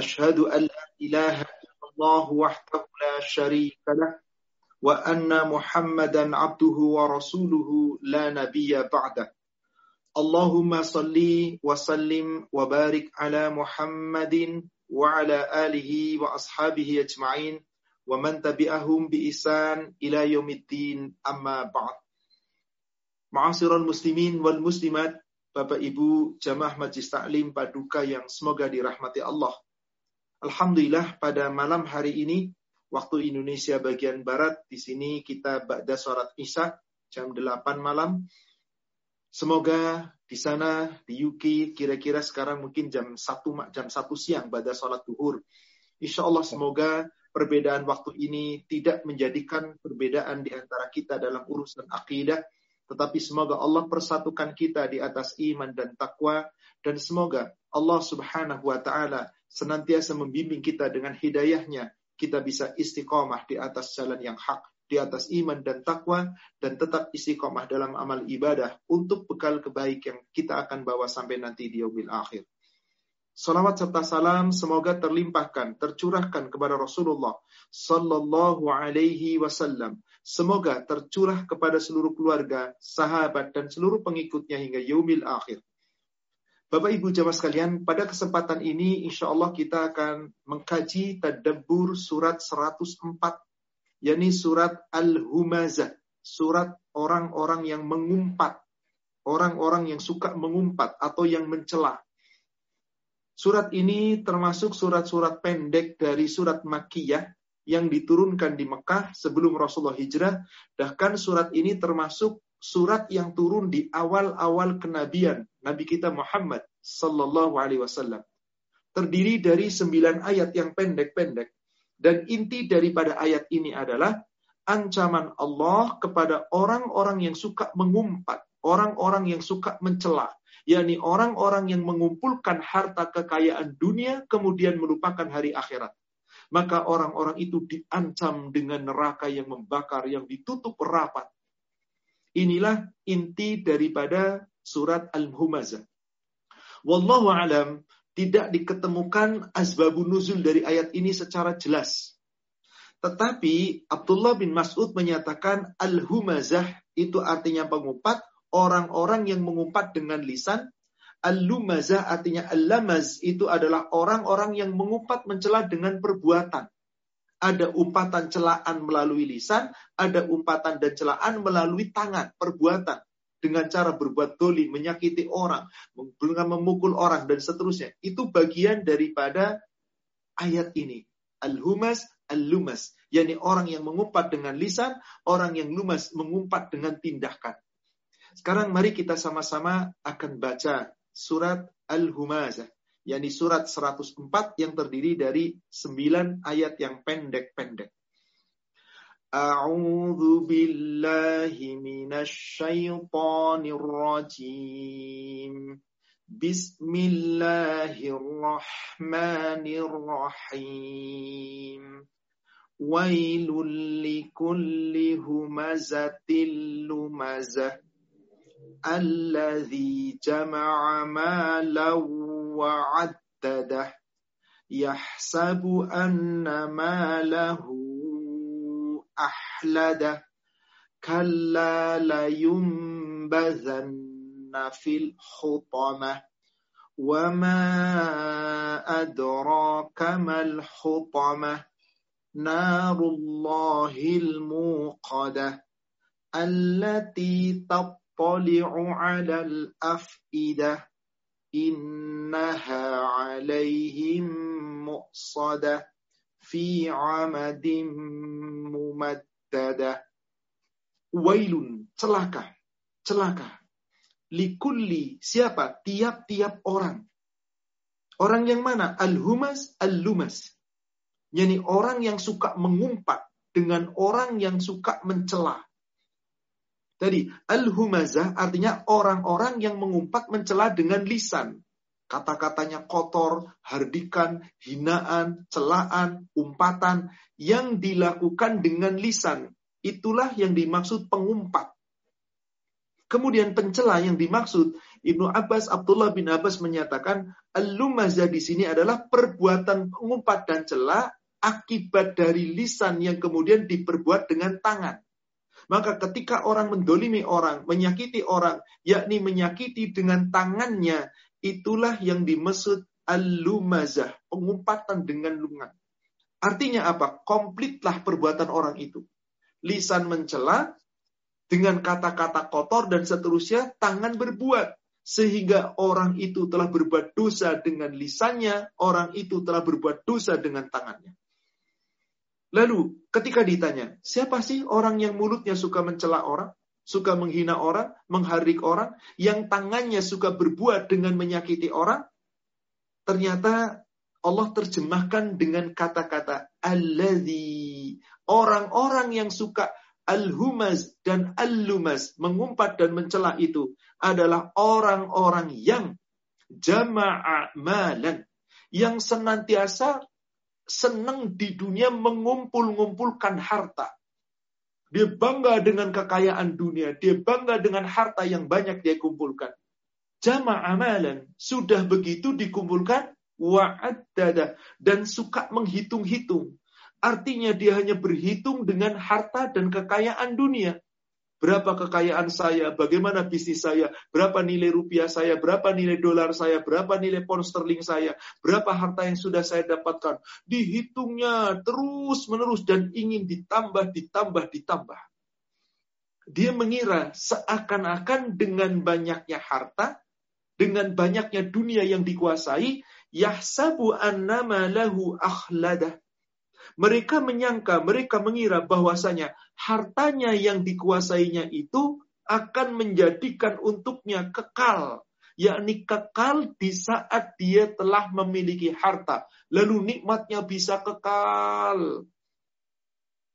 أشهد أن لا إله إلا الله وحده لا شريك له وأن محمدا عبده ورسوله لا نبي بعده اللهم صل وسلم وبارك على محمد وعلى آله وأصحابه أجمعين ومن تبعهم بإحسان إلى يوم الدين أما بعد Ma'asirul المسلمين والمسلمات muslimat, Bapak Ibu jamaah Majlis Taklim Paduka yang semoga dirahmati Allah. Alhamdulillah pada malam hari ini waktu Indonesia bagian barat di sini kita ba'da sholat Isya jam 8 malam. Semoga di sana di UK kira-kira sekarang mungkin jam 1 jam 1 siang pada sholat duhur. Insya Allah semoga perbedaan waktu ini tidak menjadikan perbedaan di antara kita dalam urusan akidah, tetapi semoga Allah persatukan kita di atas iman dan takwa dan semoga Allah Subhanahu wa taala senantiasa membimbing kita dengan hidayahnya kita bisa istiqomah di atas jalan yang hak di atas iman dan takwa dan tetap istiqomah dalam amal ibadah untuk bekal kebaik yang kita akan bawa sampai nanti di yaumil akhir. Salawat serta salam semoga terlimpahkan, tercurahkan kepada Rasulullah Sallallahu Alaihi Wasallam. Semoga tercurah kepada seluruh keluarga, sahabat, dan seluruh pengikutnya hingga yaumil akhir. Bapak Ibu jamaah sekalian, pada kesempatan ini insya Allah kita akan mengkaji tadabbur surat 104, yakni surat Al-Humazah, surat orang-orang yang mengumpat, orang-orang yang suka mengumpat atau yang mencela. Surat ini termasuk surat-surat pendek dari surat Makkiyah yang diturunkan di Mekah sebelum Rasulullah hijrah. Bahkan surat ini termasuk surat yang turun di awal-awal kenabian Nabi kita Muhammad sallallahu alaihi wasallam. Terdiri dari sembilan ayat yang pendek-pendek dan inti daripada ayat ini adalah ancaman Allah kepada orang-orang yang suka mengumpat, orang-orang yang suka mencela, yakni orang-orang yang mengumpulkan harta kekayaan dunia kemudian melupakan hari akhirat. Maka orang-orang itu diancam dengan neraka yang membakar, yang ditutup rapat. Inilah inti daripada surat Al-Humazah. Wallahu alam, tidak diketemukan asbabun nuzul dari ayat ini secara jelas. Tetapi Abdullah bin Mas'ud menyatakan Al-Humazah itu artinya pengumpat orang-orang yang mengumpat dengan lisan. Al-lumazah artinya al-lamaz itu adalah orang-orang yang mengumpat mencela dengan perbuatan. Ada umpatan celaan melalui lisan, ada umpatan dan celaan melalui tangan, perbuatan. Dengan cara berbuat doli, menyakiti orang, dengan memukul orang, dan seterusnya. Itu bagian daripada ayat ini. Al-humas, al-lumas. yakni orang yang mengumpat dengan lisan, orang yang lumas mengumpat dengan tindakan. Sekarang mari kita sama-sama akan baca surat Al-Humazah, yakni surat 104 yang terdiri dari 9 ayat yang pendek-pendek. A'udzu billahi minasyaitonir rajim. Bismillahirrahmanirrahim. Wailul likulli humazatil lumazah. Alladzi jama'a malahu وعدده. يحسب أن ماله أحلده. كلا لينبذن في الحطمة. وما أدراك ما الحطمة. نار الله الموقدة. التي تطلع على الأفئدة. إنها عليهم مؤصدة في عمد ممددة Wailun, celaka, celaka. Likulli, siapa? Tiap-tiap orang. Orang yang mana? Al-humas, al-lumas. Yani orang yang suka mengumpat dengan orang yang suka mencela. Tadi al-humazah artinya orang-orang yang mengumpat mencela dengan lisan. Kata-katanya kotor, hardikan, hinaan, celaan, umpatan yang dilakukan dengan lisan. Itulah yang dimaksud pengumpat. Kemudian pencela yang dimaksud Ibnu Abbas, Abdullah bin Abbas menyatakan, Al-lumazah di sini adalah perbuatan pengumpat dan celah akibat dari lisan yang kemudian diperbuat dengan tangan. Maka ketika orang mendolimi orang, menyakiti orang, yakni menyakiti dengan tangannya, itulah yang dimaksud al-lumazah, pengumpatan dengan lungan. Artinya apa? Komplitlah perbuatan orang itu. Lisan mencela, dengan kata-kata kotor dan seterusnya, tangan berbuat. Sehingga orang itu telah berbuat dosa dengan lisannya, orang itu telah berbuat dosa dengan tangannya. Lalu ketika ditanya, siapa sih orang yang mulutnya suka mencela orang, suka menghina orang, mengharik orang, yang tangannya suka berbuat dengan menyakiti orang? Ternyata Allah terjemahkan dengan kata-kata alladzi. Orang-orang yang suka al-humaz dan al-lumaz, mengumpat dan mencela itu adalah orang-orang yang jama'a malan, yang senantiasa senang di dunia mengumpul-ngumpulkan harta. Dia bangga dengan kekayaan dunia, dia bangga dengan harta yang banyak dia kumpulkan. Jama'a malan, sudah begitu dikumpulkan wa'addada dan suka menghitung-hitung Artinya dia hanya berhitung dengan harta dan kekayaan dunia. Berapa kekayaan saya, bagaimana bisnis saya, berapa nilai rupiah saya, berapa nilai dolar saya, berapa nilai pound sterling saya, berapa harta yang sudah saya dapatkan. Dihitungnya terus-menerus dan ingin ditambah, ditambah, ditambah. Dia mengira seakan-akan dengan banyaknya harta, dengan banyaknya dunia yang dikuasai, yahsabu annama lahu akhladah mereka menyangka, mereka mengira bahwasanya hartanya yang dikuasainya itu akan menjadikan untuknya kekal, yakni kekal di saat dia telah memiliki harta, lalu nikmatnya bisa kekal.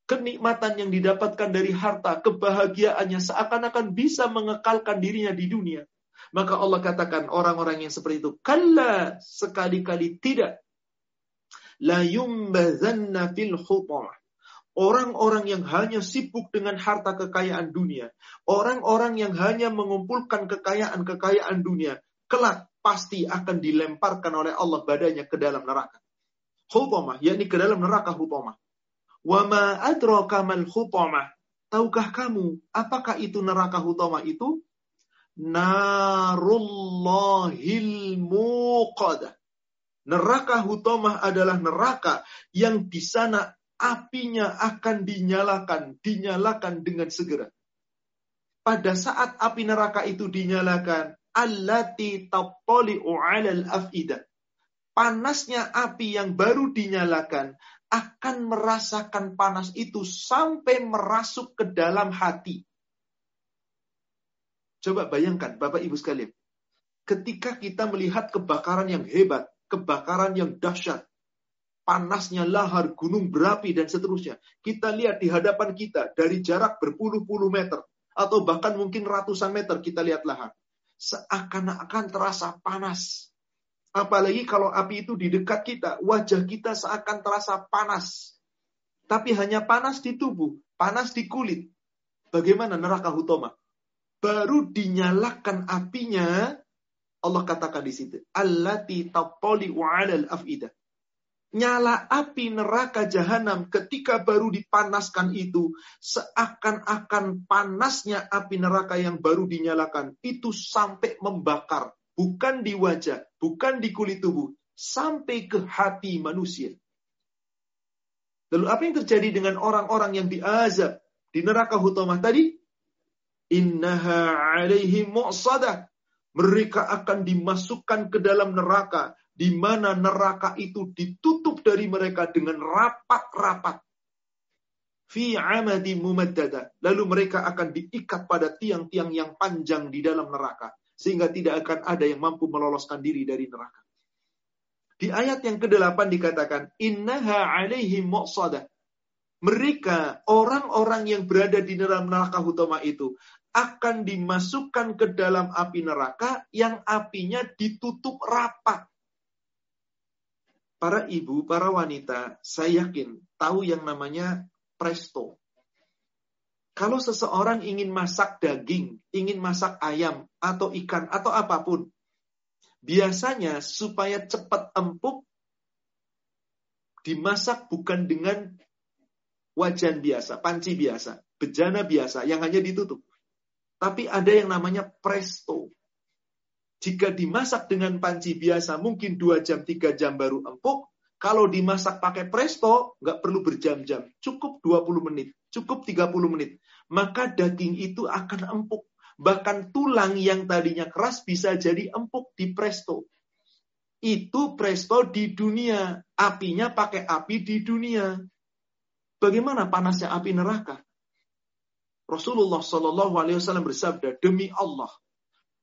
Kenikmatan yang didapatkan dari harta, kebahagiaannya seakan-akan bisa mengekalkan dirinya di dunia. Maka Allah katakan orang-orang yang seperti itu, kalla sekali-kali tidak la yumbazanna fil hutamah. Orang-orang yang hanya sibuk dengan harta kekayaan dunia, orang-orang yang hanya mengumpulkan kekayaan-kekayaan dunia, kelak pasti akan dilemparkan oleh Allah badannya ke dalam neraka. Hutamah, yakni ke dalam neraka hutamah. Wa ma adraka mal hutamah. Tahukah kamu apakah itu neraka hutamah itu? Narullahil muqadah Neraka Hutomah adalah neraka yang di sana apinya akan dinyalakan, dinyalakan dengan segera. Pada saat api neraka itu dinyalakan, allati tattali'u 'alal afidah. Panasnya api yang baru dinyalakan akan merasakan panas itu sampai merasuk ke dalam hati. Coba bayangkan Bapak Ibu sekalian. Ketika kita melihat kebakaran yang hebat, kebakaran yang dahsyat, panasnya lahar, gunung berapi, dan seterusnya. Kita lihat di hadapan kita dari jarak berpuluh-puluh meter, atau bahkan mungkin ratusan meter kita lihat lahar. Seakan-akan terasa panas. Apalagi kalau api itu di dekat kita, wajah kita seakan terasa panas. Tapi hanya panas di tubuh, panas di kulit. Bagaimana neraka Hutoma? Baru dinyalakan apinya, Allah katakan di situ, allati tattali 'alal afidah. Nyala api neraka jahanam ketika baru dipanaskan itu seakan-akan panasnya api neraka yang baru dinyalakan itu sampai membakar, bukan di wajah, bukan di kulit tubuh, sampai ke hati manusia. Lalu apa yang terjadi dengan orang-orang yang diazab di neraka hutamah tadi? Innaha alaihi mu'sadah mereka akan dimasukkan ke dalam neraka, di mana neraka itu ditutup dari mereka dengan rapat-rapat. Fi. Lalu mereka akan diikat pada tiang-tiang yang panjang di dalam neraka. Sehingga tidak akan ada yang mampu meloloskan diri dari neraka. Di ayat yang ke-8 dikatakan, Innaha alaihi. Mereka, orang-orang yang berada di dalam neraka hutama itu, akan dimasukkan ke dalam api neraka yang apinya ditutup rapat. Para ibu, para wanita, saya yakin tahu yang namanya presto. Kalau seseorang ingin masak daging, ingin masak ayam, atau ikan, atau apa pun, biasanya supaya cepat empuk, dimasak bukan dengan wajan biasa, panci biasa, bejana biasa, yang hanya ditutup. Tapi ada yang namanya presto. Jika dimasak dengan panci biasa, mungkin 2 jam, 3 jam baru empuk. Kalau dimasak pakai presto, nggak perlu berjam-jam. Cukup 20 menit, cukup 30 menit maka daging itu akan empuk. Bahkan tulang yang tadinya keras bisa jadi empuk di presto. Itu presto di dunia. Apinya pakai api di dunia. Bagaimana panasnya api neraka? Rasulullah Shallallahu Alaihi Wasallam bersabda, demi Allah,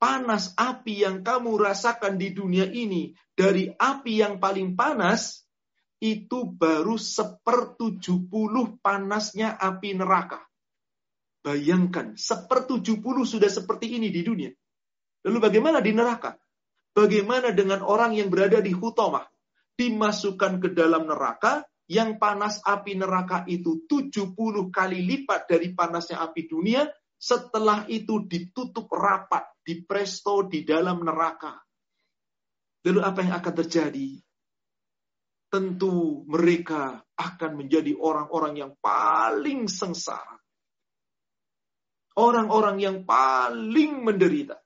panas api yang kamu rasakan di dunia ini dari api yang paling panas itu baru sepertujuh puluh panasnya api neraka. Bayangkan, sepertujuh puluh sudah seperti ini di dunia. Lalu bagaimana di neraka? Bagaimana dengan orang yang berada di hutomah? Dimasukkan ke dalam neraka, yang panas api neraka itu 70 kali lipat dari panasnya api dunia, setelah itu ditutup rapat, di presto di dalam neraka. Lalu apa yang akan terjadi? Tentu mereka akan menjadi orang-orang yang paling sengsara Orang-orang yang paling menderita.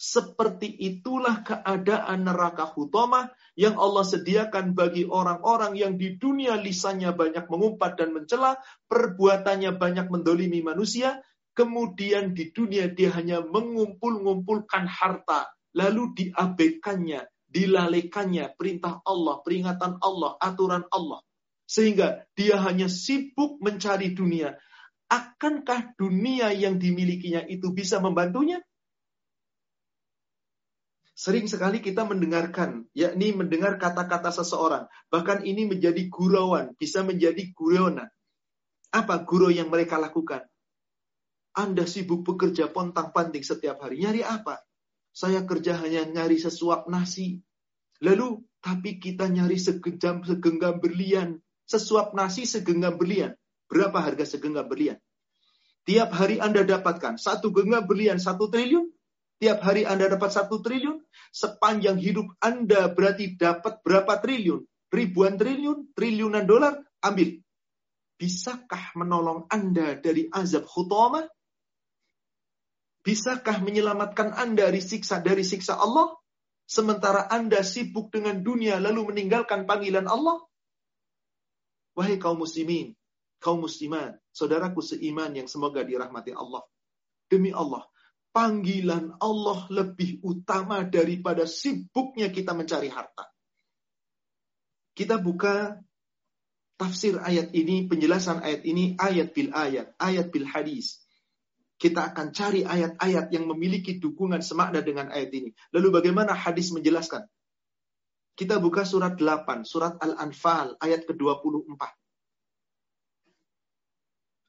Seperti itulah keadaan neraka hutomah yang Allah sediakan bagi orang-orang yang di dunia lisannya banyak mengumpat dan mencela, perbuatannya banyak mendolimi manusia, kemudian di dunia dia hanya mengumpul-ngumpulkan harta, lalu diabaikannya, dilalekannya perintah Allah, peringatan Allah, aturan Allah. Sehingga dia hanya sibuk mencari dunia, akankah dunia yang dimilikinya itu bisa membantunya? Sering sekali kita mendengarkan, yakni mendengar kata-kata seseorang. Bahkan ini menjadi gurauan, bisa menjadi guronan. Apa guru yang mereka lakukan? Anda sibuk bekerja pontang-panting setiap hari. Nyari apa? Saya kerja hanya nyari sesuap nasi. Lalu, tapi kita nyari segenggam, segenggam berlian. Sesuap nasi segenggam berlian. Berapa harga segenggam berlian? Tiap hari Anda dapatkan satu genggam berlian satu triliun. Tiap hari Anda dapat satu triliun. Sepanjang hidup Anda berarti dapat berapa triliun? Ribuan triliun, triliunan dolar, ambil. Bisakah menolong Anda dari azab khutamah? Bisakah menyelamatkan Anda dari siksa dari siksa Allah? Sementara Anda sibuk dengan dunia lalu meninggalkan panggilan Allah? Wahai kaum muslimin, kaum muslimat, saudaraku seiman yang semoga dirahmati Allah. Demi Allah, panggilan Allah lebih utama daripada sibuknya kita mencari harta. Kita buka tafsir ayat ini, penjelasan ayat ini, ayat bil ayat, ayat bil hadis. Kita akan cari ayat-ayat yang memiliki dukungan semakna dengan ayat ini. Lalu bagaimana hadis menjelaskan? Kita buka surat 8, surat Al-Anfal, ayat ke-24.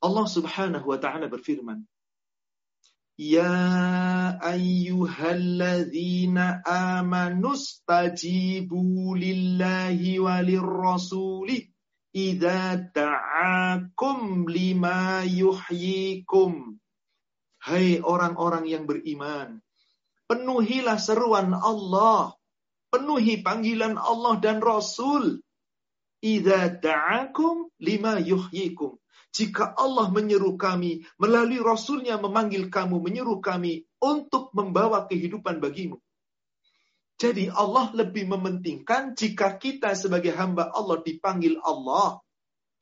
Allah Subhanahu wa taala berfirman, Ya ayyuhalladzina amanu stajibu lillahi walir rasuli ta'akum lima yuhyikum. Hai orang-orang yang beriman, penuhilah seruan Allah, penuhi panggilan Allah dan Rasul. Idza da'akum lima yuhyikum jika Allah menyeru kami, melalui Rasulnya memanggil kamu, menyeru kami untuk membawa kehidupan bagimu. Jadi Allah lebih mementingkan jika kita sebagai hamba Allah dipanggil Allah,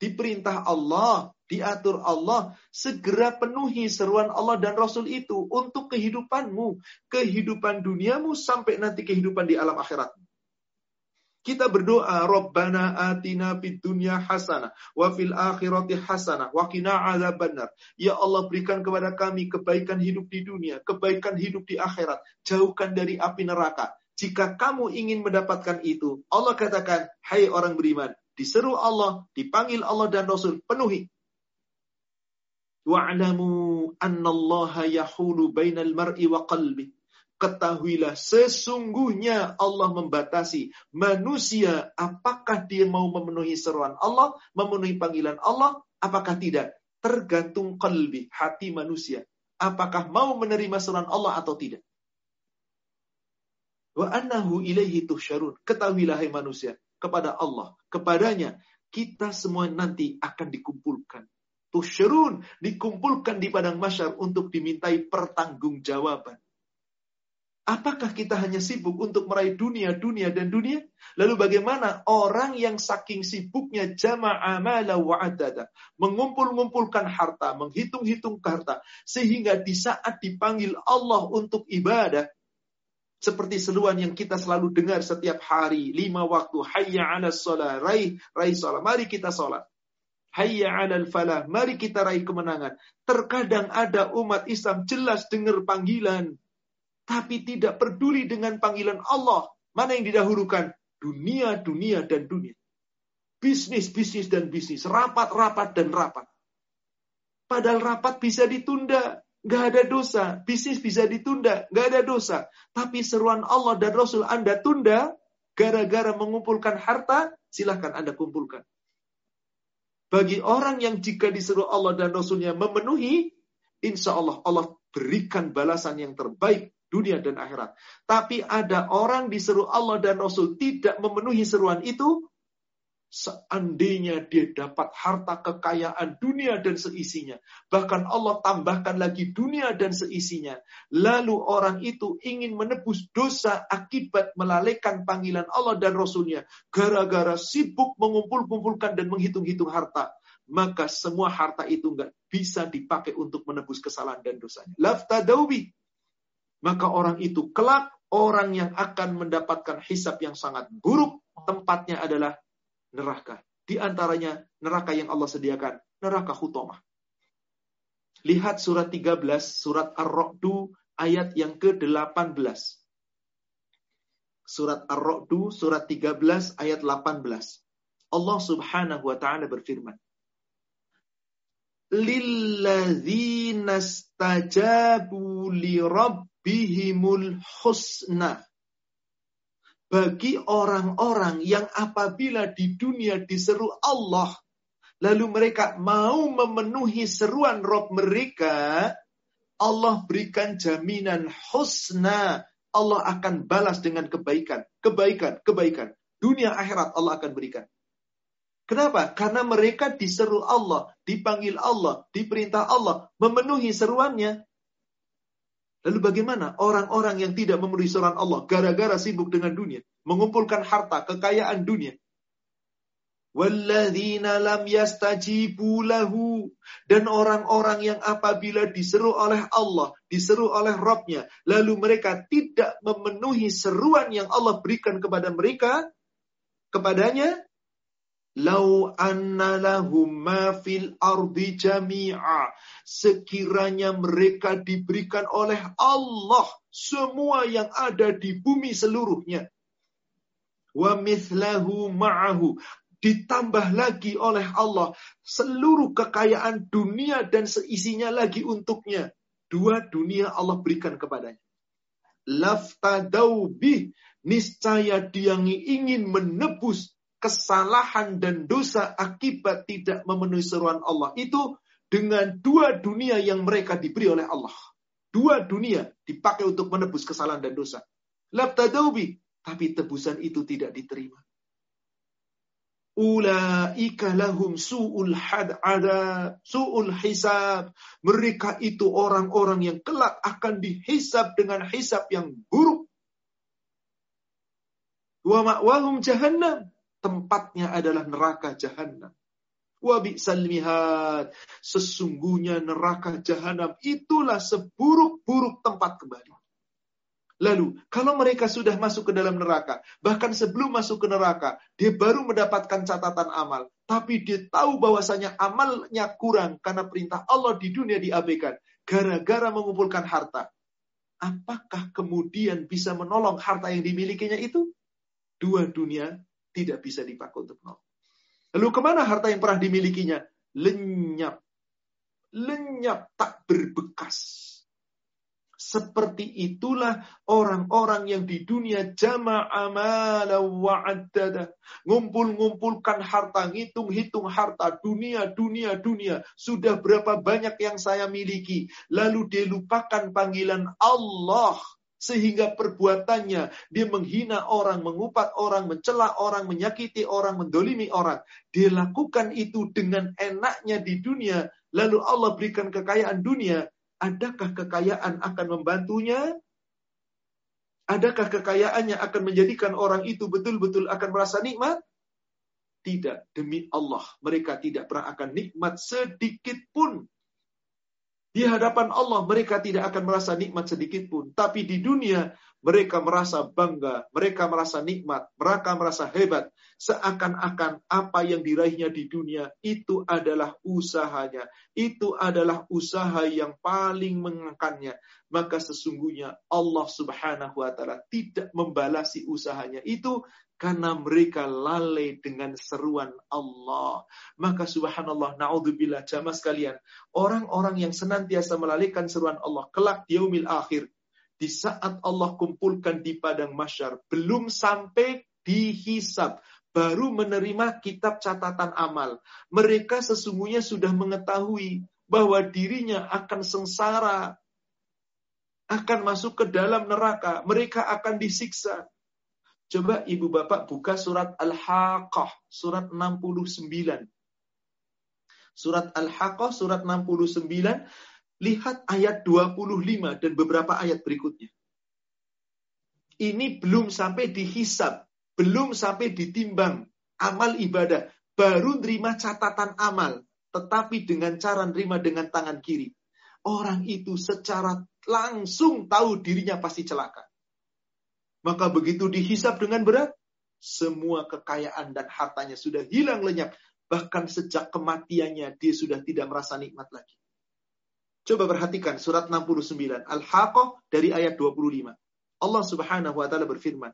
diperintah Allah, diatur Allah, segera penuhi seruan Allah dan Rasul itu untuk kehidupanmu, kehidupan duniamu sampai nanti kehidupan di alam akhirat. Kita berdoa, Rabbana atina fid dunya hasanah wa fil akhirati hasanah wa qina adzabannar. Ya Allah berikan kepada kami kebaikan hidup di dunia, kebaikan hidup di akhirat, jauhkan dari api neraka. Jika kamu ingin mendapatkan itu, Allah katakan, "Hai orang beriman, diseru Allah, dipanggil Allah dan Rasul, penuhi. Wa'lamu anna Allah yahulu bainal mar'i wa qalbi ketahuilah sesungguhnya Allah membatasi manusia apakah dia mau memenuhi seruan Allah, memenuhi panggilan Allah, apakah tidak. tergantung kalbi, hati manusia. Apakah mau menerima seruan Allah atau tidak. Wa annahu ilaihi tuhsyarun. Ketahuilah hai manusia, kepada Allah, kepadanya kita semua nanti akan dikumpulkan. Tuhsyarun, dikumpulkan di padang masyar untuk dimintai pertanggungjawaban. Apakah kita hanya sibuk untuk meraih dunia, dunia, dan dunia? Lalu bagaimana orang yang saking sibuknya jama'a mala wa'adada. Mengumpul-ngumpulkan harta, menghitung-hitung harta. Sehingga di saat dipanggil Allah untuk ibadah, seperti seruan yang kita selalu dengar setiap hari, lima waktu, hayya ala sholat, raih, raih sholat, mari kita sholat. Hayya ala falah, mari kita raih kemenangan. Terkadang ada umat Islam jelas dengar panggilan, tapi tidak peduli dengan panggilan Allah. Mana yang didahulukan? Dunia, dunia, dan dunia. Bisnis, bisnis, dan bisnis. Rapat, rapat, dan rapat. Padahal rapat bisa ditunda. Gak ada dosa. Bisnis bisa ditunda. Gak ada dosa. Tapi seruan Allah dan Rasul Anda tunda. Gara-gara mengumpulkan harta. Silahkan Anda kumpulkan. Bagi orang yang jika disuruh Allah dan Rasulnya memenuhi. Insya Allah Allah berikan balasan yang terbaik dunia dan akhirat. Tapi ada orang diseru Allah dan Rasul tidak memenuhi seruan itu, seandainya dia dapat harta kekayaan dunia dan seisinya. Bahkan Allah tambahkan lagi dunia dan seisinya. Lalu orang itu ingin menebus dosa akibat melalaikan panggilan Allah dan Rasulnya. Gara-gara sibuk mengumpul-kumpulkan dan menghitung-hitung harta. Maka semua harta itu nggak bisa dipakai untuk menebus kesalahan dan dosanya. Laftadaubi maka orang itu kelak orang yang akan mendapatkan hisap yang sangat buruk, tempatnya adalah neraka. Di antaranya neraka yang Allah sediakan, neraka hutomah. Lihat surat 13, surat Ar-Ra'du ayat yang ke-18. Surat Ar-Ra'du, surat 13, ayat 18. Allah subhanahu wa ta'ala berfirman. Lilladzina stajabu li rabb bihimul husna. Bagi orang-orang yang apabila di dunia diseru Allah, lalu mereka mau memenuhi seruan Rob mereka, Allah berikan jaminan husna. Allah akan balas dengan kebaikan, kebaikan, kebaikan. Dunia akhirat Allah akan berikan. Kenapa? Karena mereka diseru Allah, dipanggil Allah, diperintah Allah, memenuhi seruannya. Lalu bagaimana orang-orang yang tidak memenuhi surat Allah gara-gara sibuk dengan dunia, mengumpulkan harta, kekayaan dunia? Walladzina lam yastajibu dan orang-orang yang apabila diseru oleh Allah, diseru oleh Rabbnya, lalu mereka tidak memenuhi seruan yang Allah berikan kepada mereka, kepadanya, Lau anna lahum ma fil ardi jami'a. Sekiranya mereka diberikan oleh Allah semua yang ada di bumi seluruhnya. Wa mithlahu ma'ahu. Ditambah lagi oleh Allah seluruh kekayaan dunia dan seisinya lagi untuknya. Dua dunia Allah berikan kepadanya. Laftadau bih. Niscaya dia ingin menebus kesalahan dan dosa akibat tidak memenuhi seruan Allah itu dengan dua dunia yang mereka diberi oleh Allah. Dua dunia dipakai untuk menebus kesalahan dan dosa. Labtadaubi. Tapi tebusan itu tidak diterima. Ulaika lahum su'ul had ada su'ul hisab. Mereka itu orang-orang yang kelak akan dihisab dengan hisab yang buruk. Wa ma'wahum jahannam tempatnya adalah neraka jahanam. Wabi salmihat. Sesungguhnya neraka jahanam itulah seburuk-buruk tempat kembali. Lalu, kalau mereka sudah masuk ke dalam neraka, bahkan sebelum masuk ke neraka, dia baru mendapatkan catatan amal. Tapi dia tahu bahwasanya amalnya kurang karena perintah Allah di dunia diabaikan. Gara-gara mengumpulkan harta. Apakah kemudian bisa menolong harta yang dimilikinya itu? Dua dunia tidak bisa dipakai untuk nol. Lalu ke mana harta yang pernah dimilikinya? Lenyap. Lenyap, tak berbekas. Seperti itulah orang-orang yang di dunia jama'amala wa'addada. Ngumpul-ngumpulkan harta, ngitung-hitung harta, dunia, dunia, dunia. Sudah berapa banyak yang saya miliki. Lalu dia lupakan panggilan Allah. Sehingga perbuatannya, dia menghina orang, mengupat orang, mencela orang, menyakiti orang, mendolimi orang. Dia lakukan itu dengan enaknya di dunia. Lalu Allah berikan kekayaan dunia Adakah kekayaan akan membantunya? Adakah kekayaannya akan menjadikan orang itu betul-betul akan merasa nikmat? Tidak, demi Allah, mereka tidak pernah akan nikmat sedikit pun. Di hadapan Allah, mereka tidak akan merasa nikmat sedikit pun. Tapi di dunia, mereka merasa bangga, mereka merasa nikmat, mereka merasa hebat. Seakan-akan apa yang diraihnya di dunia itu adalah usahanya. Itu adalah usaha yang paling mengangkannya. Maka sesungguhnya Allah subhanahu wa ta'ala tidak membalasi usahanya itu karena mereka lalai dengan seruan Allah. Maka subhanallah, na'udzubillah, jamaah sekalian. Orang-orang yang senantiasa melalaikan seruan Allah, kelak yaumil akhir, di saat Allah kumpulkan di padang masyar, belum sampai dihisap, baru menerima kitab catatan amal. Mereka sesungguhnya sudah mengetahui bahwa dirinya akan sengsara, akan masuk ke dalam neraka, mereka akan disiksa. Coba ibu bapak buka surat Al-Haqqah, surat 69. Surat Al-Haqqah, surat 69, Lihat ayat 25 dan beberapa ayat berikutnya. Ini belum sampai dihisap, belum sampai ditimbang amal ibadah, baru nerima catatan amal, tetapi dengan cara nerima dengan tangan kiri. Orang itu secara langsung tahu dirinya pasti celaka. Maka begitu dihisap dengan berat, semua kekayaan dan hartanya sudah hilang lenyap. Bahkan sejak kematiannya dia sudah tidak merasa nikmat lagi. Coba perhatikan surat 69 Al-Haqqah dari ayat 25. Allah Subhanahu wa taala berfirman,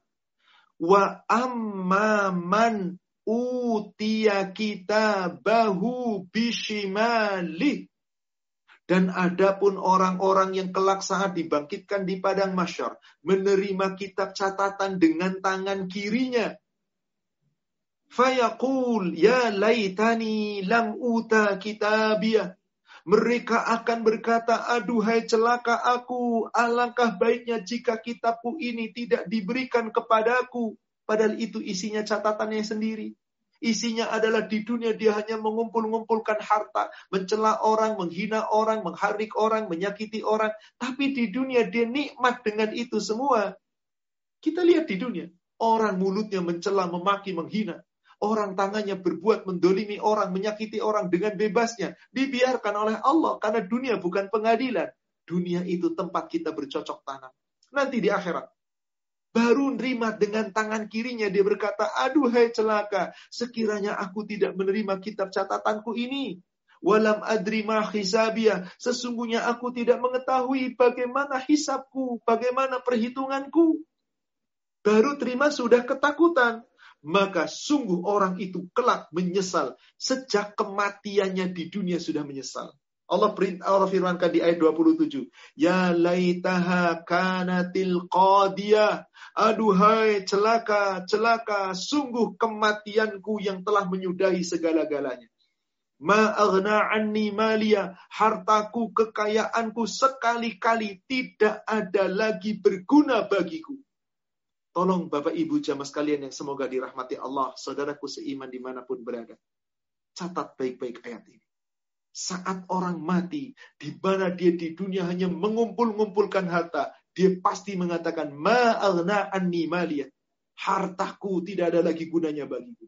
"Wa amman utiya kitabahu bishimali." Dan adapun orang-orang yang kelak saat dibangkitkan di padang masyar, menerima kitab catatan dengan tangan kirinya. Fayaqul, ya laitani lam uta kitabiyah. Mereka akan berkata, aduhai celaka aku, alangkah baiknya jika kitabku ini tidak diberikan kepadaku. Padahal itu isinya catatannya sendiri. Isinya adalah di dunia dia hanya mengumpul-ngumpulkan harta, mencela orang, menghina orang, mengharik orang, menyakiti orang. Tapi di dunia dia nikmat dengan itu semua. Kita lihat di dunia, orang mulutnya mencela, memaki, menghina. Orang tangannya berbuat mendolimi orang, menyakiti orang dengan bebasnya. Dibiarkan oleh Allah karena dunia bukan pengadilan. Dunia itu tempat kita bercocok tanam. Nanti di akhirat. Baru nerima dengan tangan kirinya dia berkata, aduh hai celaka, sekiranya aku tidak menerima kitab catatanku ini. Walam adri ma hisabia. Sesungguhnya aku tidak mengetahui bagaimana hisabku, bagaimana perhitunganku. Baru terima sudah ketakutan maka sungguh orang itu kelak menyesal sejak kematiannya di dunia sudah menyesal. Allah perintah Allah firmankan di ayat 27, "Ya laitaha kanatil qadiyah." Aduhai celaka, celaka, sungguh kematianku yang telah menyudahi segala-galanya. Ma aghna anni malia, hartaku, kekayaanku sekali-kali tidak ada lagi berguna bagiku. Tolong Bapak Ibu jamaah sekalian yang semoga dirahmati Allah, saudaraku seiman di mana pun berada. Catat baik-baik ayat ini. Saat orang mati, di mana dia di dunia hanya mengumpul-ngumpulkan harta, dia pasti mengatakan, ma'alna anni maliyah. Hartaku tidak ada lagi gunanya bagiku.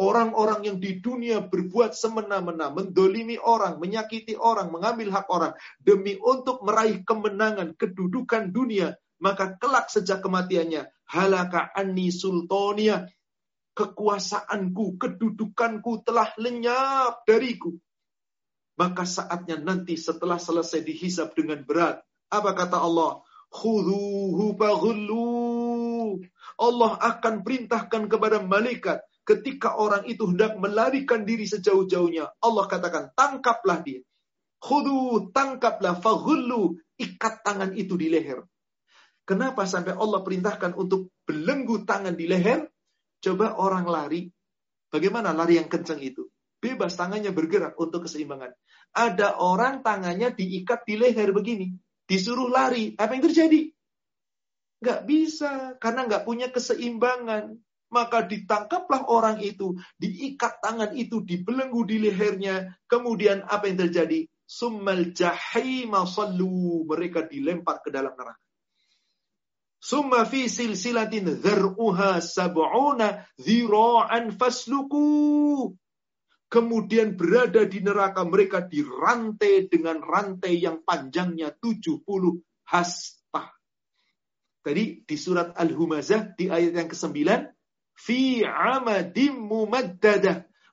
Orang-orang yang di dunia berbuat semena-mena, mendolimi orang, menyakiti orang, mengambil hak orang, demi untuk meraih kemenangan, kedudukan dunia, maka kelak sejak kematiannya halaka anni sultonia kekuasaanku kedudukanku telah lenyap dariku maka saatnya nanti setelah selesai dihisap dengan berat apa kata Allah khuduhu Allah akan perintahkan kepada malaikat ketika orang itu hendak melarikan diri sejauh-jauhnya Allah katakan tangkaplah dia Khudu, tangkaplah, faghullu, ikat tangan itu di leher. Kenapa sampai Allah perintahkan untuk belenggu tangan di leher? Coba orang lari, bagaimana lari yang kencang itu? Bebas tangannya bergerak untuk keseimbangan. Ada orang tangannya diikat di leher begini. Disuruh lari. Apa yang terjadi? Nggak bisa. Karena nggak punya keseimbangan. Maka ditangkaplah orang itu. Diikat tangan itu. Dibelenggu di lehernya. Kemudian apa yang terjadi? Summal jahima sallu. Mereka dilempar ke dalam neraka. Summa fi silsilatin dhar'uha sab'una dhira'an fasluku kemudian berada di neraka mereka dirantai dengan rantai yang panjangnya 70 hasta. Tadi di surat Al-Humazah di ayat yang ke-9, fi amadim.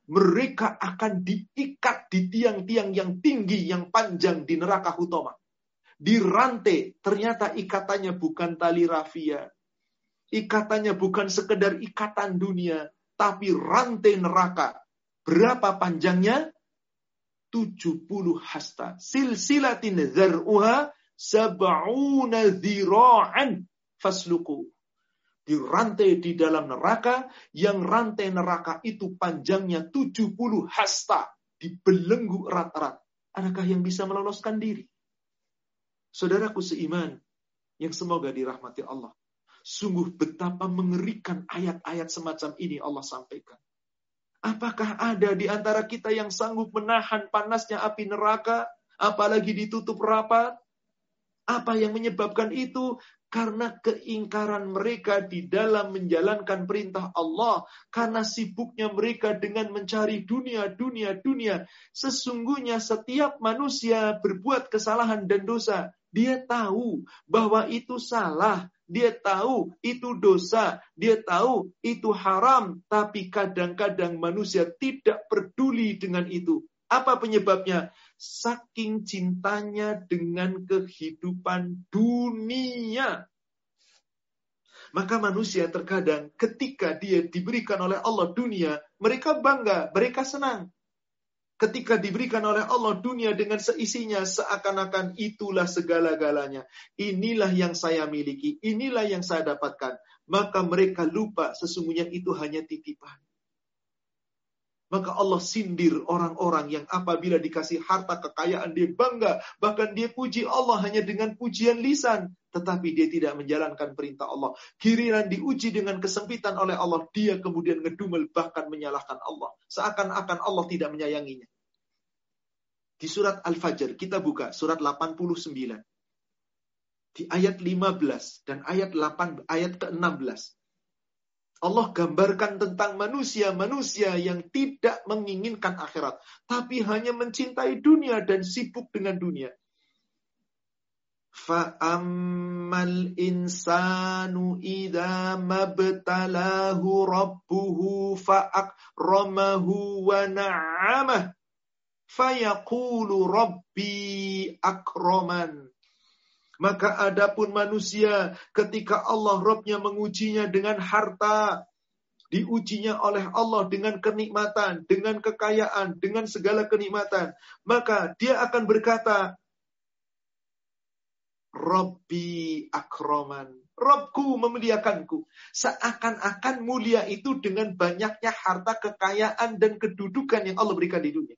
Mereka akan diikat di tiang-tiang yang tinggi, yang panjang di neraka Hutoma. Dirantai, ternyata ikatannya bukan tali rafia. Ikatannya bukan sekedar ikatan dunia, tapi rantai neraka Berapa panjangnya? 70 hasta. Silsilatin zar'uha sab'una dhira'an fasluku. Dirantai di dalam neraka, yang rantai neraka itu panjangnya 70 hasta. Dibelenggu erat-erat. Adakah yang bisa meloloskan diri? Saudaraku seiman, yang semoga dirahmati Allah. Sungguh betapa mengerikan ayat-ayat semacam ini Allah sampaikan. Apakah ada di antara kita yang sanggup menahan panasnya api neraka, apalagi ditutup rapat? Apa yang menyebabkan itu? Karena keingkaran mereka di dalam menjalankan perintah Allah. Karena sibuknya mereka dengan mencari dunia, dunia, dunia. Sesungguhnya setiap manusia berbuat kesalahan dan dosa. Dia tahu bahwa itu salah. Dia tahu itu dosa, dia tahu itu haram, tapi kadang-kadang manusia tidak peduli dengan itu. Apa penyebabnya? Saking cintanya dengan kehidupan dunia. Maka manusia terkadang ketika dia diberikan oleh Allah dunia, mereka bangga, mereka senang ketika diberikan oleh Allah dunia dengan seisinya seakan-akan itulah segala-galanya. Inilah yang saya miliki, inilah yang saya dapatkan. Maka mereka lupa sesungguhnya itu hanya titipan. Maka Allah sindir orang-orang yang apabila dikasih harta kekayaan dia bangga. Bahkan dia puji Allah hanya dengan pujian lisan. Tetapi dia tidak menjalankan perintah Allah. Kiriran diuji dengan kesempitan oleh Allah. Dia kemudian ngedumel bahkan menyalahkan Allah. Seakan-akan Allah tidak menyayanginya. Di surat Al-Fajr kita buka surat 89. Di ayat 15 dan ayat 8 ayat ke-16. Allah gambarkan tentang manusia-manusia yang tidak menginginkan akhirat, tapi hanya mencintai dunia dan sibuk dengan dunia. Fa'ammal insanu idza mabtalahu rabbuhu fa'akramahu wa na'amah fayaqulu rabbi akroman. Maka adapun manusia ketika Allah Robnya mengujinya dengan harta, diujinya oleh Allah dengan kenikmatan, dengan kekayaan, dengan segala kenikmatan, maka dia akan berkata, Robbi akroman. Robku memuliakanku. Seakan-akan mulia itu dengan banyaknya harta, kekayaan, dan kedudukan yang Allah berikan di dunia.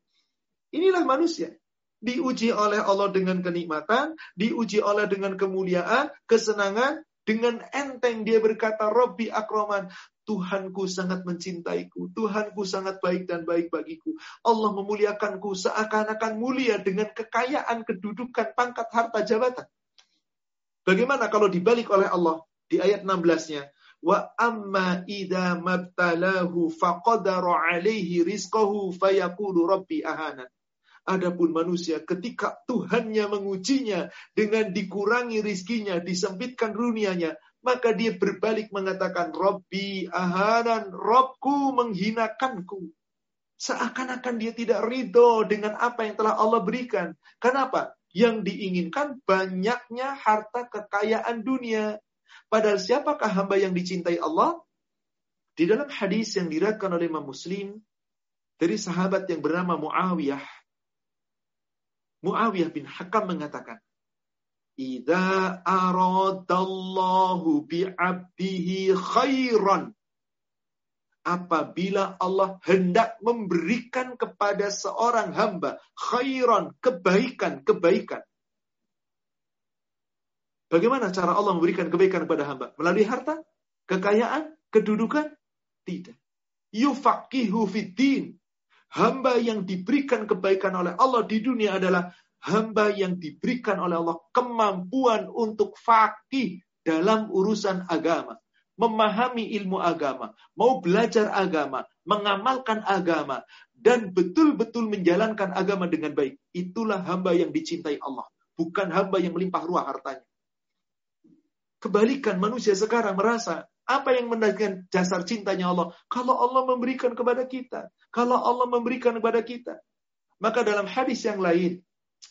Inilah manusia diuji oleh Allah dengan kenikmatan, diuji oleh dengan kemuliaan, kesenangan, dengan enteng dia berkata, Robbi akroman, Tuhanku sangat mencintaiku, Tuhanku sangat baik dan baik bagiku. Allah memuliakanku seakan-akan mulia dengan kekayaan, kedudukan, pangkat, harta, jabatan. Bagaimana kalau dibalik oleh Allah di ayat 16-nya? Wa amma idza mabtalahu alaihi rizqahu fayaqulu rabbi ahana. Adapun manusia ketika Tuhannya mengujinya dengan dikurangi rizkinya, disempitkan dunianya, maka dia berbalik mengatakan, Robbi ahanan, Robku menghinakanku. Seakan-akan dia tidak ridho dengan apa yang telah Allah berikan. Kenapa? Yang diinginkan banyaknya harta kekayaan dunia. Padahal siapakah hamba yang dicintai Allah? Di dalam hadis yang diriatkan oleh Imam Muslim dari sahabat yang bernama Muawiyah Muawiyah bin Hakam mengatakan, Idza aradallahu bi'abdihi khairan. Apabila Allah hendak memberikan kepada seorang hamba khairan, kebaikan, kebaikan. Bagaimana cara Allah memberikan kebaikan kepada hamba? Melalui harta, kekayaan, kedudukan? Tidak. Yufaqihu fiddin. Hamba yang diberikan kebaikan oleh Allah di dunia adalah hamba yang diberikan oleh Allah kemampuan untuk fakih dalam urusan agama, memahami ilmu agama, mau belajar agama, mengamalkan agama, dan betul-betul menjalankan agama dengan baik. Itulah hamba yang dicintai Allah, bukan hamba yang melimpah ruah hartanya. Kebalikan manusia sekarang merasa apa yang menandakan dasar cintanya Allah? Kalau Allah memberikan kepada kita, kalau Allah memberikan kepada kita. Maka dalam hadis yang lain,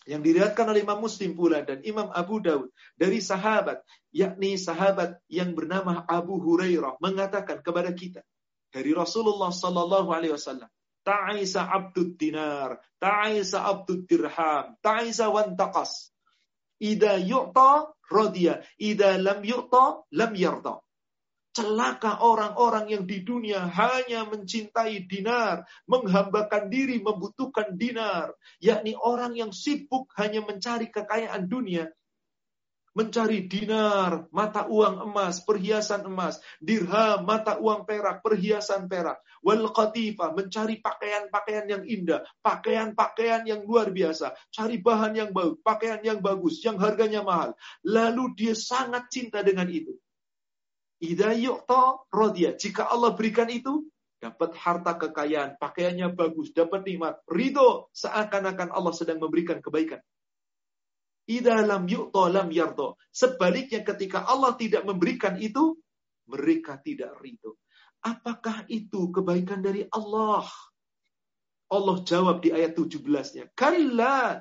yang diriatkan oleh Imam Muslim pula dan Imam Abu Daud dari sahabat yakni sahabat yang bernama Abu Hurairah mengatakan kepada kita dari Rasulullah sallallahu alaihi wasallam ta'isa abdud dinar ta'isa abdud dirham ta'isa wantaqas ida yu'ta radiya ida lam yu'ta lam yarda Celaka orang-orang yang di dunia hanya mencintai dinar, menghambakan diri membutuhkan dinar, yakni orang yang sibuk hanya mencari kekayaan dunia, mencari dinar, mata uang emas, perhiasan emas, dirham, mata uang perak, perhiasan perak, wal qatifa, mencari pakaian-pakaian yang indah, pakaian-pakaian yang luar biasa, cari bahan yang bagus, pakaian yang bagus, yang harganya mahal. Lalu dia sangat cinta dengan itu. Ida yu'ta rodia. Jika Allah berikan itu, dapat harta kekayaan, pakaiannya bagus, dapat nikmat, ridho, seakan-akan Allah sedang memberikan kebaikan. Ida lam yu'ta lam yardo. Sebaliknya ketika Allah tidak memberikan itu, mereka tidak ridho. Apakah itu kebaikan dari Allah? Allah jawab di ayat 17-nya. Kalla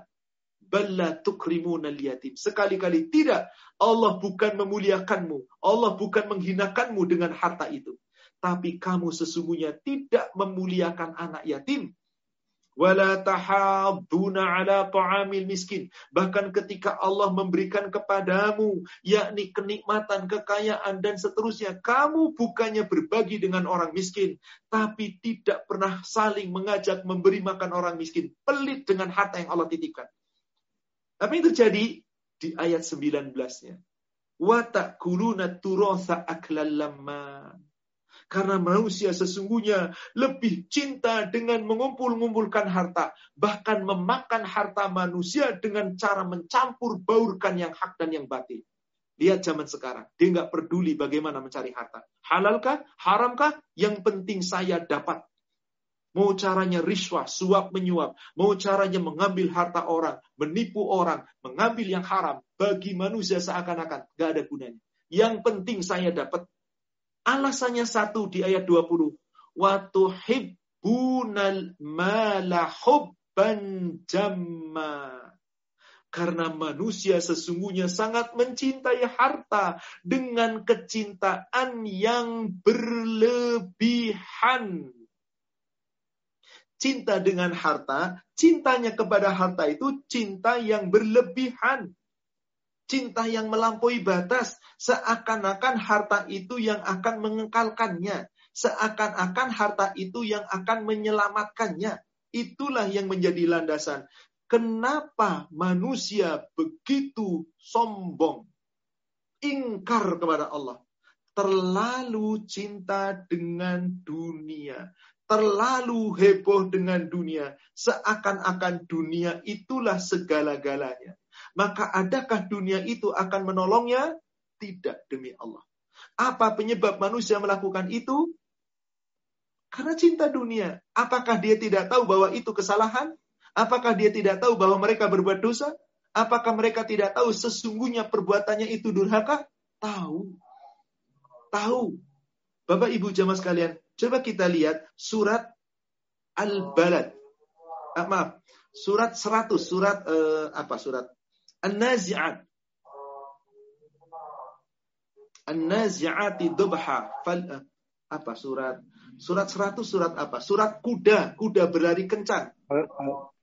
balla tukrimunal yatim. Sekali-kali tidak. Allah bukan memuliakanmu. Allah bukan menghinakanmu dengan harta itu. Tapi kamu sesungguhnya tidak memuliakan anak yatim. Wala ala ta'amil miskin. Bahkan ketika Allah memberikan kepadamu, yakni kenikmatan, kekayaan, dan seterusnya. Kamu bukannya berbagi dengan orang miskin. Tapi tidak pernah saling mengajak memberi makan orang miskin. Pelit dengan harta yang Allah titipkan. Apa yang terjadi di ayat 19-nya? Wa ta'kuluna turatha aklallamma. Karena manusia sesungguhnya lebih cinta dengan mengumpul-ngumpulkan harta. Bahkan memakan harta manusia dengan cara mencampur baurkan yang hak dan yang batin. Lihat zaman sekarang. Dia nggak peduli bagaimana mencari harta. Halalkah? Haramkah? Yang penting saya dapat. Mau caranya riswah, suap menyuap. Mau caranya mengambil harta orang, menipu orang, mengambil yang haram. Bagi manusia seakan-akan gak ada gunanya. Yang penting saya dapat. Alasannya satu di ayat 20. Watuhibbunal mala hubban jamma. Karena manusia sesungguhnya sangat mencintai harta dengan kecintaan yang berlebihan cinta dengan harta, cintanya kepada harta itu cinta yang berlebihan. Cinta yang melampaui batas, seakan-akan harta itu yang akan mengekalkannya, seakan-akan harta itu yang akan menyelamatkannya. Itulah yang menjadi landasan. Kenapa manusia begitu sombong, ingkar kepada Allah, terlalu cinta dengan dunia, terlalu heboh dengan dunia, seakan-akan dunia itulah segala-galanya. Maka adakah dunia itu akan menolongnya? Tidak demi Allah. Apa penyebab manusia melakukan itu? Karena cinta dunia. Apakah dia tidak tahu bahwa itu kesalahan? Apakah dia tidak tahu bahwa mereka berbuat dosa? Apakah mereka tidak tahu sesungguhnya perbuatannya itu durhaka? Tahu. Tahu. Bapak Ibu jamaah sekalian, Coba kita lihat surat Al-Balad. Ah, maaf, surat 100, surat uh, apa surat? An-Nazi'at. An-Nazi'ati dubha. Fal, uh, apa surat? Surat 100 surat apa? Surat kuda, kuda berlari kencang.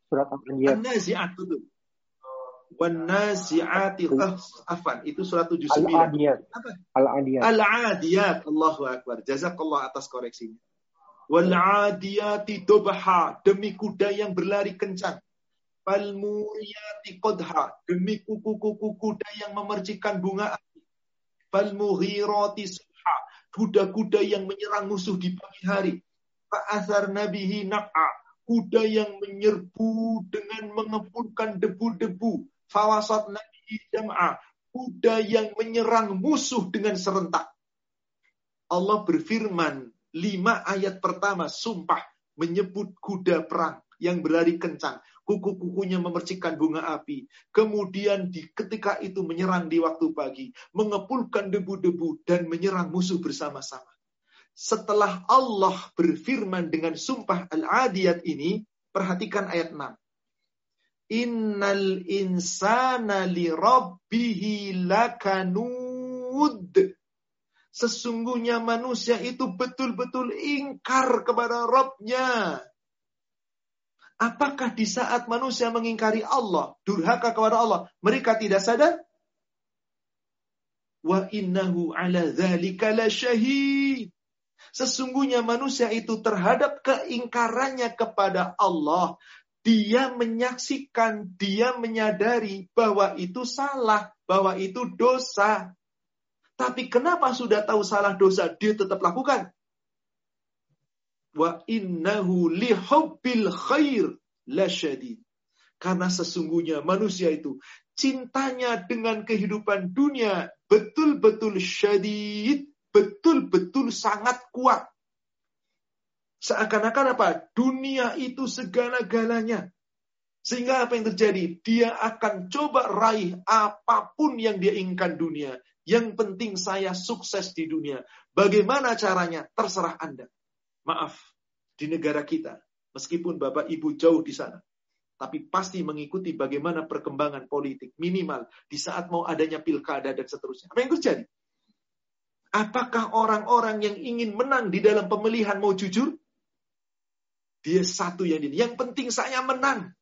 Surat An-Nazi'at itu. Wan nasi'ati afan itu surat 79 Al-Adiyat. Al-Adiyat. Al-Adiyat. Allahu Akbar. Jazakallah atas koreksinya. Wal adiyati dobha. Demi kuda yang berlari kencang. Fal muriyati qadha. Demi kuku-kuku kuda yang memercikan bunga api. Fal mughirati subha. Kuda-kuda yang menyerang musuh di pagi hari. Fa'athar nabihi na'a. Kuda yang menyerbu dengan mengepulkan debu-debu fawasat nabi jam'a. Kuda yang menyerang musuh dengan serentak. Allah berfirman, lima ayat pertama, sumpah, menyebut kuda perang yang berlari kencang. Kuku-kukunya memercikan bunga api. Kemudian di ketika itu menyerang di waktu pagi. Mengepulkan debu-debu dan menyerang musuh bersama-sama. Setelah Allah berfirman dengan sumpah al-adiyat ini, perhatikan ayat 6. Innal insana li rabbihi lakanud. Sesungguhnya manusia itu betul-betul ingkar kepada Robnya. Apakah di saat manusia mengingkari Allah, durhaka kepada Allah, mereka tidak sadar? Wa innahu ala dzalika syahid. Sesungguhnya manusia itu terhadap keingkarannya kepada Allah dia menyaksikan, dia menyadari bahwa itu salah, bahwa itu dosa. Tapi kenapa sudah tahu salah dosa, dia tetap lakukan? Wa innahu lihubbil khair lasyadid. Karena sesungguhnya manusia itu cintanya dengan kehidupan dunia betul-betul syadid, betul-betul sangat kuat. Seakan-akan apa? Dunia itu segala-galanya. Sehingga apa yang terjadi? Dia akan coba raih apa pun yang dia inginkan dunia. Yang penting saya sukses di dunia. Bagaimana caranya? Terserah Anda. Maaf, di negara kita, meskipun Bapak Ibu jauh di sana, tapi pasti mengikuti bagaimana perkembangan politik minimal di saat mau adanya pilkada dan seterusnya. Apa yang terjadi? Apakah orang-orang yang ingin menang di dalam pemilihan mau jujur? Dia satu yang ini. Yang penting saya menang.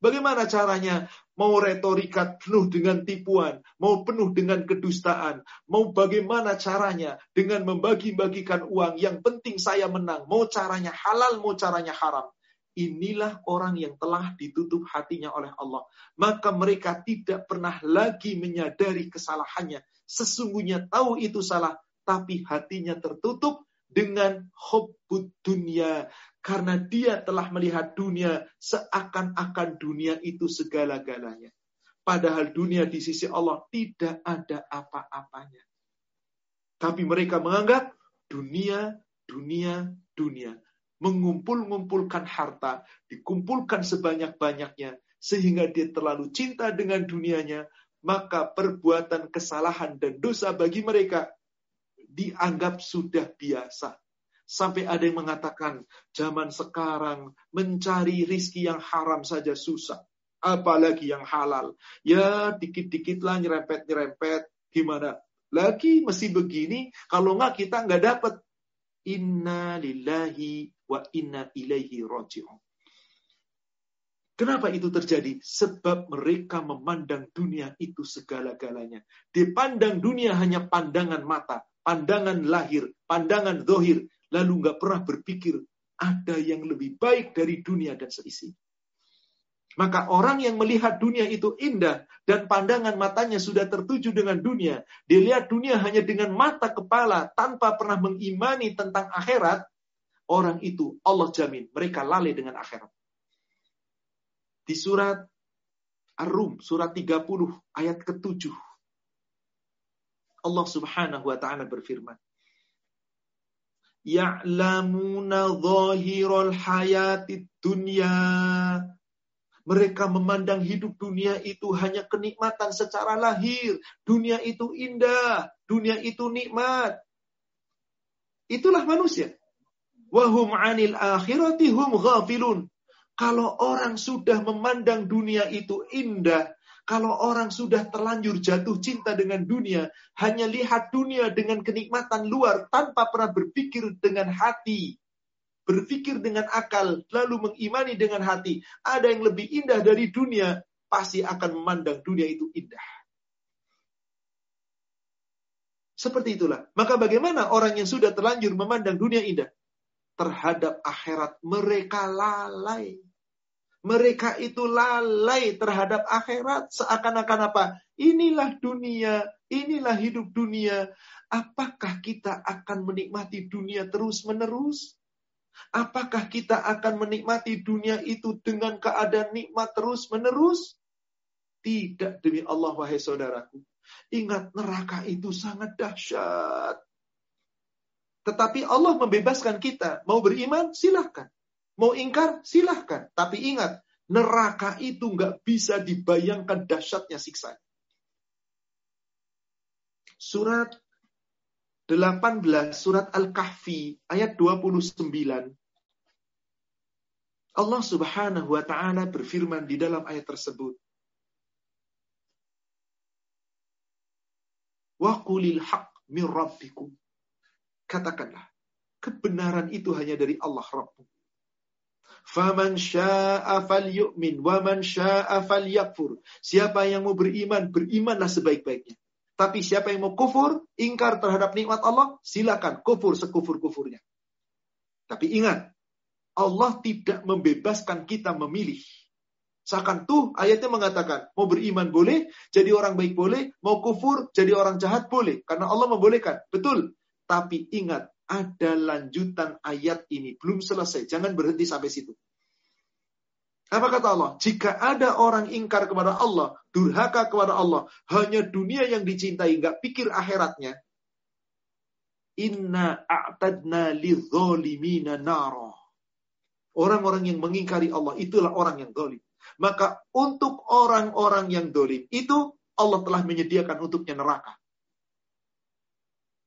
Bagaimana caranya? Mau retorika penuh dengan tipuan, mau penuh dengan kedustaan, mau bagaimana caranya dengan membagi-bagikan uang. Yang penting saya menang. Mau caranya halal, mau caranya haram. Inilah orang yang telah ditutup hatinya oleh Allah. Maka mereka tidak pernah lagi menyadari kesalahannya. Sesungguhnya tahu itu salah, tapi hatinya tertutup dengan hubbud dunia karena dia telah melihat dunia seakan-akan dunia itu segala-galanya. Padahal dunia di sisi Allah tidak ada apa-apanya. Tapi mereka menganggap dunia, dunia, dunia. Mengumpul-ngumpulkan harta, dikumpulkan sebanyak-banyaknya, sehingga dia terlalu cinta dengan dunianya, maka perbuatan kesalahan dan dosa bagi mereka dianggap sudah biasa. Sampai ada yang mengatakan, zaman sekarang mencari rizki yang haram saja susah. Apalagi yang halal. Ya dikit-dikit lah nyerempet-nyerempet. Gimana? Lagi mesti begini. Kalau nggak kita nggak dapat. Inna lillahi wa inna ilaihi roji'un. Kenapa itu terjadi? Sebab mereka memandang dunia itu segala-galanya. Dipandang dunia hanya pandangan mata, pandangan lahir, pandangan dohir, lalu nggak pernah berpikir ada yang lebih baik dari dunia dan seisi. Maka orang yang melihat dunia itu indah dan pandangan matanya sudah tertuju dengan dunia, dia lihat dunia hanya dengan mata kepala tanpa pernah mengimani tentang akhirat, orang itu Allah jamin mereka lalai dengan akhirat. Di surat Ar-Rum, surat 30 ayat ke-7. Allah Subhanahu wa taala berfirman, ya'lamuna zahiral hayati dunya. Mereka memandang hidup dunia itu hanya kenikmatan secara lahir. Dunia itu indah. Dunia itu nikmat. Itulah manusia. Wahum anil akhirati hum ghafilun. Kalau orang sudah memandang dunia itu indah, kalau orang sudah terlanjur jatuh cinta dengan dunia, hanya lihat dunia dengan kenikmatan luar tanpa pernah berpikir dengan hati, berpikir dengan akal, lalu mengimani dengan hati. Ada yang lebih indah dari dunia, pasti akan memandang dunia itu indah. Seperti itulah. Maka bagaimana orang yang sudah terlanjur memandang dunia indah? Terhadap akhirat mereka lalai. Mereka itu lalai terhadap akhirat seakan-akan apa? Inilah dunia, inilah hidup dunia. Apakah kita akan menikmati dunia terus-menerus? Apakah kita akan menikmati dunia itu dengan keadaan nikmat terus-menerus? Tidak demi Allah wahai saudaraku. Ingat neraka itu sangat dahsyat. Tetapi Allah membebaskan kita. Mau beriman, silahkan. Mau ingkar, silahkan. Tapi ingat, neraka itu nggak bisa dibayangkan dahsyatnya siksa. Surat 18, surat Al-Kahfi, ayat 29. Allah subhanahu wa ta'ala berfirman di dalam ayat tersebut. Waqulil haq min rabbikum. Katakanlah, kebenaran itu hanya dari Allah Rabbmu. Faman sya'a falyu'min wa man sya'a falyakfur. Siapa yang mau beriman, berimanlah sebaik-baiknya. Tapi siapa yang mau kufur, ingkar terhadap nikmat Allah, silakan kufur sekufur-kufurnya. Tapi ingat, Allah tidak membebaskan kita memilih. Seakan tuh ayatnya mengatakan, mau beriman boleh, jadi orang baik boleh, mau kufur, jadi orang jahat boleh. Karena Allah membolehkan. Betul. Tapi ingat, ada lanjutan ayat ini. Belum selesai. Jangan berhenti sampai situ. Apa kata Allah? Jika ada orang ingkar kepada Allah, durhaka kepada Allah, hanya dunia yang dicintai, nggak pikir akhiratnya. Inna a'tadna lidzolimina naro. Orang-orang yang mengingkari Allah, itulah orang yang dolim. Maka untuk orang-orang yang dolim itu Allah telah menyediakan untuknya neraka.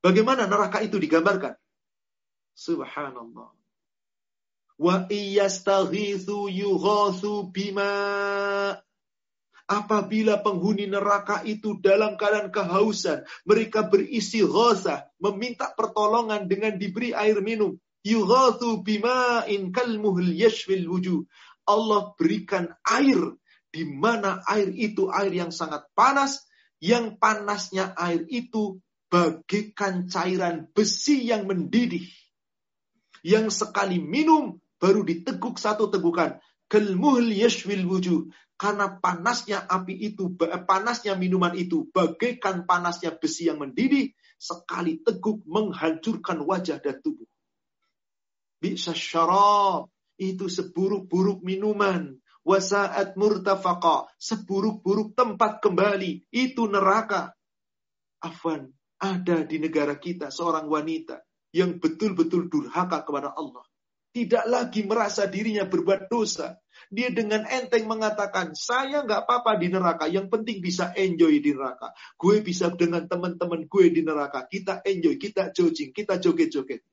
Bagaimana neraka itu digambarkan? Subhanallah. Wa iyastaghithu yughathu bima Apabila penghuni neraka itu dalam keadaan kehausan, mereka berisi ghazah, meminta pertolongan dengan diberi air minum. Yughathu bima'in kalmuhul yashfil wujuh. Allah berikan air di mana air itu air yang sangat panas, yang panasnya air itu bagaikan cairan besi yang mendidih. Yang sekali minum baru diteguk satu tegukan. Kelmuhl yashwil wujuh. Karena panasnya api itu, panasnya minuman itu bagaikan panasnya besi yang mendidih. Sekali teguk menghancurkan wajah dan tubuh. Bisa syarab itu seburuk-buruk minuman. Wasaat murtafaqa, seburuk-buruk tempat kembali, itu neraka. Afwan, ada di negara kita seorang wanita yang betul-betul durhaka kepada Allah. Tidak lagi merasa dirinya berbuat dosa. Dia dengan enteng mengatakan, saya nggak apa-apa di neraka. Yang penting bisa enjoy di neraka. Gue bisa dengan teman-teman gue di neraka. Kita enjoy, kita jogging, kita joget-joget.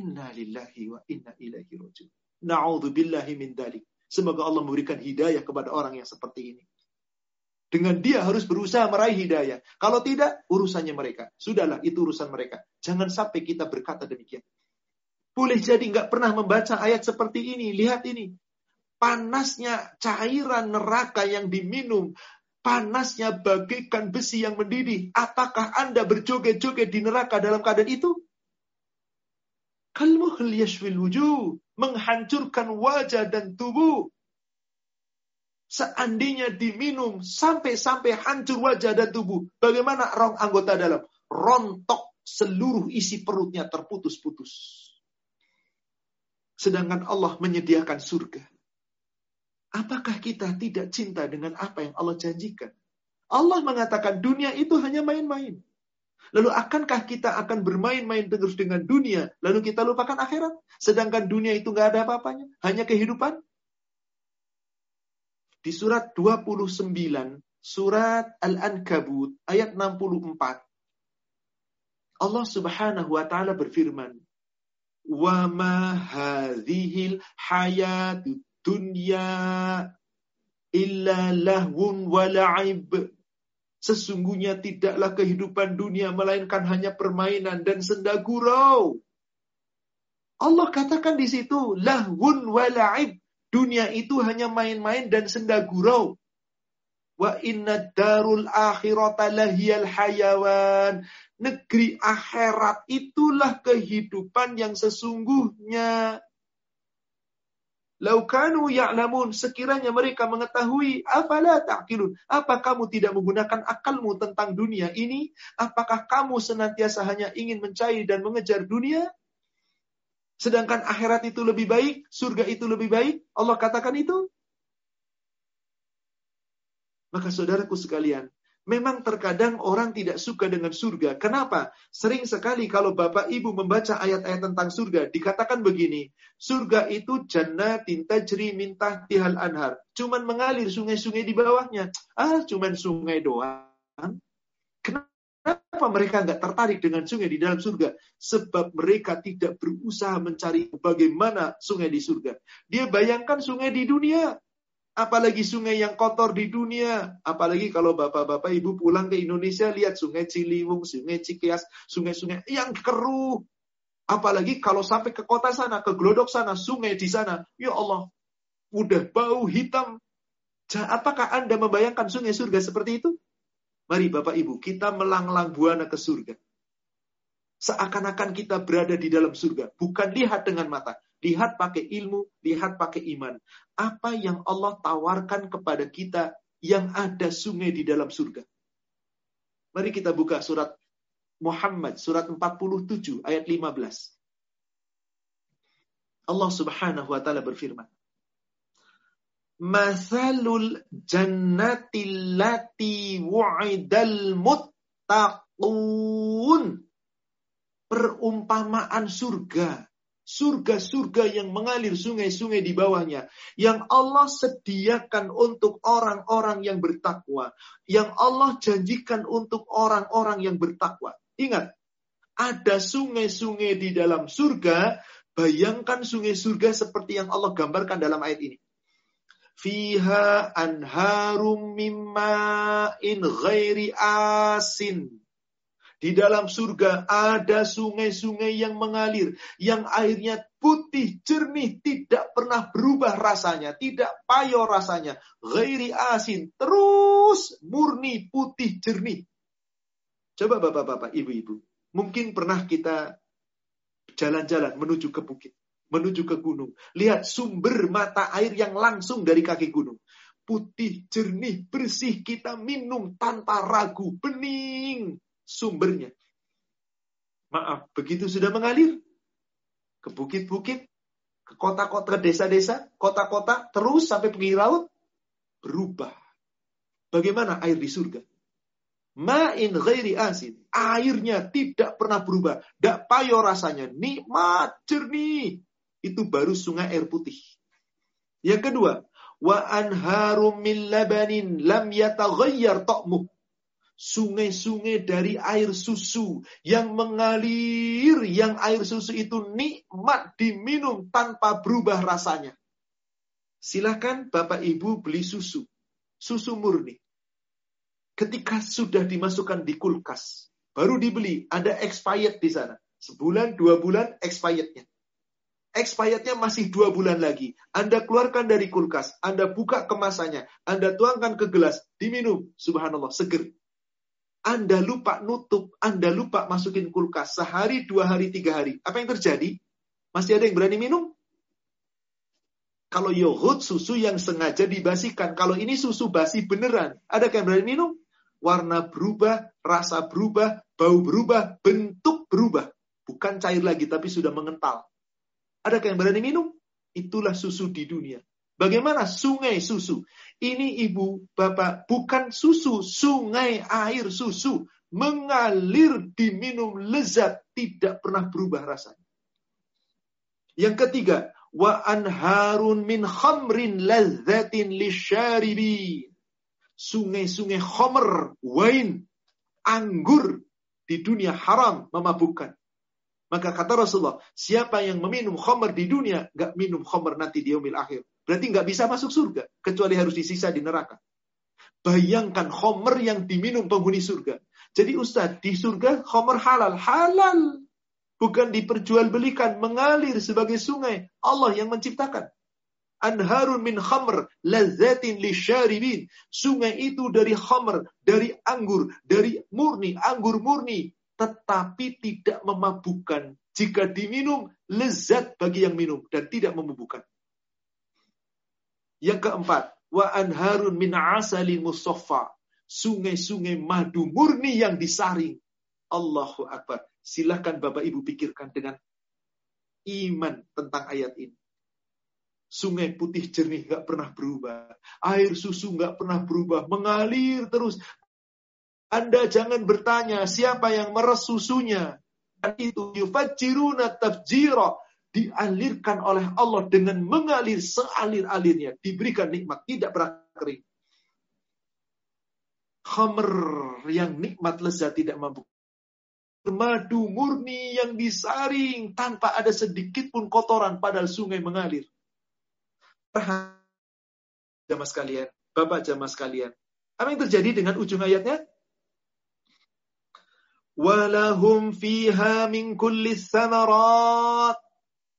Inna lillahi wa inna ilaihi rojiun. Na'udzubillahi min dalik. Semoga Allah memberikan hidayah kepada orang yang seperti ini. Dengan dia harus berusaha meraih hidayah. Kalau tidak, urusannya mereka. Sudahlah, itu urusan mereka. Jangan sampai kita berkata demikian. Boleh jadi nggak pernah membaca ayat seperti ini. Lihat ini. Panasnya cairan neraka yang diminum. Panasnya bagaikan besi yang mendidih. Apakah Anda berjoget-joget di neraka dalam keadaan itu? Kalmuhul yashwil wujuh. Menghancurkan wajah dan tubuh. Seandainya diminum sampai-sampai hancur wajah dan tubuh. Bagaimana rong anggota dalam? Rontok seluruh isi perutnya terputus-putus. Sedangkan Allah menyediakan surga. Apakah kita tidak cinta dengan apa yang Allah janjikan? Allah mengatakan dunia itu hanya main-main. Lalu akankah kita akan bermain-main terus dengan dunia, lalu kita lupakan akhirat? Sedangkan dunia itu nggak ada apa-apanya, hanya kehidupan. Di surat 29, surat Al-Ankabut, ayat 64. Allah subhanahu wa ta'ala berfirman, Wa ma hadhil hayatu dunya illa lahun wa la'ib Sesungguhnya tidaklah kehidupan dunia melainkan hanya permainan dan senda gurau. Allah katakan di situ, lahun wala'ib. Dunia itu hanya main-main dan senda gurau. Wa inna darul akhirata lahiyal hayawan. Negeri akhirat itulah kehidupan yang sesungguhnya. Laukanu ya'lamun, sekiranya mereka mengetahui, afala ta'qilun. Apa kamu tidak menggunakan akalmu tentang dunia ini? Apakah kamu senantiasa hanya ingin mencari dan mengejar dunia? Sedangkan akhirat itu lebih baik, surga itu lebih baik. Allah katakan itu. Maka saudaraku sekalian, Memang terkadang orang tidak suka dengan surga. Kenapa? Sering sekali kalau Bapak Ibu membaca ayat-ayat tentang surga, dikatakan begini, surga itu jannatin tajri min tihal anhar. Cuman mengalir sungai-sungai di bawahnya. Ah, cuman sungai doang. Kenapa mereka nggak tertarik dengan sungai di dalam surga? Sebab mereka tidak berusaha mencari bagaimana sungai di surga. Dia bayangkan sungai di dunia. Apalagi sungai yang kotor di dunia. Apalagi kalau bapak-bapak ibu pulang ke Indonesia lihat sungai Ciliwung, sungai Cikias, sungai-sungai yang keruh. Apalagi kalau sampai ke kota sana, ke Glodok sana, sungai di sana. Ya Allah, udah bau hitam. Apakah Anda membayangkan sungai surga seperti itu? Mari Bapak Ibu, kita melanglang buana ke surga. Seakan-akan kita berada di dalam surga. Bukan lihat dengan mata. Lihat pakai ilmu, lihat pakai iman. Apa yang Allah tawarkan kepada kita yang ada sungai di dalam surga. Mari kita buka surat Muhammad, surat 47, ayat 15. Allah subhanahu wa ta'ala berfirman. Masalul jannati lati wu'idal muttaqun. Perumpamaan surga surga-surga yang mengalir sungai-sungai di bawahnya, yang Allah sediakan untuk orang-orang yang bertakwa, yang Allah janjikan untuk orang-orang yang bertakwa. Ingat, ada sungai-sungai di dalam surga, bayangkan sungai surga seperti yang Allah gambarkan dalam ayat ini. Fiha anharum mimma in ghairi asin di dalam surga ada sungai-sungai yang mengalir, yang airnya putih, jernih, tidak pernah berubah rasanya, tidak payo rasanya. Ghairi asin, terus murni, putih, jernih. Coba bapak-bapak, ibu-ibu, mungkin pernah kita jalan-jalan menuju ke bukit, menuju ke gunung. Lihat sumber mata air yang langsung dari kaki gunung putih, jernih, bersih, kita minum tanpa ragu, bening, sumbernya. Maaf, begitu sudah mengalir ke bukit-bukit, ke kota-kota, ke desa-desa, kota-kota, terus sampai pinggir laut, berubah. Bagaimana air di surga? Ma'in ghairi asin. Airnya tidak pernah berubah. Tidak payo rasanya. Nikmat, jernih. Itu baru sungai air putih. Yang kedua, wa anharum min labanin lam yataghayyar ta'muh sungai-sungai dari air susu yang mengalir, yang air susu itu nikmat diminum tanpa berubah rasanya. Silakan Bapak Ibu beli susu, susu murni. Ketika sudah dimasukkan di kulkas, baru dibeli, ada expired di sana. Sebulan, dua bulan expirednya. Expirednya masih dua bulan lagi. Anda keluarkan dari kulkas, Anda buka kemasannya, Anda tuangkan ke gelas, diminum. Subhanallah, seger anda lupa nutup, Anda lupa masukin kulkas sehari, dua hari, tiga hari. Apa yang terjadi? Masih ada yang berani minum? Kalau yogurt susu yang sengaja dibasikan. Kalau ini susu basi beneran. Ada yang berani minum? Warna berubah, rasa berubah, bau berubah, bentuk berubah. Bukan cair lagi, tapi sudah mengental. Ada yang berani minum? Itulah susu di dunia. Bagaimana sungai susu? Ini ibu, bapak, bukan susu, sungai air susu. Mengalir diminum lezat, tidak pernah berubah rasanya. Yang ketiga, wa anharun min khamrin lazzatin lisyaribin. Sungai-sungai khamr, wine, anggur di dunia haram memabukkan. Maka kata Rasulullah, siapa yang meminum khamr di dunia, gak minum khamr nanti di yaumil akhir. Berarti nggak bisa masuk surga. Kecuali harus disisa di neraka. Bayangkan homer yang diminum penghuni surga. Jadi Ustaz, di surga homer halal. Halal. Bukan diperjualbelikan, mengalir sebagai sungai. Allah yang menciptakan. Anharun min khamr lazzatin lisyaribin. Sungai itu dari khamr, dari anggur, dari murni, anggur murni. Tetapi tidak memabukkan. Jika diminum, lezat bagi yang minum dan tidak memabukkan. Yang keempat, wa anharun min asalin musaffa. Sungai-sungai madu murni yang disaring. Allahu Akbar. Silahkan Bapak Ibu pikirkan dengan iman tentang ayat ini. Sungai putih jernih nggak pernah berubah. Air susu nggak pernah berubah. Mengalir terus. Anda jangan bertanya siapa yang meres susunya. Dan itu yufajiruna tafjira. Dialirkan oleh Allah dengan mengalir sealir-alirnya. Diberikan nikmat. Tidak pernah kering. Khamer yang nikmat lezat tidak mampu madu murni yang disaring tanpa ada sedikit pun kotoran padahal sungai mengalir. Jamaah sekalian, Bapak jamaah sekalian. Apa yang terjadi dengan ujung ayatnya? Walahum fiha min.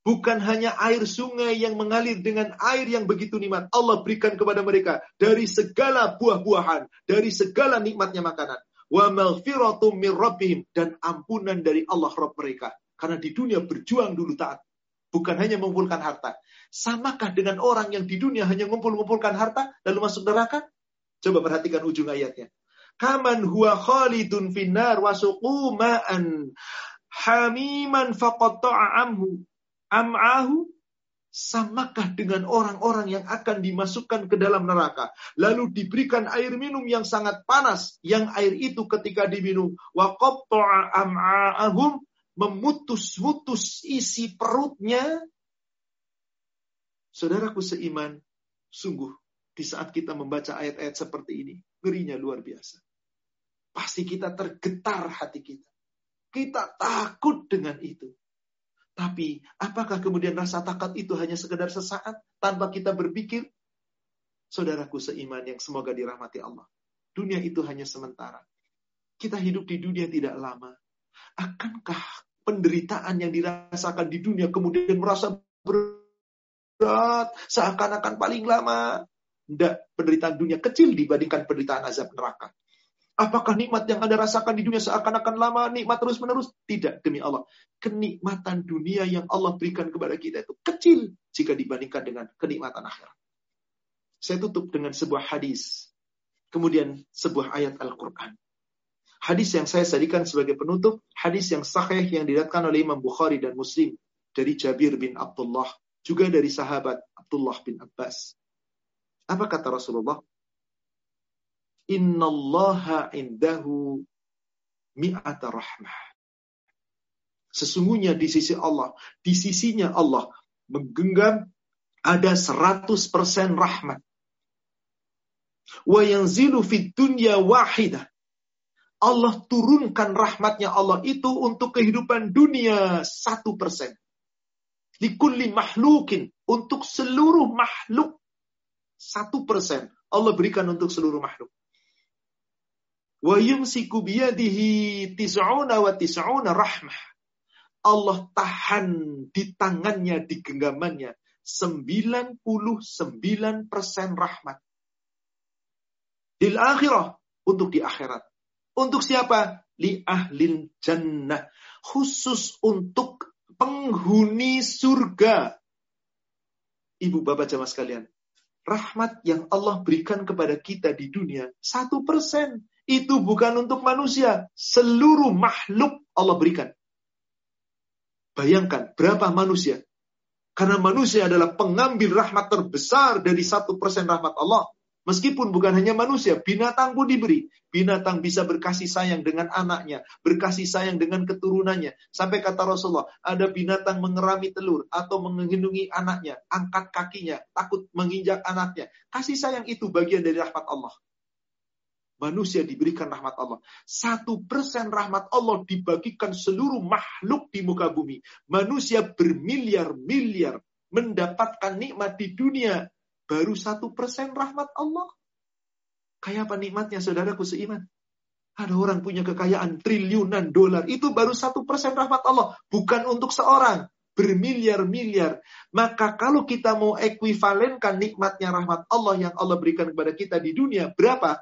Bukan hanya air sungai yang mengalir dengan air yang begitu nikmat. Allah berikan kepada mereka dari segala buah-buahan, dari segala nikmatnya makanan wa maghfiratum dan ampunan dari Allah Rabb mereka. Karena di dunia berjuang dulu taat. Bukan hanya mengumpulkan harta. Samakah dengan orang yang di dunia hanya ngumpul-ngumpulkan harta lalu masuk neraka? Coba perhatikan ujung ayatnya. Kaman huwa khalidun finnar wa ma'an hamiman faqatta'a amhu. Am'ahu samakah dengan orang-orang yang akan dimasukkan ke dalam neraka? Lalu diberikan air minum yang sangat panas yang air itu ketika diminum. Wa am'a'ahum memutus-mutus isi perutnya. Saudaraku seiman sungguh di saat kita membaca ayat-ayat seperti ini ngerinya luar biasa pasti kita tergetar hati kita kita takut dengan itu tapi apakah kemudian rasa takut itu hanya sekedar sesaat tanpa kita berpikir? Saudaraku seiman yang semoga dirahmati Allah. Dunia itu hanya sementara. Kita hidup di dunia tidak lama. Akankah penderitaan yang dirasakan di dunia kemudian merasa berat, seakan-akan paling lama? Tidak, penderitaan dunia kecil dibandingkan penderitaan azab neraka. Apakah nikmat yang Anda rasakan di dunia seakan-akan lama, nikmat terus-menerus? Tidak, demi Allah. Kenikmatan dunia yang Allah berikan kepada kita itu kecil jika dibandingkan dengan kenikmatan akhirat. Saya tutup dengan sebuah hadis. Kemudian sebuah ayat Al-Quran. Hadis yang saya sadikan sebagai penutup, hadis yang sahih yang diriatkan oleh Imam Bukhari dan Muslim dari Jabir bin Abdullah, juga dari sahabat Abdullah bin Abbas. Apa kata Rasulullah? Innallaha indahu mi'ata rahmah. Sesungguhnya di sisi Allah, di sisinya Allah menggenggam ada 100% rahmat. Wa yanzilu fid dunya wahidah. Allah turunkan rahmatnya Allah itu untuk kehidupan dunia satu persen. Likulli mahlukin. Untuk seluruh makhluk. Satu persen. Allah berikan untuk seluruh makhluk. Wa yumsiku biyadihi tis'una wa tis'una rahmah. Allah tahan di tangannya, di genggamannya. 99% rahmat. Di akhirah. Untuk di akhirat. Untuk siapa? Li ahlil jannah. Khusus untuk penghuni surga. Ibu bapak jamaah sekalian. Rahmat yang Allah berikan kepada kita di dunia. Satu persen itu bukan untuk manusia. Seluruh makhluk Allah berikan. Bayangkan berapa manusia. Karena manusia adalah pengambil rahmat terbesar dari satu persen rahmat Allah. Meskipun bukan hanya manusia, binatang pun diberi. Binatang bisa berkasih sayang dengan anaknya, berkasih sayang dengan keturunannya. Sampai kata Rasulullah, ada binatang mengerami telur atau menghindungi anaknya, angkat kakinya, takut menginjak anaknya. Kasih sayang itu bagian dari rahmat Allah manusia diberikan rahmat Allah. Satu persen rahmat Allah dibagikan seluruh makhluk di muka bumi. Manusia bermiliar-miliar mendapatkan nikmat di dunia. Baru satu persen rahmat Allah. Kayak apa nikmatnya saudaraku seiman? Ada orang punya kekayaan triliunan dolar. Itu baru satu persen rahmat Allah. Bukan untuk seorang. bermiliar-miliar. Maka kalau kita mau ekuivalenkan nikmatnya rahmat Allah yang Allah berikan kepada kita di dunia, berapa?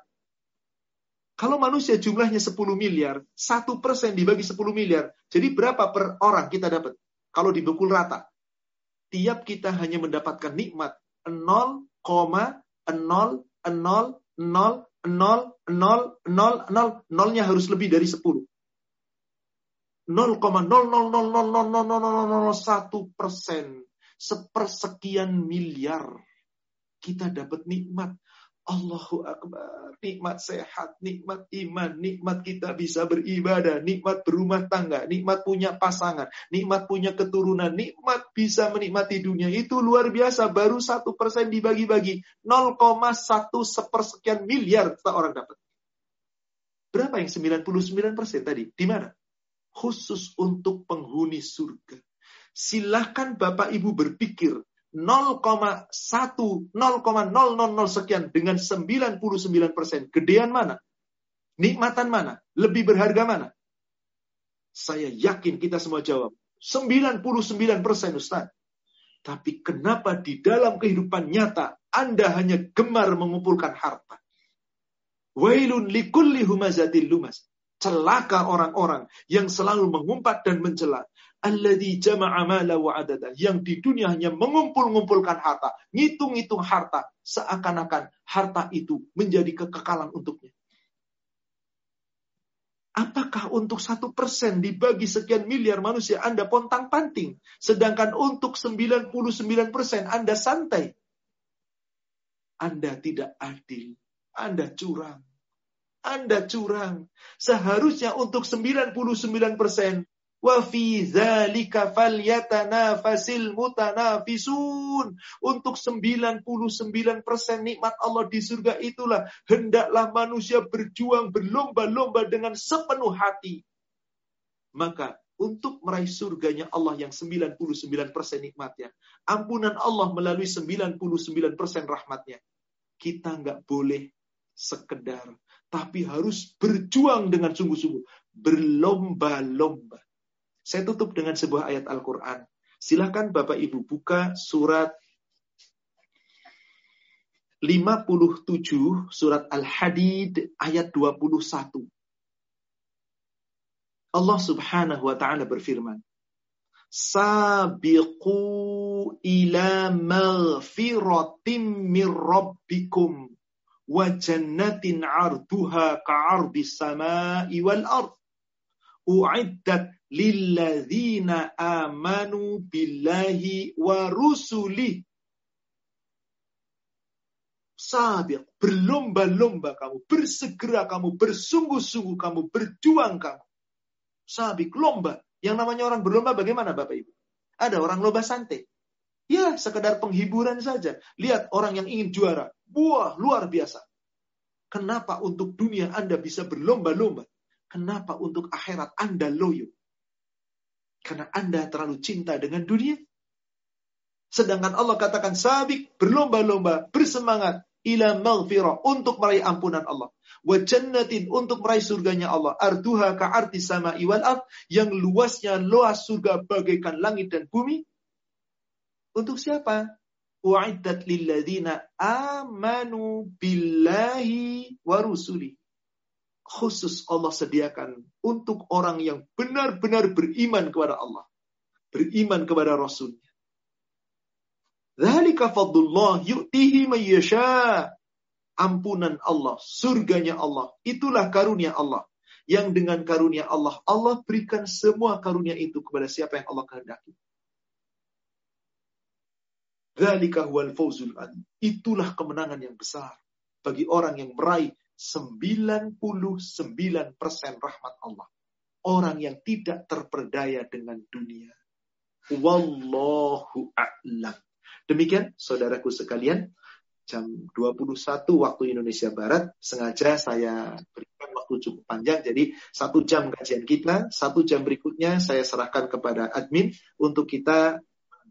Kalau manusia jumlahnya 10 miliar, 1 persen dibagi 10 miliar, jadi berapa per orang kita dapat? Kalau dibukul rata. Tiap kita hanya mendapatkan nikmat 0,000 nolnya harus lebih dari 10. 0,0000001 persen. Sepersekian miliar. Kita dapat nikmat. Allahu Akbar. Nikmat sehat, nikmat iman, nikmat kita bisa beribadah, nikmat berumah tangga, nikmat punya pasangan, nikmat punya keturunan, nikmat bisa menikmati dunia. Itu luar biasa. Baru satu persen dibagi-bagi. 0,1 sepersekian miliar orang dapat. Berapa yang 99 persen tadi? Di mana? khusus untuk penghuni surga. Silahkan Bapak Ibu berpikir 0,1, 0,000 sekian dengan 99 persen. Gedean mana? Nikmatan mana? Lebih berharga mana? Saya yakin kita semua jawab. 99 persen Ustaz. Tapi kenapa di dalam kehidupan nyata Anda hanya gemar mengumpulkan harta? Wailun likulli humazatil lumas. Celaka orang-orang yang selalu mengumpat dan mencela. Alladhi jama'a mala wa adada. Yang di dunia hanya mengumpul-ngumpulkan harta. Ngitung-ngitung harta. Seakan-akan harta itu menjadi kekekalan untuknya. Apakah untuk satu persen dibagi sekian miliar manusia Anda pontang panting. Sedangkan untuk 99 persen Anda santai. Anda tidak adil. Anda curang. Anda curang. Seharusnya untuk 99 persen. Wa fi dzalika falyatanafasil mutanafisun. Untuk 99 persen nikmat Allah di surga itulah hendaklah manusia berjuang berlomba-lomba dengan sepenuh hati. Maka untuk meraih surganya Allah yang 99 persen nikmatnya. Ampunan Allah melalui 99 persen rahmatnya. Kita nggak boleh sekedar tapi harus berjuang dengan sungguh-sungguh, berlomba-lomba. Saya tutup dengan sebuah ayat Al-Quran. Silahkan Bapak Ibu buka surat 57, surat Al-Hadid ayat 21. Allah subhanahu wa ta'ala berfirman, Sabiqu ila maghfiratim min wa jannatin arduha ka'ardis sama'i wal ard. U'iddat lilladzina amanu billahi wa rusuli. Sabiq berlomba-lomba kamu bersegera kamu bersungguh-sungguh kamu berjuang kamu. Sabik lomba. Yang namanya orang berlomba bagaimana Bapak Ibu? Ada orang lomba santai Ya, sekedar penghiburan saja. Lihat orang yang ingin juara. Wah, luar biasa. Kenapa untuk dunia Anda bisa berlomba-lomba? Kenapa untuk akhirat Anda loyo? Karena Anda terlalu cinta dengan dunia. Sedangkan Allah katakan sabik, berlomba-lomba, bersemangat ila maghfirah untuk meraih ampunan Allah. Wa jannatin untuk meraih surganya Allah. Arduha ka arti sama iwal yang luasnya luas surga bagaikan langit dan bumi. Untuk siapa? Wa'iddat lilladzina amanu billahi wa rusuli. Khusus Allah sediakan untuk orang yang benar-benar beriman kepada Allah. Beriman kepada Rasulnya. Dzalika fadlullah yu'tihi man yasha. Ampunan Allah, surganya Allah, itulah karunia Allah. Yang dengan karunia Allah, Allah berikan semua karunia itu kepada siapa yang Allah kehendaki. Dzalika huwal fawzul Itulah kemenangan yang besar bagi orang yang meraih 99% rahmat Allah. Orang yang tidak terperdaya dengan dunia. Wallahu a'lam. Demikian saudaraku sekalian, jam 21 waktu Indonesia Barat, sengaja saya berikan waktu cukup panjang, jadi satu jam kajian kita, satu jam berikutnya saya serahkan kepada admin untuk kita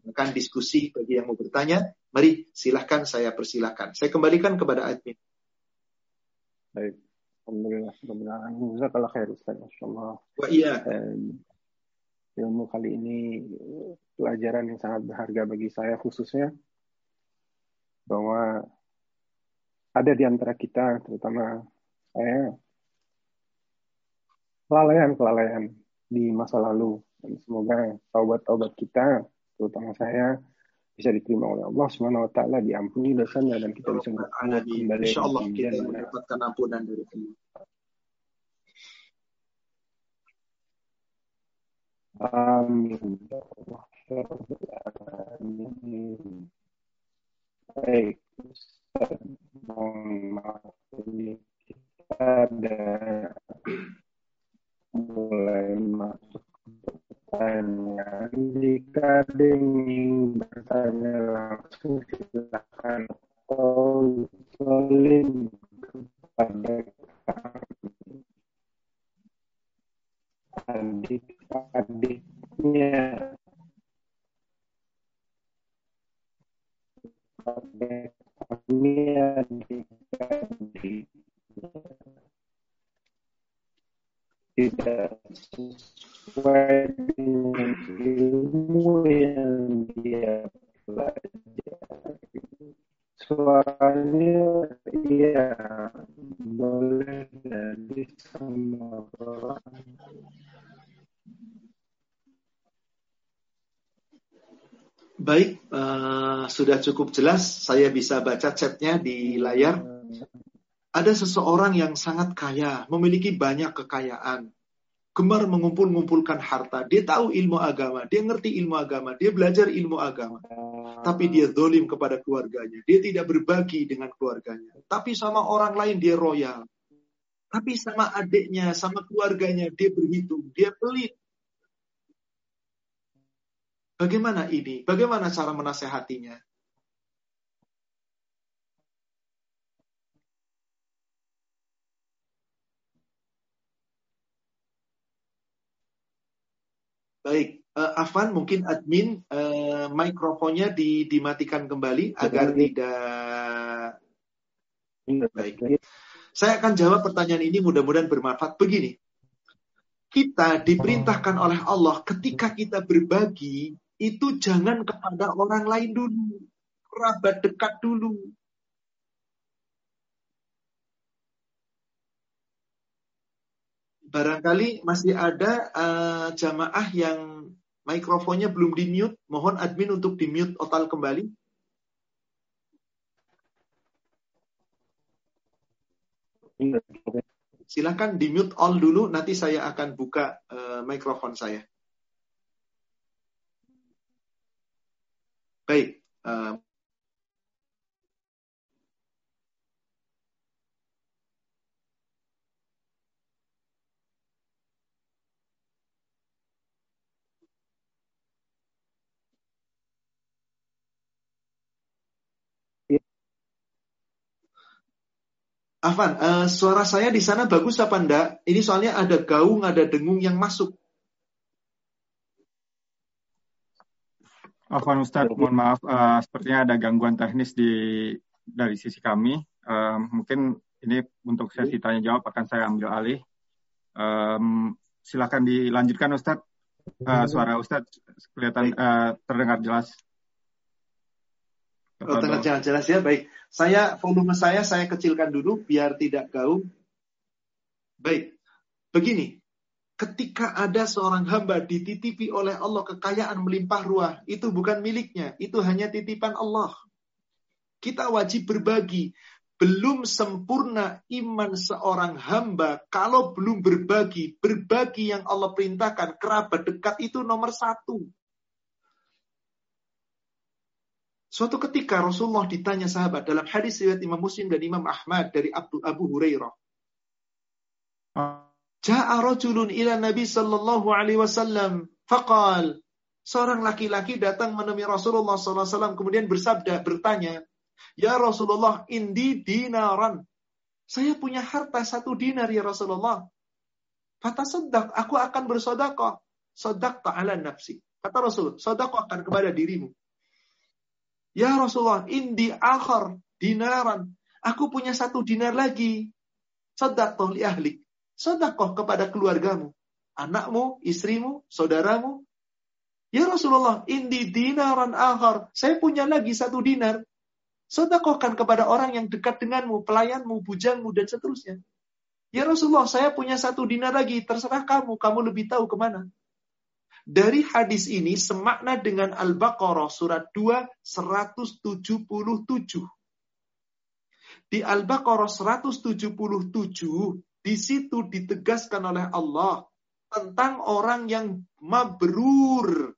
akan diskusi bagi yang mau bertanya. Mari silahkan saya persilahkan. Saya kembalikan kepada admin. Alhamdulillah. Alhamdulillah. Jazakallah khair Ustaz. Masya Allah. Wa iya. ilmu kali ini pelajaran yang sangat berharga bagi saya khususnya bahwa ada di antara kita, terutama saya, kelalaian-kelalaian di masa lalu. Dan semoga taubat-taubat kita, terutama saya, bisa diterima oleh Allah Subhanahu wa taala, diampuni dosanya dan kita bisa kembali insyaallah kita mendapatkan ampunan dari Allah. Amin. Baik, mohon maaf ini kita ada mulai masuk pertanyaan. Jika ingin bertanya langsung silakan salim kepada kami. Adik-adiknya adik kami adik-adik tidak sesuai Soalnya ya boleh jadi. Baik, uh, sudah cukup jelas. Saya bisa baca chatnya di layar. Ada seseorang yang sangat kaya, memiliki banyak kekayaan, gemar mengumpul-ngumpulkan harta. Dia tahu ilmu agama, dia ngerti ilmu agama, dia belajar ilmu agama. Tapi dia dolim kepada keluarganya. Dia tidak berbagi dengan keluarganya. Tapi sama orang lain dia royal. Tapi sama adiknya, sama keluarganya dia berhitung, dia pelit. Bagaimana ini? Bagaimana cara menasehatinya? Baik, uh, Afan mungkin admin uh, mikrofonnya di, dimatikan kembali agar tidak baik. Saya akan jawab pertanyaan ini mudah-mudahan bermanfaat. Begini, kita diperintahkan oleh Allah ketika kita berbagi itu jangan kepada orang lain dulu, kerabat dekat dulu. Barangkali masih ada uh, jamaah yang mikrofonnya belum di mute. Mohon admin untuk di mute total kembali. Silakan di mute all dulu. Nanti saya akan buka uh, mikrofon saya. Baik. Uh, Afan, uh, suara saya di sana bagus apa enggak? Ini soalnya ada gaung, ada dengung yang masuk. Afan Ustaz, mohon maaf, uh, sepertinya ada gangguan teknis di dari sisi kami. Uh, mungkin ini untuk sesi tanya jawab akan saya ambil alih. Um, silakan dilanjutkan Ustaz. Uh, suara Ustaz kelihatan uh, terdengar jelas. Oh, tengah jelas-jelas ya, baik. Saya volume saya saya kecilkan dulu biar tidak gaung. Baik. Begini, ketika ada seorang hamba dititipi oleh Allah kekayaan melimpah ruah, itu bukan miliknya, itu hanya titipan Allah. Kita wajib berbagi. Belum sempurna iman seorang hamba kalau belum berbagi. Berbagi yang Allah perintahkan, kerabat dekat itu nomor satu. Suatu ketika Rasulullah ditanya sahabat dalam hadis riwayat Imam Muslim dan Imam Ahmad dari Abu, Abu Hurairah. Ja'a rajulun ila Nabi sallallahu alaihi wasallam faqal seorang laki-laki datang menemui Rasulullah wasallam kemudian bersabda bertanya, "Ya Rasulullah, indi dinaran." Saya punya harta satu dinar ya Rasulullah. Kata sedek, aku akan bersodakoh. Sodak ta'ala nafsi. Kata Rasul, sodakoh akan kepada dirimu. Ya Rasulullah, indi akhar dinaran. Aku punya satu dinar lagi. Sodakoh li. Sodakoh kepada keluargamu. anakmu, istrimu, saudaramu. Ya Rasulullah, indi dinaran akhar. Saya punya lagi satu dinar. Sodakohkan kepada orang yang dekat denganmu, pelayanmu, bujangmu, dan seterusnya. Ya Rasulullah, saya punya satu dinar lagi. Terserah kamu, kamu lebih tahu ke mana. Dari hadis ini semakna dengan Al-Baqarah surat 2 177. Di Al-Baqarah 177 di situ ditegaskan oleh Allah tentang orang yang mabrur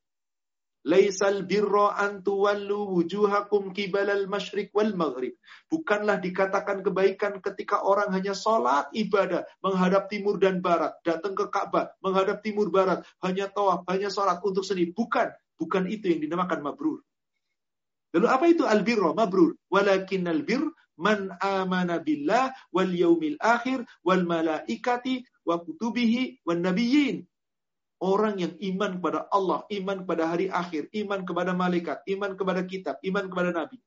Laisal birra an tuwallu wujuhakum kibalal masyriq wal maghrib. Bukanlah dikatakan kebaikan ketika orang hanya sholat ibadah menghadap timur dan barat, datang ke Ka'bah menghadap timur barat, hanya tawaf, hanya sholat untuk sendiri. Bukan, bukan itu yang dinamakan mabrur. Lalu apa itu albirra mabrur? Walakin albir man amana billah wal yaumil akhir wal malaikati wa kutubihi wan nabiyyin Orang yang iman kepada Allah, iman kepada hari akhir, iman kepada malaikat, iman kepada kitab, iman kepada nabi.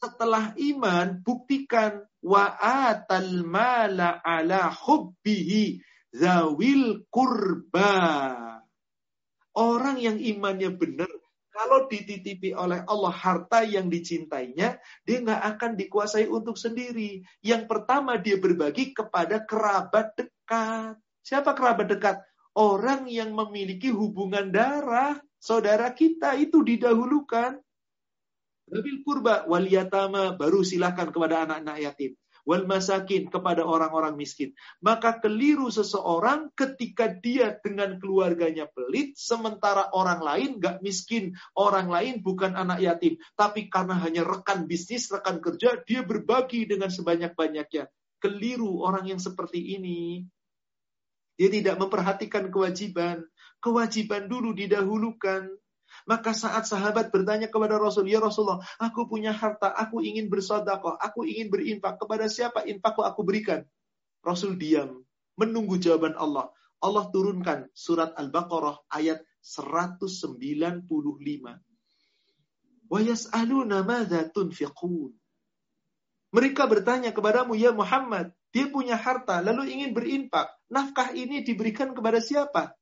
Setelah iman, buktikan wa atal mala ala hubbihi zawil kurba. Orang yang imannya benar, kalau dititipi oleh Allah harta yang dicintainya, dia nggak akan dikuasai untuk sendiri. Yang pertama dia berbagi kepada kerabat dekat. Siapa kerabat dekat? Orang yang memiliki hubungan darah, saudara kita itu didahulukan. Nabil kurba wal yatama baru silakan kepada anak-anak yatim. Wal masakin kepada orang-orang miskin. Maka keliru seseorang ketika dia dengan keluarganya pelit, sementara orang lain gak miskin. Orang lain bukan anak yatim. Tapi karena hanya rekan bisnis, rekan kerja, dia berbagi dengan sebanyak-banyaknya. Keliru orang yang seperti ini. Dia tidak memperhatikan kewajiban. Kewajiban dulu didahulukan. Maka saat sahabat bertanya kepada Rasul, Ya Rasulullah, aku punya harta, aku ingin bersodakoh, aku ingin berinfak. Kepada siapa infakku aku berikan? Rasul diam, menunggu jawaban Allah. Allah turunkan surat Al-Baqarah ayat 195. Wa yas'aluna madza tunfiqun. Mereka bertanya kepadamu, Ya Muhammad, dia punya harta, lalu ingin berinfak. Nafkah ini diberikan kepada siapa?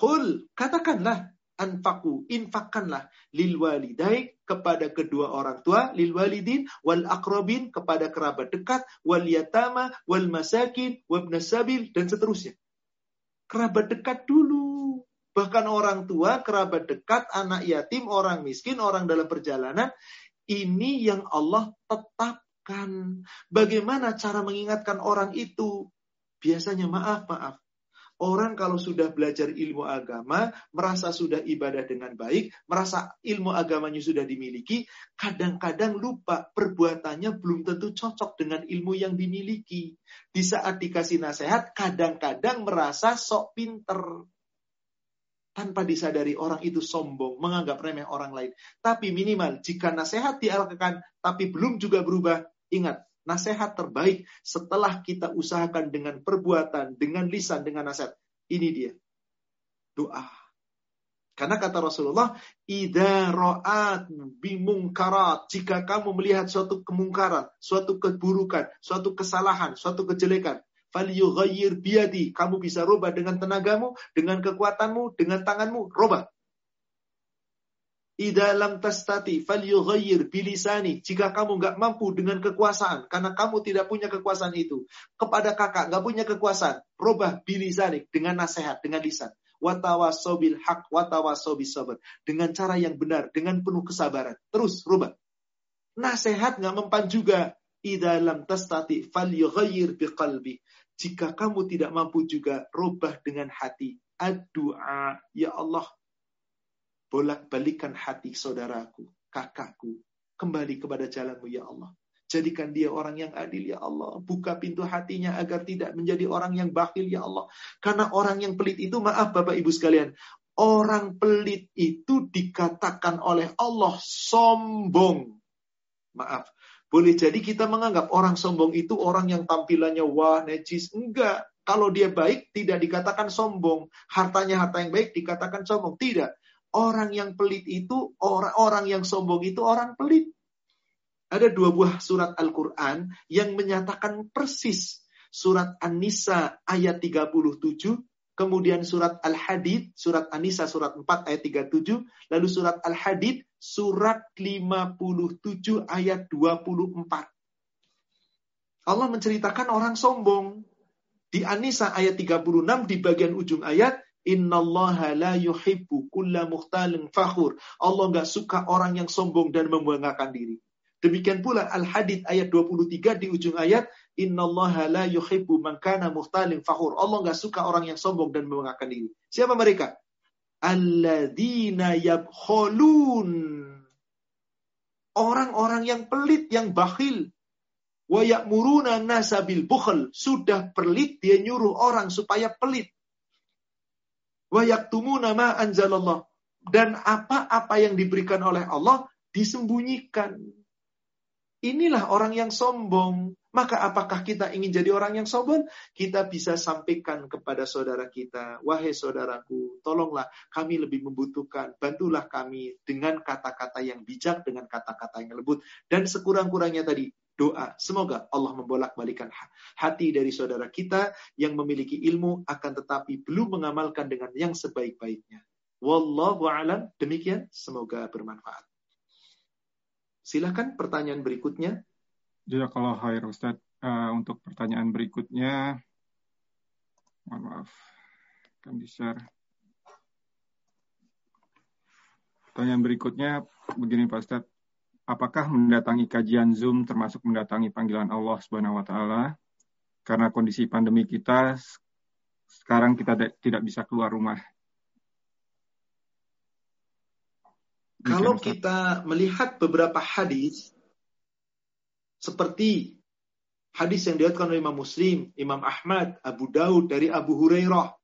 Qul, katakanlah, anfaku, infakkanlah lil walidai kepada kedua orang tua, lil walidin wal akrobin kepada kerabat dekat, wal yatama wal masakin wabna sabil dan seterusnya. Kerabat dekat dulu. Bahkan orang tua, kerabat dekat, anak yatim, orang miskin, orang dalam perjalanan, ini yang Allah tetap ingatkan. Bagaimana cara mengingatkan orang itu? Biasanya maaf, maaf. Orang kalau sudah belajar ilmu agama, merasa sudah ibadah dengan baik, merasa ilmu agamanya sudah dimiliki, kadang-kadang lupa perbuatannya belum tentu cocok dengan ilmu yang dimiliki. Di saat dikasih nasihat, kadang-kadang merasa sok pinter tanpa disadari orang itu sombong, menganggap remeh orang lain. Tapi minimal jika nasihat diarahkan tapi belum juga berubah, Ingat, nasihat terbaik setelah kita usahakan dengan perbuatan, dengan lisan, dengan nasihat. Ini dia. Doa. Karena kata Rasulullah, Ida ro'at bimungkarat. Jika kamu melihat suatu kemungkaran, suatu keburukan, suatu kesalahan, suatu kejelekan, biadi. Kamu bisa rubah dengan tenagamu, dengan kekuatanmu, dengan tanganmu, rubah. Ida lam tastati falyughayyir bilisani. Jika kamu nggak mampu dengan kekuasaan, karena kamu tidak punya kekuasaan itu. Kepada kakak nggak punya kekuasaan, robah bilisani dengan nasihat, dengan lisan. Watawasobil hak, watawasobil sabar. Dengan cara yang benar, dengan penuh kesabaran. Terus rubah. Nasihat nggak mempan juga. Ida lam tastati falyughayyir biqalbi. Jika kamu tidak mampu juga, robah dengan hati. Ad-du'a. Ya Allah, bolak-balikan hati saudaraku, kakakku, kembali kepada jalanmu ya Allah. Jadikan dia orang yang adil ya Allah. Buka pintu hatinya agar tidak menjadi orang yang bakhil ya Allah. Karena orang yang pelit itu, maaf Bapak Ibu sekalian, orang pelit itu dikatakan oleh Allah sombong. Maaf, boleh jadi kita menganggap orang sombong itu orang yang tampilannya wah, necis. Enggak. Kalau dia baik, tidak dikatakan sombong. Hartanya harta yang baik dikatakan sombong. Tidak. Orang yang pelit itu, orang-orang yang sombong itu orang pelit. Ada dua buah surat Al-Quran yang menyatakan persis. Surat An-Nisa ayat 37 kemudian surat Al-Hadid, surat An-Nisa surat 4 ayat 37, lalu surat Al-Hadid surat 57 ayat 24. Allah menceritakan orang sombong. Di An-Nisa ayat 36 di bagian ujung ayat, Innallaha la yuhibbu kulla muhtalin fakhur. Allah nggak suka orang yang sombong dan membanggakan diri. Demikian pula Al-Hadid ayat 23 di ujung ayat, Innallaha la yuhibbu man kana muhtalin fakhur. Allah nggak suka orang yang sombong dan membanggakan diri. Siapa mereka? Alladzina yabkhulun. Orang-orang yang pelit, yang bakhil. Wa ya'muruna nasa bil bukhl. Sudah pelit, dia nyuruh orang supaya pelit. Wa yaktumuna ma anzalallah. Dan apa-apa yang diberikan oleh Allah disembunyikan. Inilah orang yang sombong. Maka apakah kita ingin jadi orang yang sombong? Kita bisa sampaikan kepada saudara kita, wahai saudaraku, tolonglah kami lebih membutuhkan, bantulah kami dengan kata-kata yang bijak, dengan kata-kata yang lembut. Dan sekurang-kurangnya tadi, doa. Semoga Allah membolak-balikan hati dari saudara kita yang memiliki ilmu, akan tetapi belum mengamalkan dengan yang sebaik-baiknya. Wallahu alam. Demikian, semoga bermanfaat. Silakan pertanyaan berikutnya. Ya kalau Ustaz, uh, untuk pertanyaan berikutnya, mohon maaf, akan di-share. Pertanyaan berikutnya begini Pak Ustaz, apakah mendatangi kajian Zoom termasuk mendatangi panggilan Allah Subhanahu wa taala? Karena kondisi pandemi kita sekarang kita tidak bisa keluar rumah. Kalau kita melihat beberapa hadis seperti hadis yang diriwayatkan oleh Imam Muslim, Imam Ahmad, Abu Daud dari Abu Hurairah.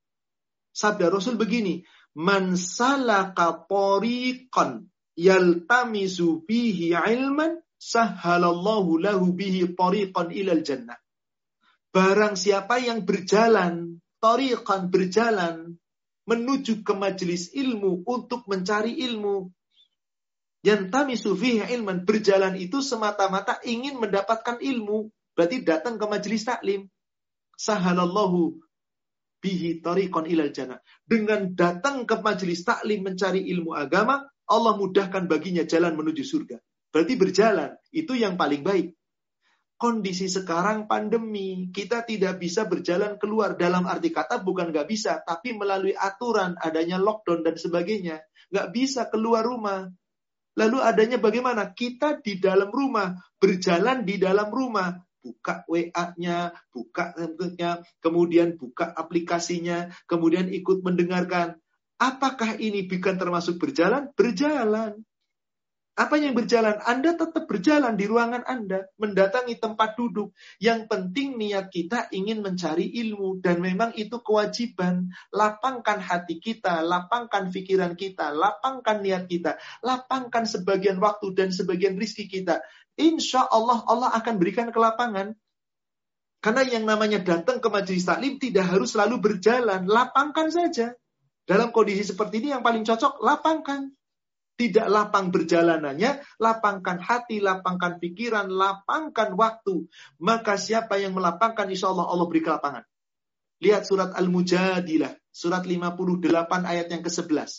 Sabda Rasul begini, "Man salaka tariqan yaltamisu bihi ilman sahhalallahu lahu bihi tariqan ilal jannah." Barang siapa yang berjalan, tariqan berjalan menuju ke majelis ilmu untuk mencari ilmu, yang fihi ilman. Berjalan itu semata-mata ingin mendapatkan ilmu. Berarti datang ke majelis taklim. Sahalallahu bihi tariqan ilal jannah. Dengan datang ke majelis taklim mencari ilmu agama, Allah mudahkan baginya jalan menuju surga. Berarti berjalan, itu yang paling baik. Kondisi sekarang pandemi, kita tidak bisa berjalan keluar. Dalam arti kata bukan nggak bisa, tapi melalui aturan, adanya lockdown dan sebagainya. Nggak bisa keluar rumah. Lalu adanya bagaimana? Kita di dalam rumah, berjalan di dalam rumah, buka WA-nya, buka kemudian buka aplikasinya, kemudian ikut mendengarkan. Apakah ini bukan termasuk berjalan? Berjalan. Apa yang berjalan? Anda tetap berjalan di ruangan Anda, mendatangi tempat duduk. Yang penting niat kita ingin mencari ilmu dan memang itu kewajiban. Lapangkan hati kita, lapangkan pikiran kita, lapangkan niat kita, lapangkan sebagian waktu dan sebagian rizki kita. Insya Allah Allah akan berikan kelapangan. Karena yang namanya datang ke majelis taklim tidak harus selalu berjalan, lapangkan saja. Dalam kondisi seperti ini yang paling cocok, lapangkan tidak lapang berjalanannya, lapangkan hati, lapangkan pikiran, lapangkan waktu. Maka siapa yang melapangkan, insya Allah Allah beri kelapangan. Lihat surat Al-Mujadilah, surat 58 ayat yang ke-11.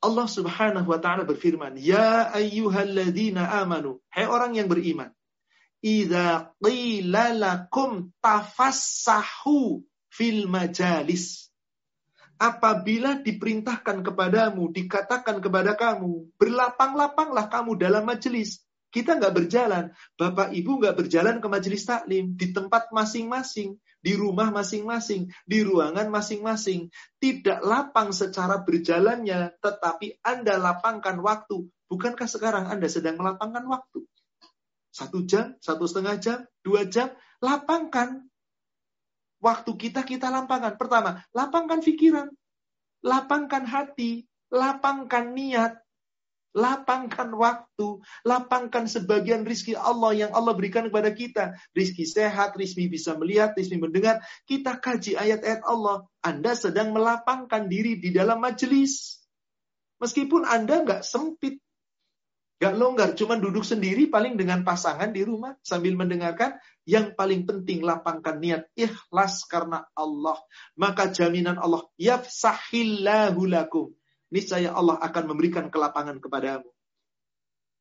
Allah subhanahu wa ta'ala berfirman, Ya ayyuhalladzina amanu, hai orang yang beriman, Iza qila lakum tafassahu fil majalis apabila diperintahkan kepadamu, dikatakan kepada kamu, berlapang-lapanglah kamu dalam majelis. Kita nggak berjalan, bapak ibu nggak berjalan ke majelis taklim di tempat masing-masing, di rumah masing-masing, di ruangan masing-masing. Tidak lapang secara berjalannya, tetapi Anda lapangkan waktu. Bukankah sekarang Anda sedang melapangkan waktu? Satu jam, satu setengah jam, dua jam, lapangkan waktu kita kita lapangkan. Pertama, lapangkan pikiran, lapangkan hati, lapangkan niat, lapangkan waktu, lapangkan sebagian rizki Allah yang Allah berikan kepada kita. Rizki sehat, rizki bisa melihat, rizki mendengar. Kita kaji ayat-ayat Allah. Anda sedang melapangkan diri di dalam majelis. Meskipun Anda nggak sempit. Gak longgar, cuma duduk sendiri paling dengan pasangan di rumah sambil mendengarkan. Yang paling penting lapangkan niat ikhlas karena Allah. Maka jaminan Allah, yafsahillahu lakum. Niscaya Allah akan memberikan kelapangan kepadamu.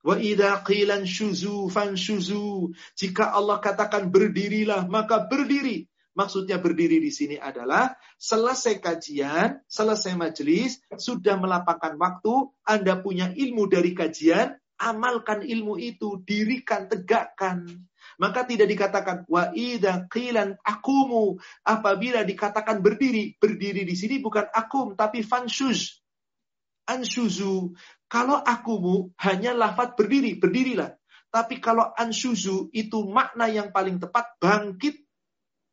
Wa idha qilan syuzu fan syuzu. Jika Allah katakan berdirilah, maka berdiri. Maksudnya berdiri di sini adalah selesai kajian, selesai majelis, sudah melapangkan waktu, Anda punya ilmu dari kajian, amalkan ilmu itu, dirikan, tegakkan. Maka tidak dikatakan wa idza qilan akumu. Apabila dikatakan berdiri, berdiri di sini bukan akum tapi fanshuz. Ansuzu. Kalau akumu hanya lafat berdiri, berdirilah. Tapi kalau ansuzu itu makna yang paling tepat bangkit.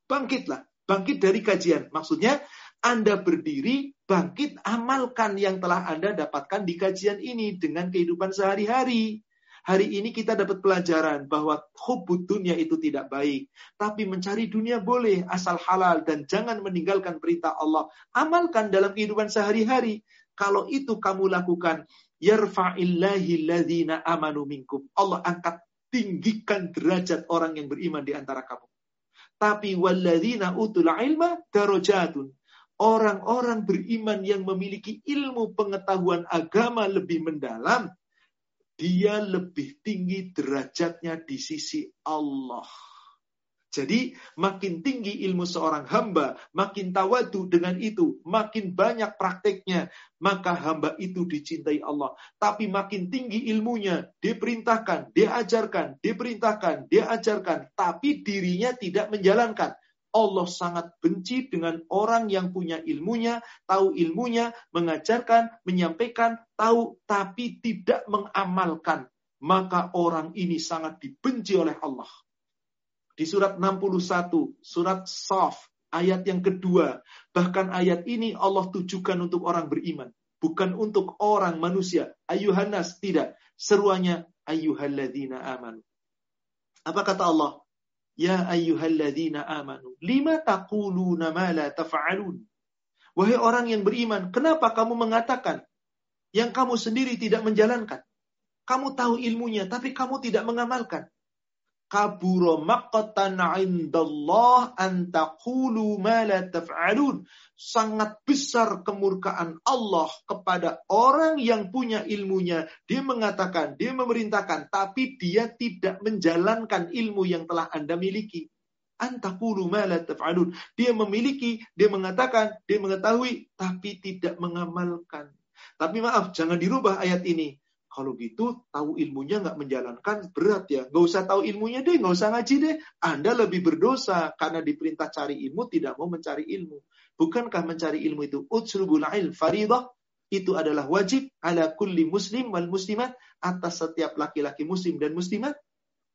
Bangkitlah, bangkit dari kajian. Maksudnya anda berdiri, bangkit, amalkan yang telah Anda dapatkan di kajian ini dengan kehidupan sehari-hari. Hari ini kita dapat pelajaran bahwa hubud dunia itu tidak baik. Tapi mencari dunia boleh, asal halal. Dan jangan meninggalkan perintah Allah. Amalkan dalam kehidupan sehari-hari. Kalau itu kamu lakukan, yarfa'illahi amanu minkum. Allah angkat tinggikan derajat orang yang beriman di antara kamu. Tapi walladzina utul ilma darajatun orang-orang beriman yang memiliki ilmu pengetahuan agama lebih mendalam, dia lebih tinggi derajatnya di sisi Allah. Jadi makin tinggi ilmu seorang hamba, makin tawadu dengan itu, makin banyak prakteknya, maka hamba itu dicintai Allah. Tapi makin tinggi ilmunya, diperintahkan, diajarkan, diperintahkan, diajarkan, tapi dirinya tidak menjalankan. Allah sangat benci dengan orang yang punya ilmunya, tahu ilmunya, mengajarkan, menyampaikan, tahu tapi tidak mengamalkan. Maka orang ini sangat dibenci oleh Allah. Di surat 61, surat Saf, ayat yang kedua. Bahkan ayat ini Allah tujukan untuk orang beriman. Bukan untuk orang manusia. Ayuhanas, tidak. Seruannya, ayuhalladzina aman. Apa kata Allah? Ya ayyuhalladzina amanu, lima taquluna ma la taf'alun. Wahai orang yang beriman, kenapa kamu mengatakan yang kamu sendiri tidak menjalankan? Kamu tahu ilmunya, tapi kamu tidak mengamalkan kaburo maqtan indallah an taqulu ma la taf'alun. Sangat besar kemurkaan Allah kepada orang yang punya ilmunya. Dia mengatakan, dia memerintahkan, tapi dia tidak menjalankan ilmu yang telah Anda miliki. Antakulu ma la taf'alun. Dia memiliki, dia mengatakan, dia mengetahui, tapi tidak mengamalkan. Tapi maaf, jangan dirubah ayat ini. Kalau gitu, tahu ilmunya nggak menjalankan, berat ya. Nggak usah tahu ilmunya deh, nggak usah ngaji deh. Anda lebih berdosa karena diperintah cari ilmu, tidak mau mencari ilmu. Bukankah mencari ilmu itu utsrubul ilm faridah? Itu adalah wajib ala kulli muslim wal muslimat atas setiap laki-laki muslim dan muslimat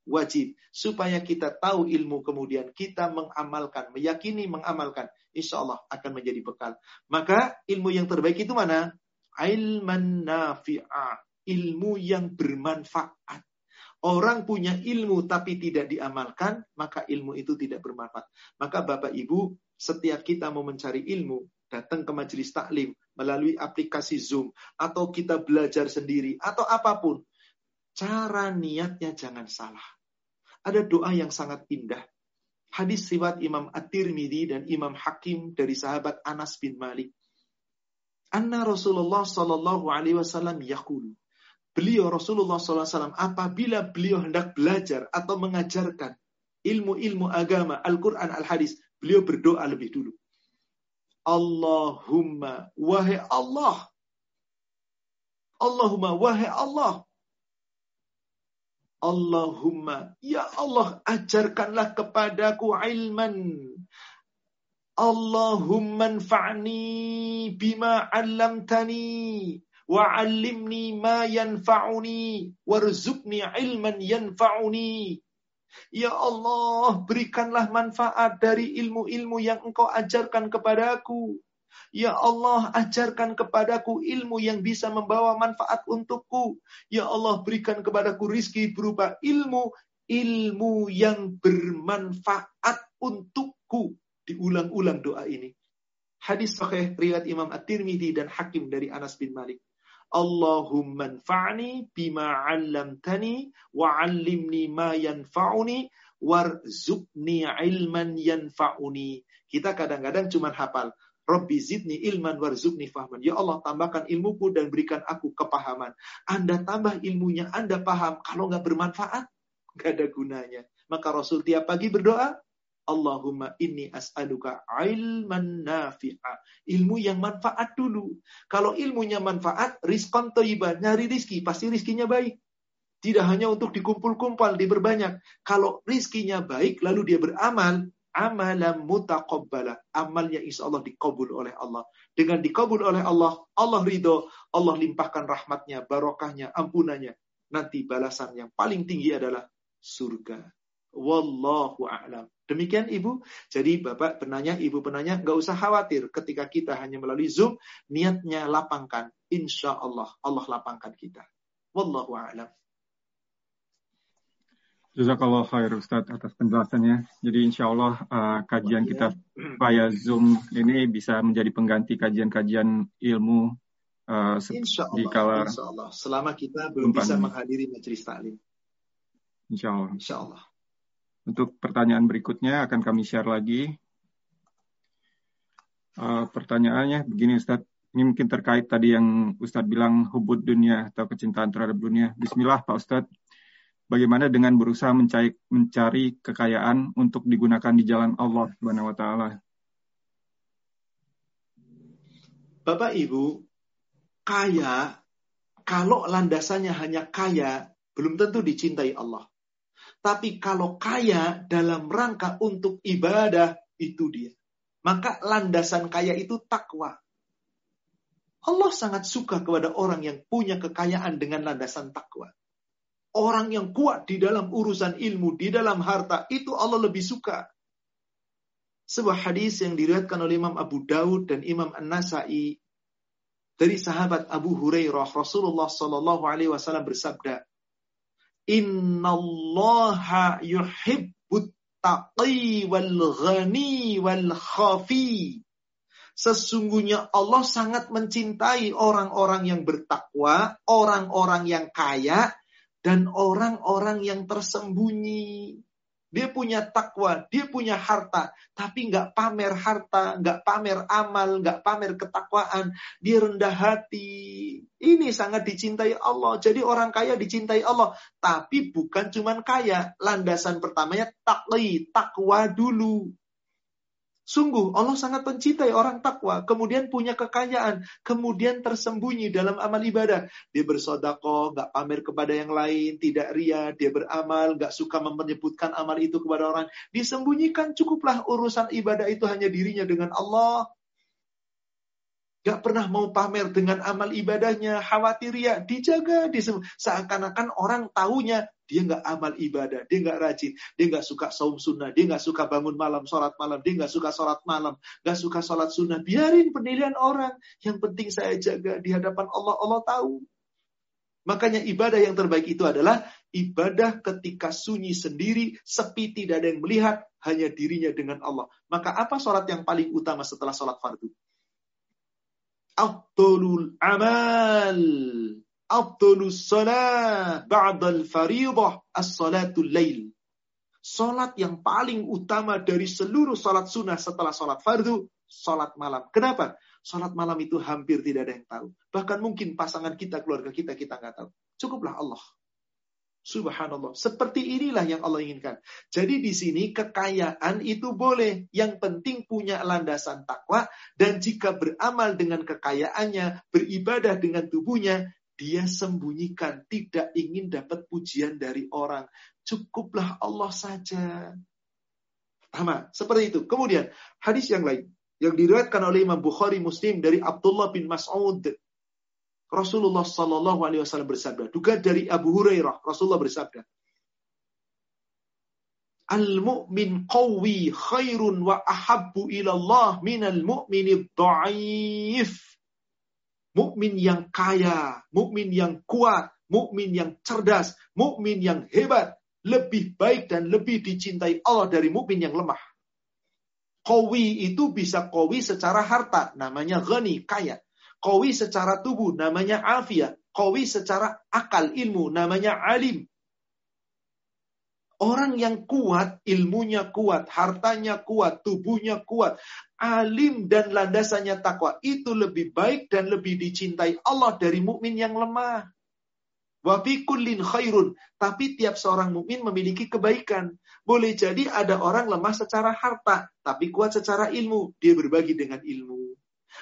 wajib supaya kita tahu ilmu kemudian kita mengamalkan meyakini mengamalkan insya Allah akan menjadi bekal maka ilmu yang terbaik itu mana ilman nafi'ah ilmu yang bermanfaat. Orang punya ilmu tapi tidak diamalkan, maka ilmu itu tidak bermanfaat. Maka Bapak Ibu, setiap kita mau mencari ilmu, datang ke majelis taklim melalui aplikasi Zoom atau kita belajar sendiri atau apa pun, cara niatnya jangan salah. Ada doa yang sangat indah. Hadis riwayat Imam At-Tirmidzi dan Imam Hakim dari sahabat Anas bin Malik. Anna Rasulullah sallallahu alaihi wasallam yaqulu beliau Rasulullah SAW apabila beliau hendak belajar atau mengajarkan ilmu-ilmu agama, Al-Quran, Al-Hadis, beliau berdoa lebih dulu. Allahumma, wahai Allah. Allahumma, wahai Allah. Allahumma, ya Allah, ajarkanlah kepadaku ilman. Allahumma anfa'ni bima 'allamtani wa'allimni ma yanfa'uni warzuqni ilman yanfa'uni Ya Allah, berikanlah manfaat dari ilmu-ilmu yang engkau ajarkan kepadaku. Ya Allah, ajarkan kepadaku ilmu yang bisa membawa manfaat untukku. Ya Allah, berikan kepadaku rizki berupa ilmu, ilmu yang bermanfaat untukku. Diulang-ulang doa ini. Hadis sahih riwayat Imam At-Tirmidzi dan Hakim dari Anas bin Malik. Allahumma anfa'ni bima 'allamtani wa 'allimni ma yanfa'uni warzuqni ilman yanfa'uni. Kita kadang-kadang cuma hafal Rabbi zidni ilman warzuqni fahman. Ya Allah, tambahkan ilmuku dan berikan aku kepahaman. Anda tambah ilmunya, Anda paham. Kalau nggak bermanfaat, nggak ada gunanya. Maka Rasul tiap pagi berdoa, Allahumma inni as'aluka ilman nafi'a. Ilmu yang manfaat dulu. Kalau ilmunya manfaat, rizqan toiba. Nyari rizki, pasti rizkinya baik. Tidak hanya untuk dikumpul-kumpul, diperbanyak. Kalau rizkinya baik, lalu dia beramal, amalan mutaqabbala. Amalnya insya Allah dikabul oleh Allah. Dengan dikabul oleh Allah, Allah ridho, Allah limpahkan rahmatnya, barokahnya, ampunannya. Nanti balasan yang paling tinggi adalah surga. Wallahu a'lam. Demikian Ibu. Jadi Bapak penanya, Ibu penanya, nggak usah khawatir ketika kita hanya melalui Zoom, niatnya lapangkan. Insya Allah, Allah lapangkan kita. Wallahu a'lam. Jazakallah khair Ustaz atas penjelasannya. Jadi insya Allah uh, kajian kita via Zoom ini bisa menjadi pengganti kajian-kajian ilmu uh, insya Allah, di kala insya Allah. Selama kita belum bisa menghadiri majelis taklim. Insya Allah. Insya Allah. Untuk pertanyaan berikutnya akan kami share lagi. Uh, pertanyaannya begini Ustaz, ini mungkin terkait tadi yang Ustadz bilang hubud dunia atau kecintaan terhadap dunia. Bismillah Pak Ustadz, bagaimana dengan berusaha mencari, mencari kekayaan untuk digunakan di jalan Allah Subhanahu wa taala. Bapak Ibu, kaya kalau landasannya hanya kaya belum tentu dicintai Allah. Tapi kalau kaya dalam rangka untuk ibadah itu dia. Maka landasan kaya itu takwa. Allah sangat suka kepada orang yang punya kekayaan dengan landasan takwa. Orang yang kuat di dalam urusan ilmu, di dalam harta, itu Allah lebih suka. Sebuah hadis yang diriwayatkan oleh Imam Abu Daud dan Imam An-Nasai dari sahabat Abu Hurairah Rasulullah Shallallahu Alaihi Wasallam bersabda, Inna Allah yuhibbut taqi wal ghani wal khafi. Sesungguhnya Allah sangat mencintai orang-orang yang bertakwa, orang-orang yang kaya, dan orang-orang yang tersembunyi. Dia punya takwa, dia punya harta, tapi nggak pamer harta, nggak pamer amal, nggak pamer ketakwaan. Dia rendah hati. Ini sangat dicintai Allah. Jadi orang kaya dicintai Allah, tapi bukan cuman kaya. Landasan pertamanya takli, takwa dulu. Sungguh Allah sangat mencintai orang takwa, kemudian punya kekayaan, kemudian tersembunyi dalam amal ibadah. Dia bersodako, nggak pamer kepada yang lain, tidak ria, dia beramal, nggak suka menyebutkan amal itu kepada orang. Disembunyikan cukuplah urusan ibadah itu hanya dirinya dengan Allah. Gak pernah mau pamer dengan amal ibadahnya, khawatir ya, dijaga, seakan-akan orang tahunya dia nggak amal ibadah, dia nggak rajin, dia nggak suka saum sunnah, dia nggak suka bangun malam, sholat malam, dia nggak suka sholat malam, nggak suka sholat sunnah. Biarin penilaian orang. Yang penting saya jaga di hadapan Allah, Allah tahu. Makanya ibadah yang terbaik itu adalah ibadah ketika sunyi sendiri, sepi tidak ada yang melihat, hanya dirinya dengan Allah. Maka apa sholat yang paling utama setelah sholat fardu? Abdulul amal afdalus salat ba'dal faridah as-salatul lail. Salat yang paling utama dari seluruh salat sunnah setelah salat fardu, salat malam. Kenapa? Salat malam itu hampir tidak ada yang tahu. Bahkan mungkin pasangan kita, keluarga kita, kita nggak tahu. Cukuplah Allah. Subhanallah. Seperti inilah yang Allah inginkan. Jadi di sini kekayaan itu boleh. Yang penting punya landasan takwa. Dan jika beramal dengan kekayaannya, beribadah dengan tubuhnya, dia sembunyikan, tidak ingin dapat pujian dari orang. Cukuplah Allah saja. Sama, seperti itu. Kemudian, hadis yang lain. Yang diriwayatkan oleh Imam Bukhari Muslim dari Abdullah bin Mas'ud. Rasulullah Sallallahu Alaihi Wasallam bersabda. Juga dari Abu Hurairah. Rasulullah bersabda. Al-mu'min qawi khairun wa ahabbu ilallah minal mu'mini dha'if mukmin yang kaya, mukmin yang kuat, mukmin yang cerdas, mukmin yang hebat, lebih baik dan lebih dicintai Allah dari mukmin yang lemah. Kowi itu bisa kowi secara harta, namanya ghani, kaya. Kawi secara tubuh namanya afiah. Kawi secara akal ilmu namanya alim. Orang yang kuat, ilmunya kuat, hartanya kuat, tubuhnya kuat, alim dan landasannya takwa itu lebih baik dan lebih dicintai Allah dari mukmin yang lemah. Wa kullin khairun. Tapi tiap seorang mukmin memiliki kebaikan. Boleh jadi ada orang lemah secara harta, tapi kuat secara ilmu. Dia berbagi dengan ilmu.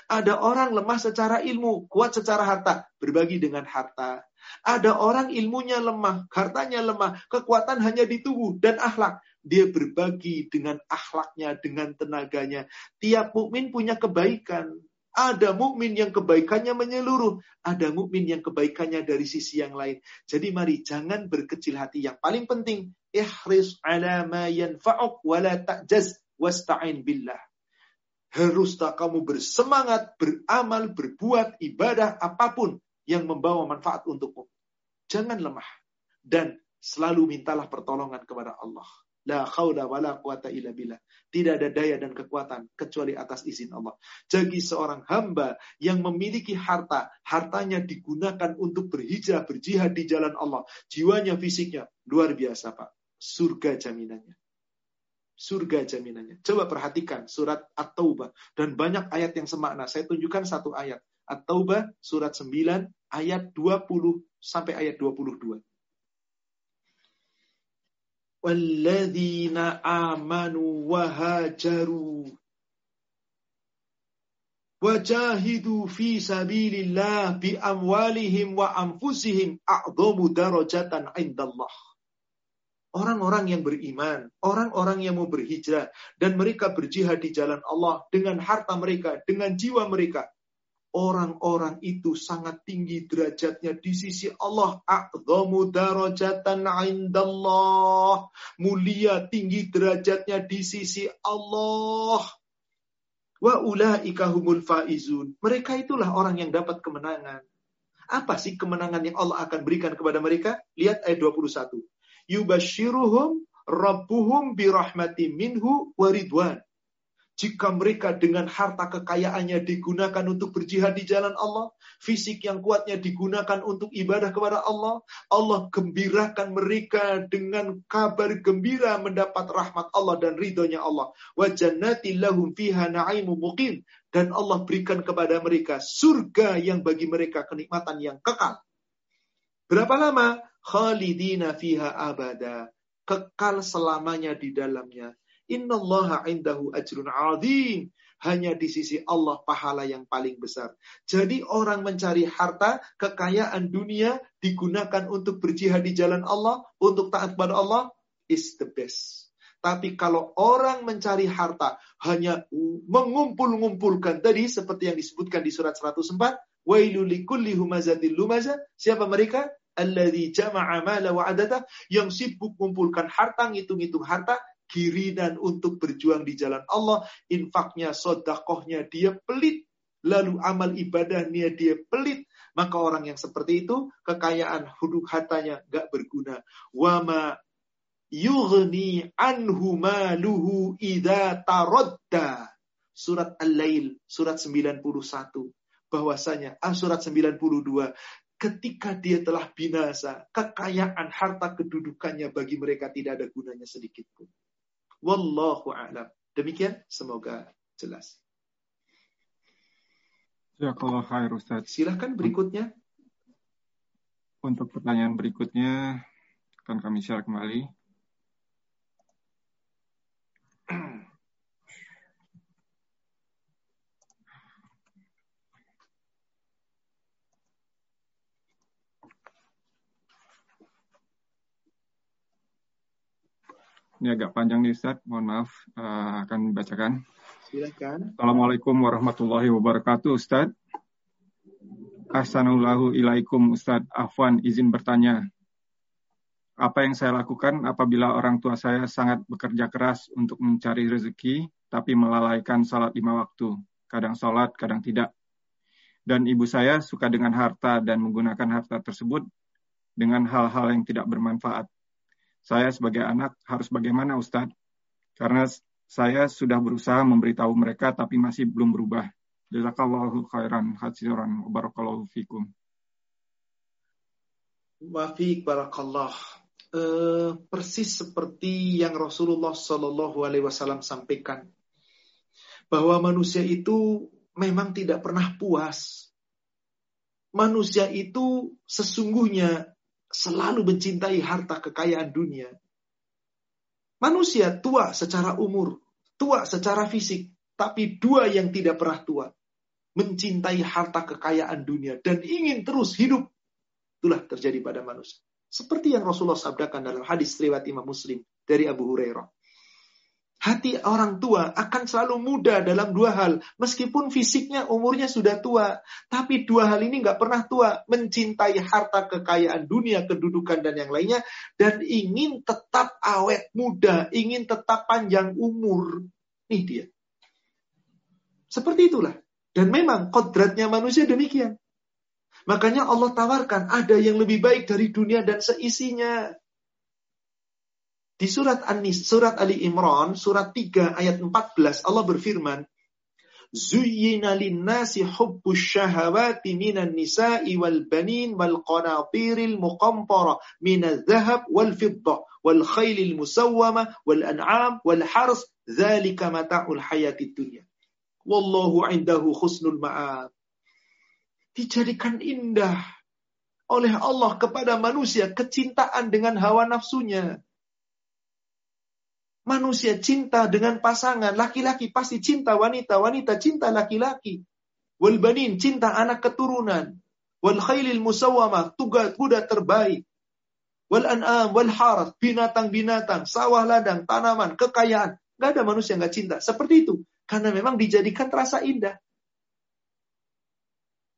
Ada orang lemah secara ilmu, kuat secara harta, berbagi dengan harta. Ada orang ilmunya lemah, hartanya lemah, kekuatan hanya di tubuh dan akhlak. Dia berbagi dengan akhlaknya, dengan tenaganya. Tiap mukmin punya kebaikan. Ada mukmin yang kebaikannya menyeluruh, ada mukmin yang kebaikannya dari sisi yang lain. Jadi mari jangan berkecil hati. Yang paling penting, ihris ala ma yanfa'uk wa la ta'jaz wasta'in billah. Haruslah kamu bersemangat, beramal, berbuat ibadah apa pun yang membawa manfaat untukmu. Jangan lemah. Dan selalu mintalah pertolongan kepada Allah. La khawla wa la quwata illa billah. Tidak ada daya dan kekuatan kecuali atas izin Allah. Jadi seorang hamba yang memiliki harta, hartanya digunakan untuk berhijrah, berjihad di jalan Allah. Jiwanya, fisiknya, luar biasa Pak. Surga jaminannya surga jaminannya. Coba perhatikan surat At-Taubah dan banyak ayat yang semakna. Saya tunjukkan satu ayat. At-Taubah surat 9 ayat 20 sampai ayat 22. Walladzina amanu wahajaru wajahidu fi sabilillah bi amwalihim wa anfusihim a'dhamu darajatan indallah. Orang-orang yang beriman, orang-orang yang mau berhijrah, dan mereka berjihad di jalan Allah dengan harta mereka, dengan jiwa mereka orang-orang itu sangat tinggi derajatnya di sisi Allah. A'zamu darajatan indallah. Mulia tinggi derajatnya di sisi Allah. Wa ulaika humul faizun. Mereka itulah orang yang dapat kemenangan. Apa sih kemenangan yang Allah akan berikan kepada mereka? Lihat ayat 21. Yubashiruhum rabbuhum birahmati minhu waridwan jika mereka dengan harta kekayaannya digunakan untuk berjihad di jalan Allah, fisik yang kuatnya digunakan untuk ibadah kepada Allah, Allah gembirakan mereka dengan kabar gembira mendapat rahmat Allah dan ridhonya Allah. Wa lahum fiha na'imu muqim. Dan Allah berikan kepada mereka surga yang bagi mereka kenikmatan yang kekal. Berapa lama? Khalidina fiha abada. Kekal selamanya di dalamnya. Innallaha indahu ajrun azim. Hanya di sisi Allah pahala yang paling besar. Jadi orang mencari harta, kekayaan dunia digunakan untuk berjihad di jalan Allah, untuk taat pada Allah, is the best. Tapi kalau orang mencari harta hanya mengumpul-ngumpulkan tadi seperti yang disebutkan di surat 104, wailu likulli humazatil siapa mereka? Alladzi jama'a wa yang sibuk mengumpulkan harta, ngitung-ngitung harta, kirinan untuk berjuang di jalan Allah, infaknya, sodakohnya dia pelit, lalu amal ibadahnya dia pelit, maka orang yang seperti itu, kekayaan huduk hatanya gak berguna. Wama yughni anhu maluhu idha tarodda. Surat Al-Lail, surat 91. Bahwasanya, ah, surat 92 ketika dia telah binasa, kekayaan harta kedudukannya bagi mereka tidak ada gunanya sedikit pun. Wallahu a'lam. Demikian, semoga jelas. Ya, kalau khair Ustaz. Silahkan berikutnya. Untuk pertanyaan berikutnya akan kami share kembali. Ini agak panjang nih Ustaz, mohon maaf uh, akan bacakan. Silakan. Assalamualaikum warahmatullahi wabarakatuh Ustaz. Assalamualaikum ilaikum Ustaz. Afwan izin bertanya. Apa yang saya lakukan apabila orang tua saya sangat bekerja keras untuk mencari rezeki, tapi melalaikan salat lima waktu. Kadang salat, kadang tidak. Dan ibu saya suka dengan harta dan menggunakan harta tersebut dengan hal-hal yang tidak bermanfaat saya sebagai anak harus bagaimana Ustadz? Karena saya sudah berusaha memberitahu mereka tapi masih belum berubah. Jazakallahu khairan hatsiran barakallahu fikum. Wafiq barakallah. Uh, persis seperti yang Rasulullah Shallallahu Alaihi Wasallam sampaikan bahwa manusia itu memang tidak pernah puas. Manusia itu sesungguhnya selalu mencintai harta kekayaan dunia. Manusia tua secara umur, tua secara fisik, tapi dua yang tidak pernah tua mencintai harta kekayaan dunia dan ingin terus hidup. Itulah terjadi pada manusia. Seperti yang Rasulullah sabdakan dalam hadis riwayat Imam Muslim dari Abu Hurairah. Hati orang tua akan selalu muda dalam dua hal. Meskipun fisiknya umurnya sudah tua. Tapi dua hal ini nggak pernah tua. Mencintai harta kekayaan dunia, kedudukan dan yang lainnya. Dan ingin tetap awet muda. Ingin tetap panjang umur. Nih dia. Seperti itulah. Dan memang kodratnya manusia demikian. Makanya Allah tawarkan ada yang lebih baik dari dunia dan seisinya. Di surat An-Nis, surat Ali Imran, surat 3 ayat 14, Allah berfirman, Zuyyina linnasi hubbus syahawati minan nisa'i wal banin wal qanatiril muqampara minal zahab wal fiddah wal khailil musawwama wal an'am wal hars dzalika mata'ul hayatid dunya Wallahu indahu khusnul ma'ab. Dijadikan indah oleh Allah kepada manusia kecintaan dengan hawa nafsunya. Manusia cinta dengan pasangan, laki-laki pasti cinta wanita, wanita cinta laki-laki. Wal banin cinta anak keturunan. Wal khailil musawwamah, tuga kuda terbaik. Wal an'am wal haras, binatang-binatang, sawah ladang, tanaman, kekayaan. Gak ada manusia yang gak cinta. Seperti itu. Karena memang dijadikan terasa indah.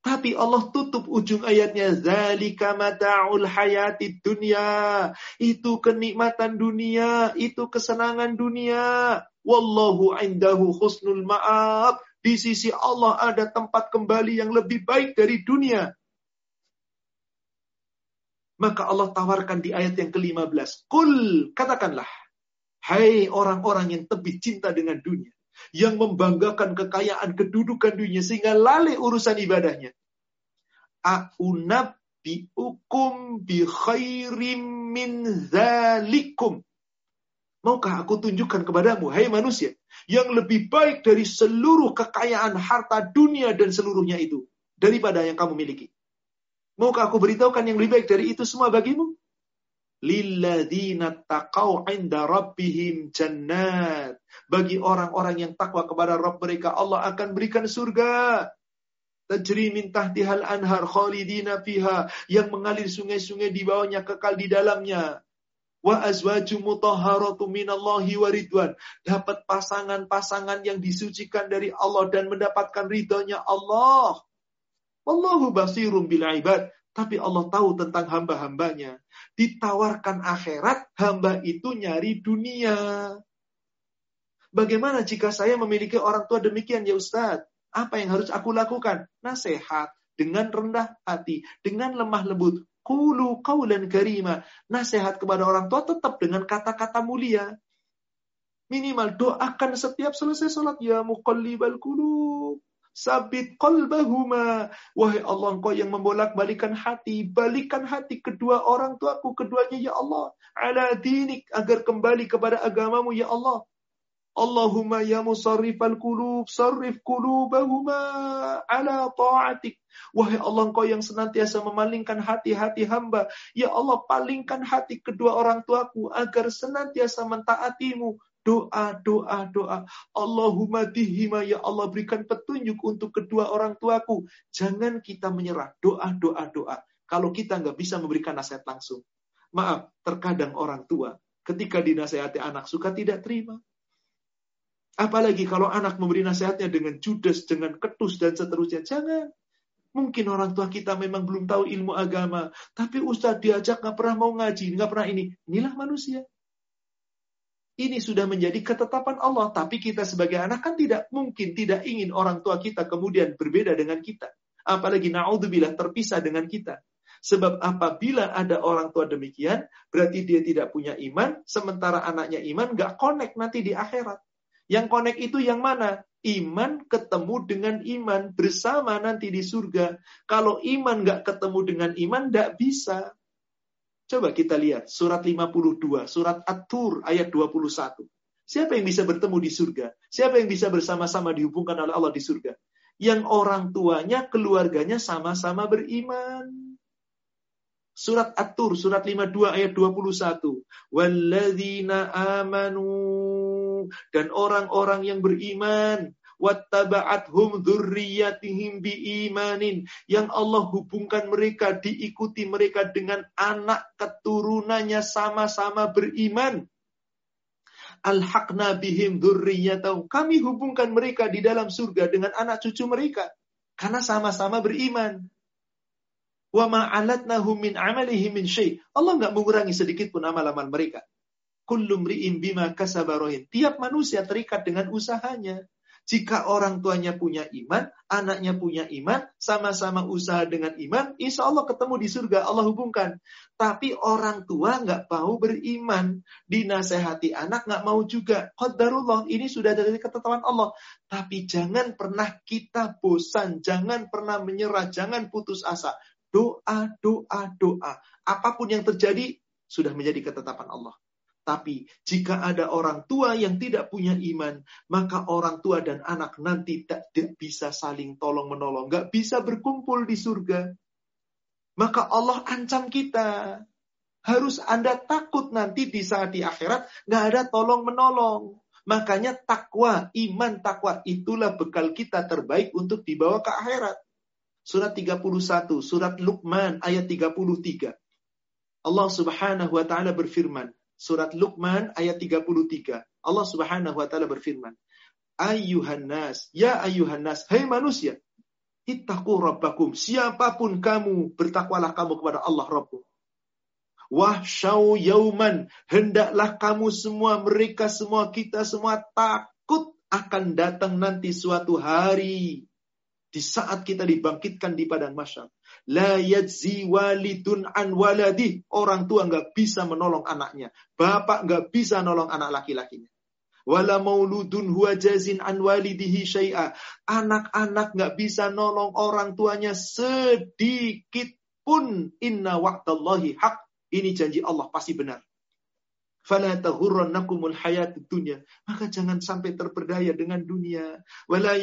Tapi Allah tutup ujung ayatnya. Zalika mata'ul hayati dunia. Itu kenikmatan dunia. Itu kesenangan dunia. Wallahu indahu husnul ma'ab. Di sisi Allah ada tempat kembali yang lebih baik dari dunia. Maka Allah tawarkan di ayat yang ke-15. Kul, katakanlah. Hai orang-orang yang lebih cinta dengan dunia yang membanggakan kekayaan kedudukan dunia sehingga lalai urusan ibadahnya. A'unab biukum bi khairim min zalikum. Maukah aku tunjukkan kepadamu, hai manusia, yang lebih baik dari seluruh kekayaan harta dunia dan seluruhnya itu, daripada yang kamu miliki. Maukah aku beritahukan yang lebih baik dari itu semua bagimu? Lilladzina taqau inda rabbihim jannat. Bagi orang-orang yang takwa kepada Rabb mereka, Allah akan berikan surga. Tajri min tahtihal anhar khalidina fiha. Yang mengalir sungai-sungai di bawahnya kekal di dalamnya. Wa azwaju mutahharatu minallahi wa ridwan. Dapat pasangan-pasangan yang disucikan dari Allah dan mendapatkan ridhonya Allah. Wallahu basirum bil ibad. Tapi Allah tahu tentang hamba-hambanya. Ditawarkan akhirat, hamba itu nyari dunia. Bagaimana jika saya memiliki orang tua demikian ya Ustadz? Apa yang harus aku lakukan? Nasihat dengan rendah hati, dengan lemah lembut. Kulu kaulan karima. Nasihat kepada orang tua tetap dengan kata-kata mulia. Minimal doakan setiap selesai sholat. Ya muqallibal kulub. Sabit qalbahuma. Wahai Allah, engkau yang membolak-balikan hati. Balikan hati kedua orang tuaku. Keduanya, ya Allah. Ala dinik. Agar kembali kepada agamamu, ya Allah. Allahumma ya musarrifal kulub, sarrif kulubahuma ala ta'atik. Wahai Allah engkau yang senantiasa memalingkan hati-hati hamba. Ya Allah palingkan hati kedua orang tuaku agar senantiasa mentaatimu doa, doa, doa. Allahumma dihima ya Allah berikan petunjuk untuk kedua orang tuaku. Jangan kita menyerah. Doa, doa, doa. Kalau kita nggak bisa memberikan nasihat langsung. Maaf, terkadang orang tua ketika dinasehati anak suka tidak terima. Apalagi kalau anak memberi nasihatnya dengan judes, dengan ketus, dan seterusnya. Jangan. Mungkin orang tua kita memang belum tahu ilmu agama. Tapi Ustadz diajak nggak pernah mau ngaji, nggak pernah ini. Inilah manusia. Ini sudah menjadi ketetapan Allah. Tapi kita sebagai anak kan tidak mungkin, tidak ingin orang tua kita kemudian berbeda dengan kita. Apalagi na'udzubillah terpisah dengan kita. Sebab apabila ada orang tua demikian, berarti dia tidak punya iman, sementara anaknya iman, gak connect nanti di akhirat. Yang connect itu yang mana? Iman ketemu dengan iman bersama nanti di surga. Kalau iman nggak ketemu dengan iman, nggak bisa. Coba kita lihat surat 52, surat At-Tur ayat 21. Siapa yang bisa bertemu di surga? Siapa yang bisa bersama-sama dihubungkan oleh Allah di surga? Yang orang tuanya, keluarganya sama-sama beriman. Surat At-Tur, surat 52 ayat 21. Walladzina amanu. Dan orang-orang yang beriman. Wattaba'athum dzurriyyatihim biimanin. Yang Allah hubungkan mereka, diikuti mereka dengan anak keturunannya sama-sama beriman. Alhaqna bihim dzurriyyatahum. Kami hubungkan mereka di dalam surga dengan anak cucu mereka. Karena sama-sama beriman. Wa ma'alatnahum min amalihi min syai. Allah nggak mengurangi sedikit pun amal-amal mereka. Kullum ri'im bima kasabarohin. Tiap manusia terikat dengan usahanya. Jika orang tuanya punya iman, anaknya punya iman, sama-sama usaha dengan iman, insya Allah ketemu di surga, Allah hubungkan. Tapi orang tua nggak mau beriman, dinasehati anak nggak mau juga. Qadarullah, ini sudah dari ketetapan Allah. Tapi jangan pernah kita bosan, jangan pernah menyerah, jangan putus asa. Doa, doa, doa. Apa pun yang terjadi, sudah menjadi ketetapan Allah. Tapi jika ada orang tua yang tidak punya iman, maka orang tua dan anak nanti tidak bisa saling tolong menolong, nggak bisa berkumpul di surga. Maka Allah ancam kita. Harus Anda takut nanti di saat di akhirat nggak ada tolong menolong. Makanya takwa, iman takwa itulah bekal kita terbaik untuk dibawa ke akhirat. Surat 31, surat Luqman ayat 33. Allah Subhanahu wa taala berfirman, surat Luqman ayat 33. Allah Subhanahu wa taala berfirman, "Ayyuhan nas, ya ayyuhan nas, hai manusia, ittaqu rabbakum, siapa pun kamu, bertakwalah kamu kepada Allah Rabbmu. Wahsyau yauman, hendaklah kamu semua, mereka semua, kita semua takut akan datang nanti suatu hari di saat kita dibangkitkan di padang masyar. La yajzi walidun an waladi. Orang tua nggak bisa menolong anaknya. Bapak nggak bisa nolong anak laki-lakinya. Wala mauludun huwa jazin an walidihi syai'a. Anak-anak nggak bisa nolong orang tuanya sedikit pun. Inna wa'dallahi haq. Ini janji Allah pasti benar. Maka jangan sampai terperdaya dengan dunia. Wala.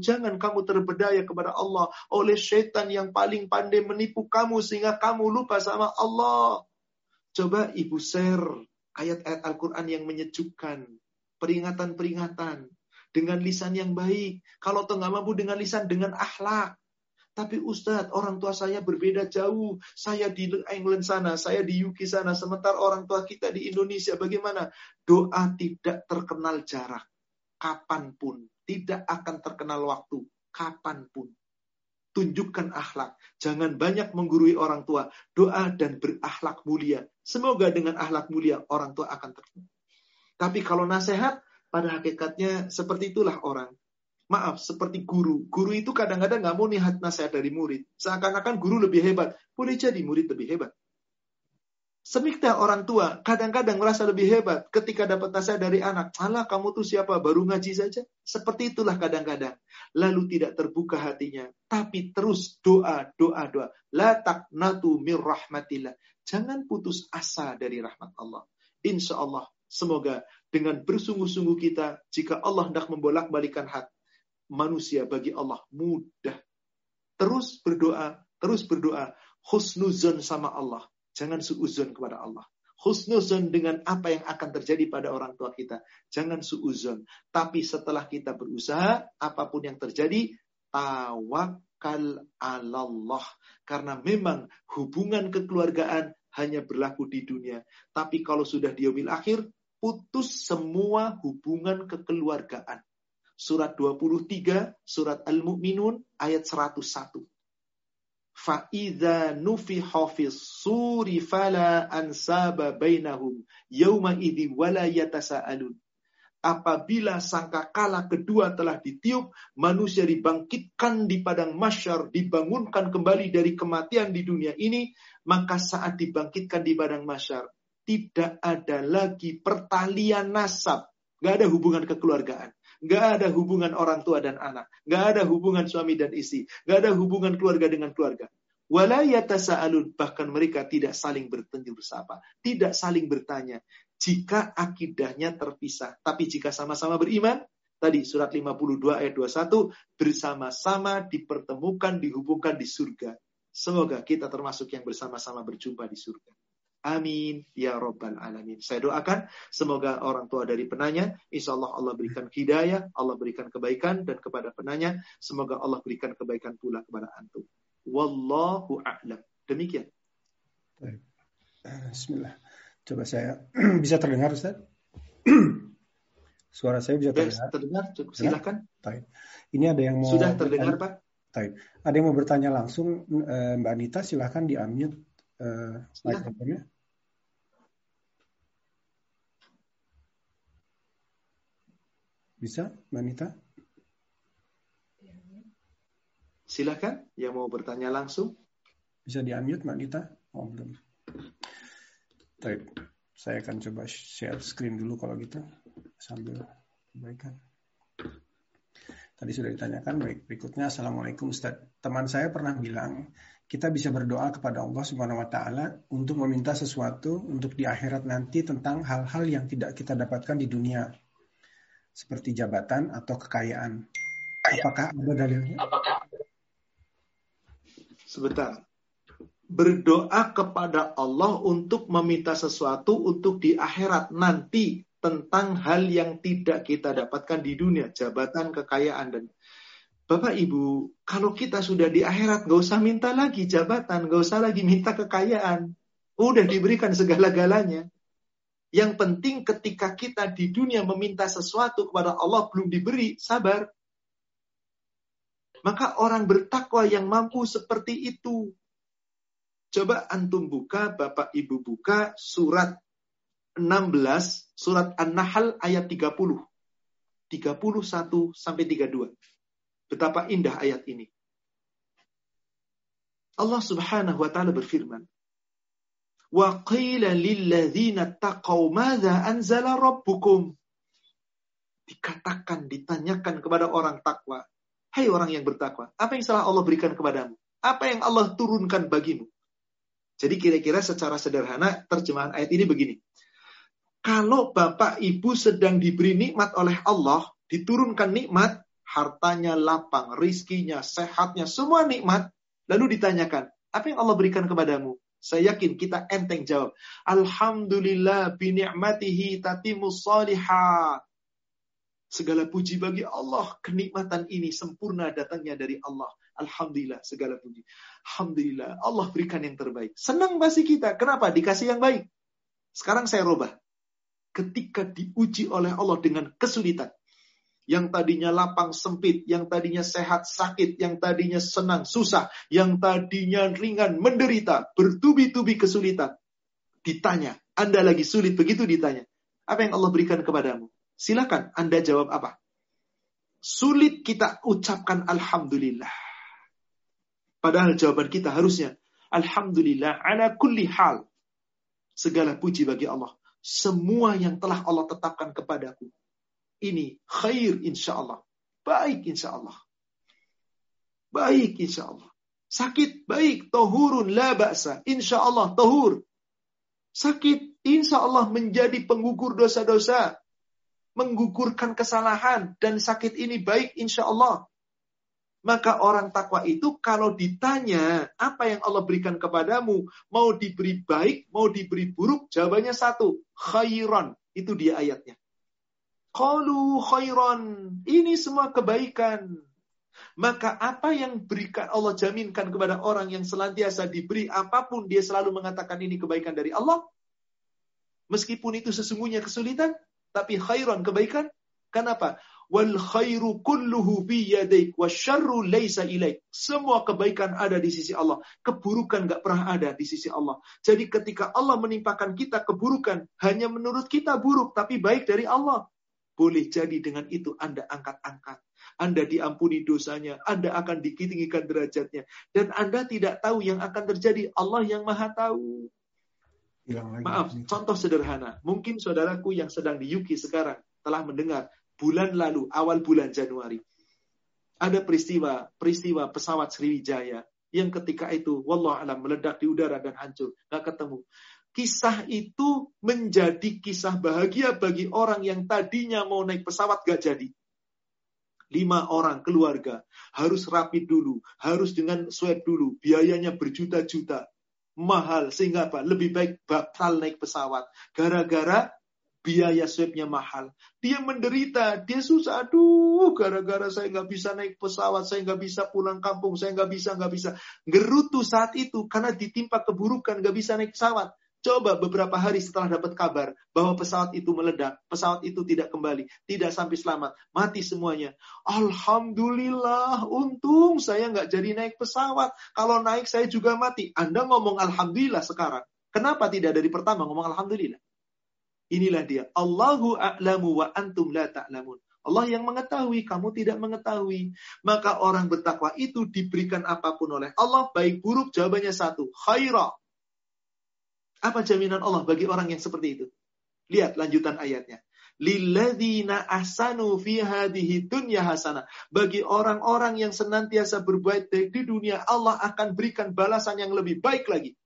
Jangan kamu terperdaya kepada Allah oleh setan yang paling pandai menipu kamu sehingga kamu lupa sama Allah. Coba Ibu share ayat-ayat Al-Qur'an yang menyejukkan, peringatan-peringatan dengan lisan yang baik. Kalau tengah mampu dengan lisan dengan akhlak. Tapi Ustadz, orang tua saya berbeda jauh. Saya di England sana, saya di UK sana. Sementara orang tua kita di Indonesia bagaimana? Doa tidak terkenal jarak. Kapan pun. Tidak akan terkenal waktu. Kapan pun. Tunjukkan akhlak. Jangan banyak menggurui orang tua. Doa dan berakhlak mulia. Semoga dengan akhlak mulia orang tua akan terkenal. Tapi kalau nasihat, pada hakikatnya seperti itulah orang maaf, seperti guru. Guru itu kadang-kadang nggak mau lihat nasihat dari murid. Seakan-akan guru lebih hebat. Boleh jadi murid lebih hebat. Semikta orang tua kadang-kadang merasa lebih hebat ketika dapat nasihat dari anak. Alah kamu tuh siapa? Baru ngaji saja. Seperti itulah kadang-kadang. Lalu tidak terbuka hatinya. Tapi terus doa, doa, doa. La taknatu mir rahmatillah. Jangan putus asa dari rahmat Allah. Insya Allah, semoga dengan bersungguh-sungguh kita, jika Allah hendak membolak-balikan hati, manusia bagi Allah mudah. Terus berdoa, terus berdoa. Husnuzon sama Allah. Jangan suuzon kepada Allah. Husnuzon dengan apa yang akan terjadi pada orang tua kita. Jangan suuzon. Tapi setelah kita berusaha, apa pun yang terjadi, tawakal Allah. Karena memang hubungan kekeluargaan hanya berlaku di dunia. Tapi kalau sudah diambil akhir, putus semua hubungan kekeluargaan surat 23, surat Al-Mu'minun ayat 101. Fa'idha nufi fis suri fala ansaba bainahum yawma idhi wala yatasa'alun. Apabila sangkakala kedua telah ditiup, manusia dibangkitkan di padang masyar, dibangunkan kembali dari kematian di dunia ini, maka saat dibangkitkan di padang masyar, tidak ada lagi pertalian nasab. Gak ada hubungan kekeluargaan. Nggak ada hubungan orang tua dan anak. Nggak ada hubungan suami dan istri. Nggak ada hubungan keluarga dengan keluarga. Walayata bahkan mereka tidak saling bertanya bersapa, tidak saling bertanya. Jika akidahnya terpisah, tapi jika sama-sama beriman, tadi surat 52 ayat 21 bersama-sama dipertemukan dihubungkan di surga. Semoga kita termasuk yang bersama-sama berjumpa di surga. Amin ya robbal alamin. Saya doakan semoga orang tua dari penanya, insya Allah Allah berikan hidayah, Allah berikan kebaikan dan kepada penanya, semoga Allah berikan kebaikan pula kepada antum. Wallahu a'lam. Demikian. Bismillah. Coba saya bisa terdengar Ustaz? Suara saya bisa terdengar. terdengar, cukup silakan. Taib. Ini ada yang mau Sudah terdengar, Pak? Taib. Ada yang mau bertanya langsung eh, Mbak Anita silahkan di unmute uh, microphone Bisa, Manita? Silakan, yang mau bertanya langsung. Bisa di-unmute, Manita? Oh, belum. Baik, saya akan coba share screen dulu kalau gitu, sambil kebaikan. Tadi sudah ditanyakan, baik. Berikutnya, Assalamualaikum Ustaz. Teman saya pernah bilang, kita bisa berdoa kepada Allah Subhanahu wa taala untuk meminta sesuatu untuk di akhirat nanti tentang hal-hal yang tidak kita dapatkan di dunia seperti jabatan atau kekayaan. Apakah ada dalilnya? Apakah Sebentar. Berdoa kepada Allah untuk meminta sesuatu untuk di akhirat nanti tentang hal yang tidak kita dapatkan di dunia, jabatan, kekayaan dan Bapak Ibu, kalau kita sudah di akhirat, gak usah minta lagi jabatan, gak usah lagi minta kekayaan. Udah diberikan segala-galanya. Yang penting ketika kita di dunia meminta sesuatu kepada Allah belum diberi, sabar. Maka orang bertakwa yang mampu seperti itu. Coba antum buka, Bapak Ibu buka surat 16, surat An-Nahl ayat 30. 31 sampai 32. Betapa indah ayat ini. Allah Subhanahu wa taala berfirman, "Wa qila lilladzina taqaw madza anzala rabbukum?" Dikatakan, ditanyakan kepada orang takwa, "Hai orang yang bertakwa, apa yang salah Allah berikan kepadamu? Apa yang Allah turunkan bagimu?" Jadi kira-kira secara sederhana terjemahan ayat ini begini. Kalau Bapak Ibu sedang diberi nikmat oleh Allah, diturunkan nikmat, hartanya lapang, rizkinya, sehatnya, semua nikmat. Lalu ditanyakan, apa yang Allah berikan kepadamu? Saya yakin kita enteng jawab. Alhamdulillah bini'matihi tatimus salihah. Segala puji bagi Allah. Kenikmatan ini sempurna datangnya dari Allah. Alhamdulillah segala puji. Alhamdulillah Allah berikan yang terbaik. Senang pasti kita. Kenapa? Dikasih yang baik. Sekarang saya robah. Ketika diuji oleh Allah dengan kesulitan yang tadinya lapang sempit, yang tadinya sehat sakit, yang tadinya senang susah, yang tadinya ringan menderita, bertubi-tubi kesulitan. Ditanya, Anda lagi sulit begitu ditanya. Apa yang Allah berikan kepadamu? Silakan Anda jawab apa? Sulit kita ucapkan alhamdulillah. Padahal jawaban kita harusnya alhamdulillah ala kulli hal. Segala puji bagi Allah. Semua yang telah Allah tetapkan kepadaku ini khair insya Allah. Baik insya Allah. Baik insya Allah. Sakit baik. Tohurun la ba'sa. Insya Allah tohur. Sakit insya Allah menjadi penggugur dosa-dosa. Menggugurkan kesalahan. Dan sakit ini baik insya Allah. Maka orang takwa itu kalau ditanya apa yang Allah berikan kepadamu, mau diberi baik, mau diberi buruk, jawabannya satu, khairan. Itu dia ayatnya. Qalu khairan. Ini semua kebaikan. Maka apa yang berikan Allah jaminkan kepada orang yang senantiasa diberi apa pun dia selalu mengatakan ini kebaikan dari Allah. Meskipun itu sesungguhnya kesulitan, tapi khairan kebaikan. Kenapa? Wal khairu kulluhu bi yadaik wa syarru laisa ilaik. Semua kebaikan ada di sisi Allah. Keburukan gak pernah ada di sisi Allah. Jadi ketika Allah menimpakan kita keburukan, hanya menurut kita buruk, tapi baik dari Allah. Boleh jadi dengan itu Anda angkat-angkat. Anda diampuni dosanya. Anda akan ditinggikan derajatnya. Dan Anda tidak tahu yang akan terjadi. Allah yang maha tahu. Maaf, contoh sederhana. Mungkin saudaraku yang sedang di UK sekarang telah mendengar bulan lalu, awal bulan Januari. Ada peristiwa, peristiwa pesawat Sriwijaya yang ketika itu, wallah alam, meledak di udara dan hancur. Nggak ketemu. Kisah itu menjadi kisah bahagia bagi orang yang tadinya mau naik pesawat gak jadi lima orang keluarga harus rapi dulu, harus dengan swab dulu, biayanya berjuta-juta, mahal sehingga apa? Lebih baik batal naik pesawat gara-gara biaya swabnya mahal. Dia menderita, dia susah. Aduh, gara-gara saya nggak bisa naik pesawat, saya nggak bisa pulang kampung, saya nggak bisa, nggak bisa. Gerutu saat itu karena ditimpa keburukan, nggak bisa naik pesawat. Coba beberapa hari setelah dapat kabar bahwa pesawat itu meledak, pesawat itu tidak kembali, tidak sampai selamat, mati semuanya. Alhamdulillah, untung saya nggak jadi naik pesawat. Kalau naik saya juga mati. Anda ngomong Alhamdulillah sekarang. Kenapa tidak dari pertama ngomong Alhamdulillah? Inilah dia. Allahu a'lamu wa antum la ta'lamun. Allah yang mengetahui, kamu tidak mengetahui. Maka orang bertakwa itu diberikan apa pun oleh Allah, baik buruk, jawabannya satu. Khairah. Apa jaminan Allah bagi orang yang seperti itu? Lihat lanjutan ayatnya. Lilladzina ahsanu fi hadhihi dunya hasanah. Bagi orang-orang yang senantiasa berbuat baik di dunia, Allah akan berikan balasan yang lebih baik lagi.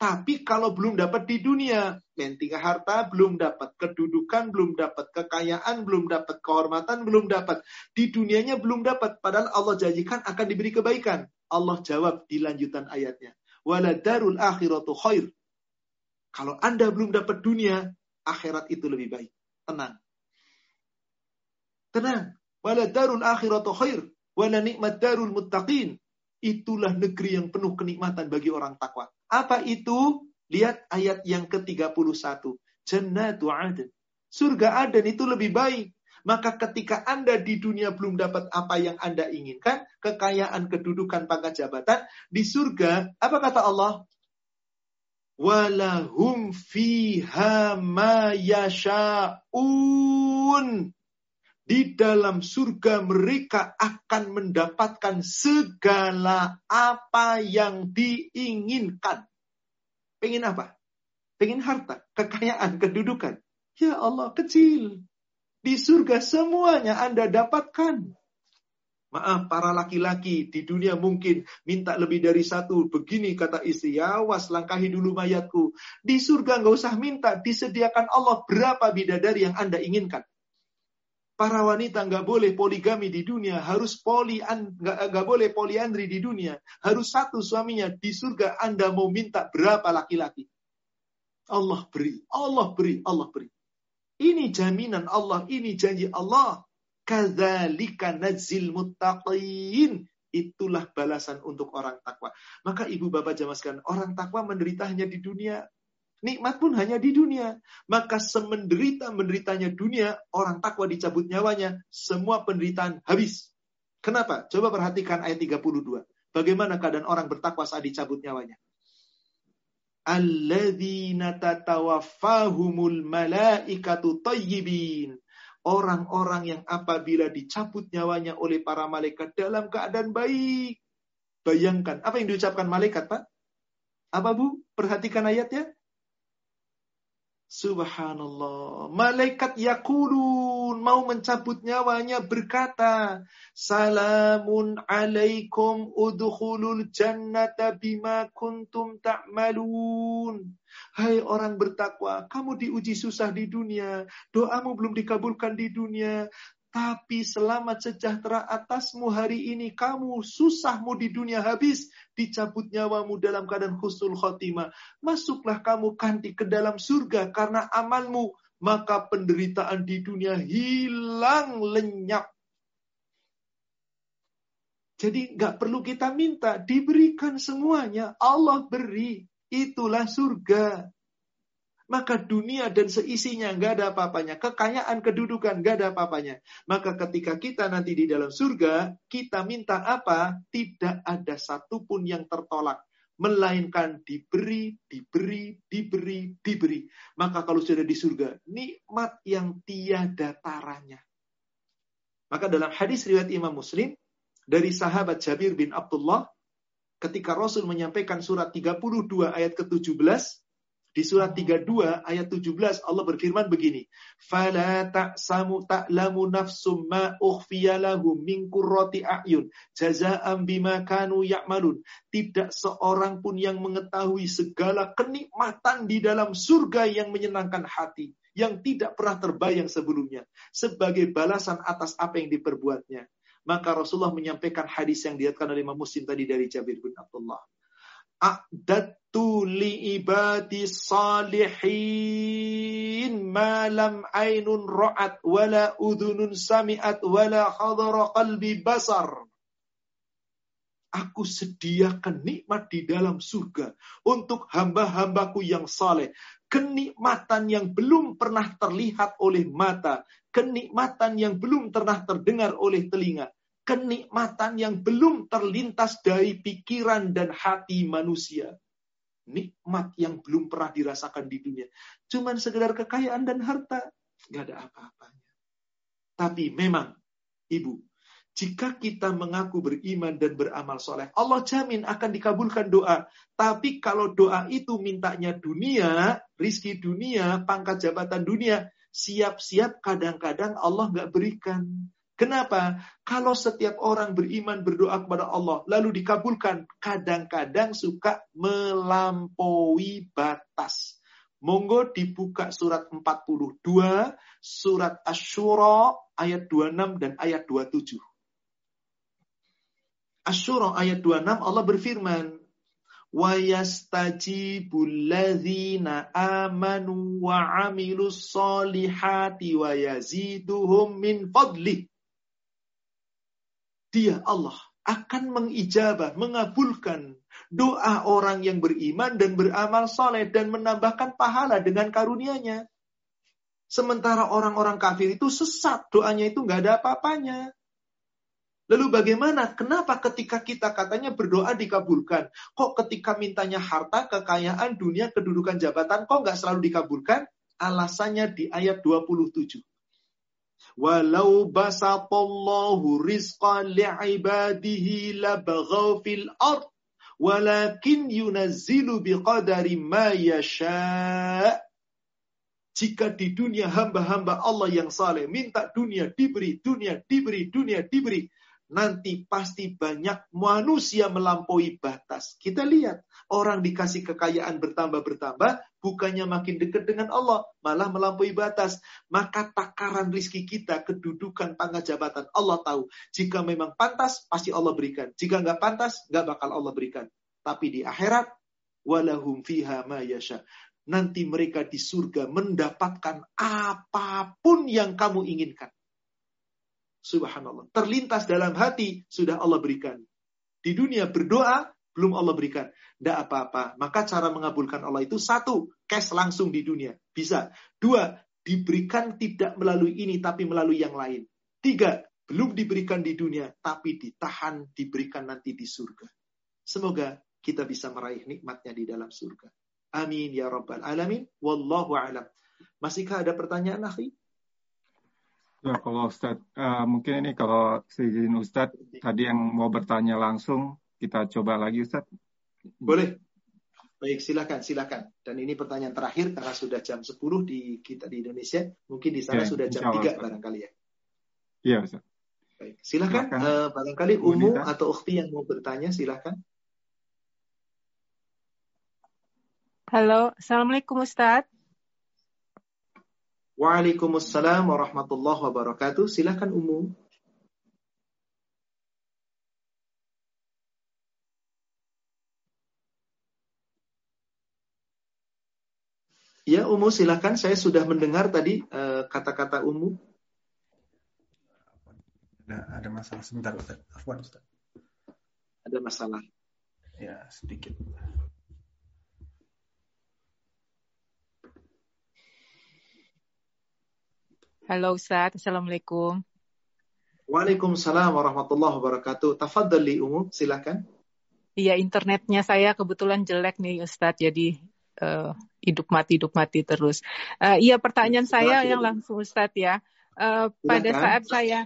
Tapi kalau belum dapat di dunia, mentingah harta belum dapat, kedudukan belum dapat, kekayaan belum dapat, kehormatan belum dapat, di dunianya belum dapat. Padahal Allah janjikan akan diberi kebaikan. Allah jawab di lanjutan ayatnya. Waladarul akhiratu khair. Kalau Anda belum dapat dunia, akhirat itu lebih baik. Tenang. Tenang. Wala darul akhiratu khair. Wala nikmat darul muttaqin. Itulah negeri yang penuh kenikmatan bagi orang takwa. Apa itu? Lihat ayat yang ke-31. Jannatu Aden. Surga Aden itu lebih baik. Maka ketika Anda di dunia belum dapat apa yang Anda inginkan, kekayaan, kedudukan, pangkat jabatan, di surga, apa kata Allah? Walahum fiha ma yasha'un. Di dalam surga mereka akan mendapatkan segala apa yang diinginkan. Pengen apa? Pengen harta, kekayaan, kedudukan. Ya Allah, kecil. Di surga semuanya Anda dapatkan. Maaf, para laki-laki di dunia mungkin minta lebih dari satu. Begini kata istri, ya was langkahi dulu mayatku. Di surga nggak usah minta, disediakan Allah berapa bidadari yang Anda inginkan. Para wanita nggak boleh poligami di dunia, harus poli nggak boleh poliandri di dunia, harus satu suaminya. Di surga Anda mau minta berapa laki-laki? Allah beri, Allah beri, Allah beri. Ini jaminan Allah, ini janji Allah. Kadzalika najzil muttaqin. Itulah balasan untuk orang takwa. Maka ibu bapak jamaskan, orang takwa menderita hanya di dunia. Nikmat pun hanya di dunia. Maka semenderita-menderitanya dunia, orang takwa dicabut nyawanya, semua penderitaan habis. Kenapa? Coba perhatikan ayat 32. Bagaimana keadaan orang bertakwa saat dicabut nyawanya? Alladzina tatawaffahumul malaikatu tayyibin orang-orang yang apabila dicabut nyawanya oleh para malaikat dalam keadaan baik. Bayangkan, apa yang diucapkan malaikat, Pak? Apa, Bu? Perhatikan ayatnya. Subhanallah. Malaikat yakulun mau mencabut nyawanya berkata, Salamun alaikum udhulul jannata bima kuntum ta'malun. Hai orang bertakwa, kamu diuji susah di dunia, doamu belum dikabulkan di dunia, tapi selamat sejahtera atasmu hari ini. Kamu susahmu di dunia habis. Dicabut nyawamu dalam keadaan khusnul khotimah. Masuklah kamu kanti ke dalam surga karena amalmu. Maka penderitaan di dunia hilang lenyap. Jadi nggak perlu kita minta. Diberikan semuanya. Allah beri. Itulah surga maka dunia dan seisinya nggak ada apa-apanya. Kekayaan, kedudukan nggak ada apa-apanya. Maka ketika kita nanti di dalam surga, kita minta apa? Tidak ada satupun yang tertolak. Melainkan diberi, diberi, diberi, diberi. Maka kalau sudah di surga, nikmat yang tiada taranya. Maka dalam hadis riwayat Imam Muslim, dari sahabat Jabir bin Abdullah, ketika Rasul menyampaikan surat 32 ayat ke-17, Di surat 32 ayat 17 Allah berfirman begini, "Fala ta'samu ta'lamu nafsum ma ukhfiya lahum min qurrati a'yun jazaa'an bima kanu ya'malun." Tidak seorang pun yang mengetahui segala kenikmatan di dalam surga yang menyenangkan hati yang tidak pernah terbayang sebelumnya sebagai balasan atas apa yang diperbuatnya. Maka Rasulullah menyampaikan hadis yang diatkan oleh Imam Muslim tadi dari Jabir bin Abdullah a'dattu li ibadi salihin ma lam ainun ra'at wala udhunun sami'at wala khadara qalbi basar. Aku sediakan nikmat di dalam surga untuk hamba-hambaku yang saleh. Kenikmatan yang belum pernah terlihat oleh mata. Kenikmatan yang belum pernah terdengar oleh telinga kenikmatan yang belum terlintas dari pikiran dan hati manusia. Nikmat yang belum pernah dirasakan di dunia. Cuman sekedar kekayaan dan harta. Gak ada apa-apanya. Tapi memang, Ibu, jika kita mengaku beriman dan beramal soleh, Allah jamin akan dikabulkan doa. Tapi kalau doa itu mintanya dunia, rizki dunia, pangkat jabatan dunia, siap-siap kadang-kadang Allah nggak berikan. Kenapa? Kalau setiap orang beriman berdoa kepada Allah lalu dikabulkan, kadang-kadang suka melampaui batas. Monggo dibuka surat 42, surat Asyura ayat 26 dan ayat 27. Asyura ayat 26 Allah berfirman, wa yastajibul ladzina amanu wa amilus solihati wa yaziduhum min fadlih dia Allah akan mengijabah, mengabulkan doa orang yang beriman dan beramal soleh dan menambahkan pahala dengan karunia-Nya. Sementara orang-orang kafir itu sesat, doanya itu nggak ada apa-apanya. Lalu bagaimana? Kenapa ketika kita katanya berdoa dikabulkan? Kok ketika mintanya harta, kekayaan, dunia, kedudukan jabatan, kok nggak selalu dikabulkan? Alasannya di ayat 27. Walau basatallahu rizqan li'ibadihi labaghaw fil ard walakin yunazzilu biqadari ma yasha' Jika di dunia hamba-hamba Allah yang saleh minta dunia diberi, dunia diberi, dunia diberi, nanti pasti banyak manusia melampaui batas. Kita lihat orang dikasih kekayaan bertambah-bertambah, bukannya makin dekat dengan Allah, malah melampaui batas. Maka takaran rizki kita, kedudukan pangkat jabatan, Allah tahu. Jika memang pantas, pasti Allah berikan. Jika nggak pantas, nggak bakal Allah berikan. Tapi di akhirat, walahum fiha ma yasha. Nanti mereka di surga mendapatkan apa pun yang kamu inginkan. Subhanallah. Terlintas dalam hati, sudah Allah berikan. Di dunia berdoa, belum Allah berikan. Tidak apa-apa. Maka cara mengabulkan Allah itu satu, cash langsung di dunia. Bisa. Dua, diberikan tidak melalui ini, tapi melalui yang lain. Tiga, belum diberikan di dunia, tapi ditahan, diberikan nanti di surga. Semoga kita bisa meraih nikmatnya di dalam surga. Amin ya rabbal alamin. Wallahu alam. Masihkah ada pertanyaan, akhi? Ya, kalau Ustaz, uh, mungkin ini kalau seizin Ustaz, tadi yang mau bertanya langsung, kita coba lagi Ustaz. Boleh. Baik, silakan, silakan. Dan ini pertanyaan terakhir karena sudah jam 10 di kita di Indonesia, mungkin di sana ya, sudah jam 3 barangkali ya. Iya, Ustaz. Baik, silakan, silakan. Uh, barangkali Umu atau Ukti yang mau bertanya, silakan. Halo, Assalamualaikum Ustaz. Waalaikumsalam warahmatullahi wabarakatuh. Silakan Umu. Ya Umu silakan. Saya sudah mendengar tadi eh, kata-kata uh, Umu. Ada, ada masalah sebentar Ustaz. Afwan Ustaz. Ada masalah. Ya sedikit. Halo Ustaz, Assalamualaikum. Waalaikumsalam warahmatullahi wabarakatuh. Tafadhali Umu, silakan. Iya, internetnya saya kebetulan jelek nih Ustaz, jadi uh, hidup mati hidup mati terus. Uh, iya, pertanyaan saya yang langsung Ustaz ya. Uh, pada saat saya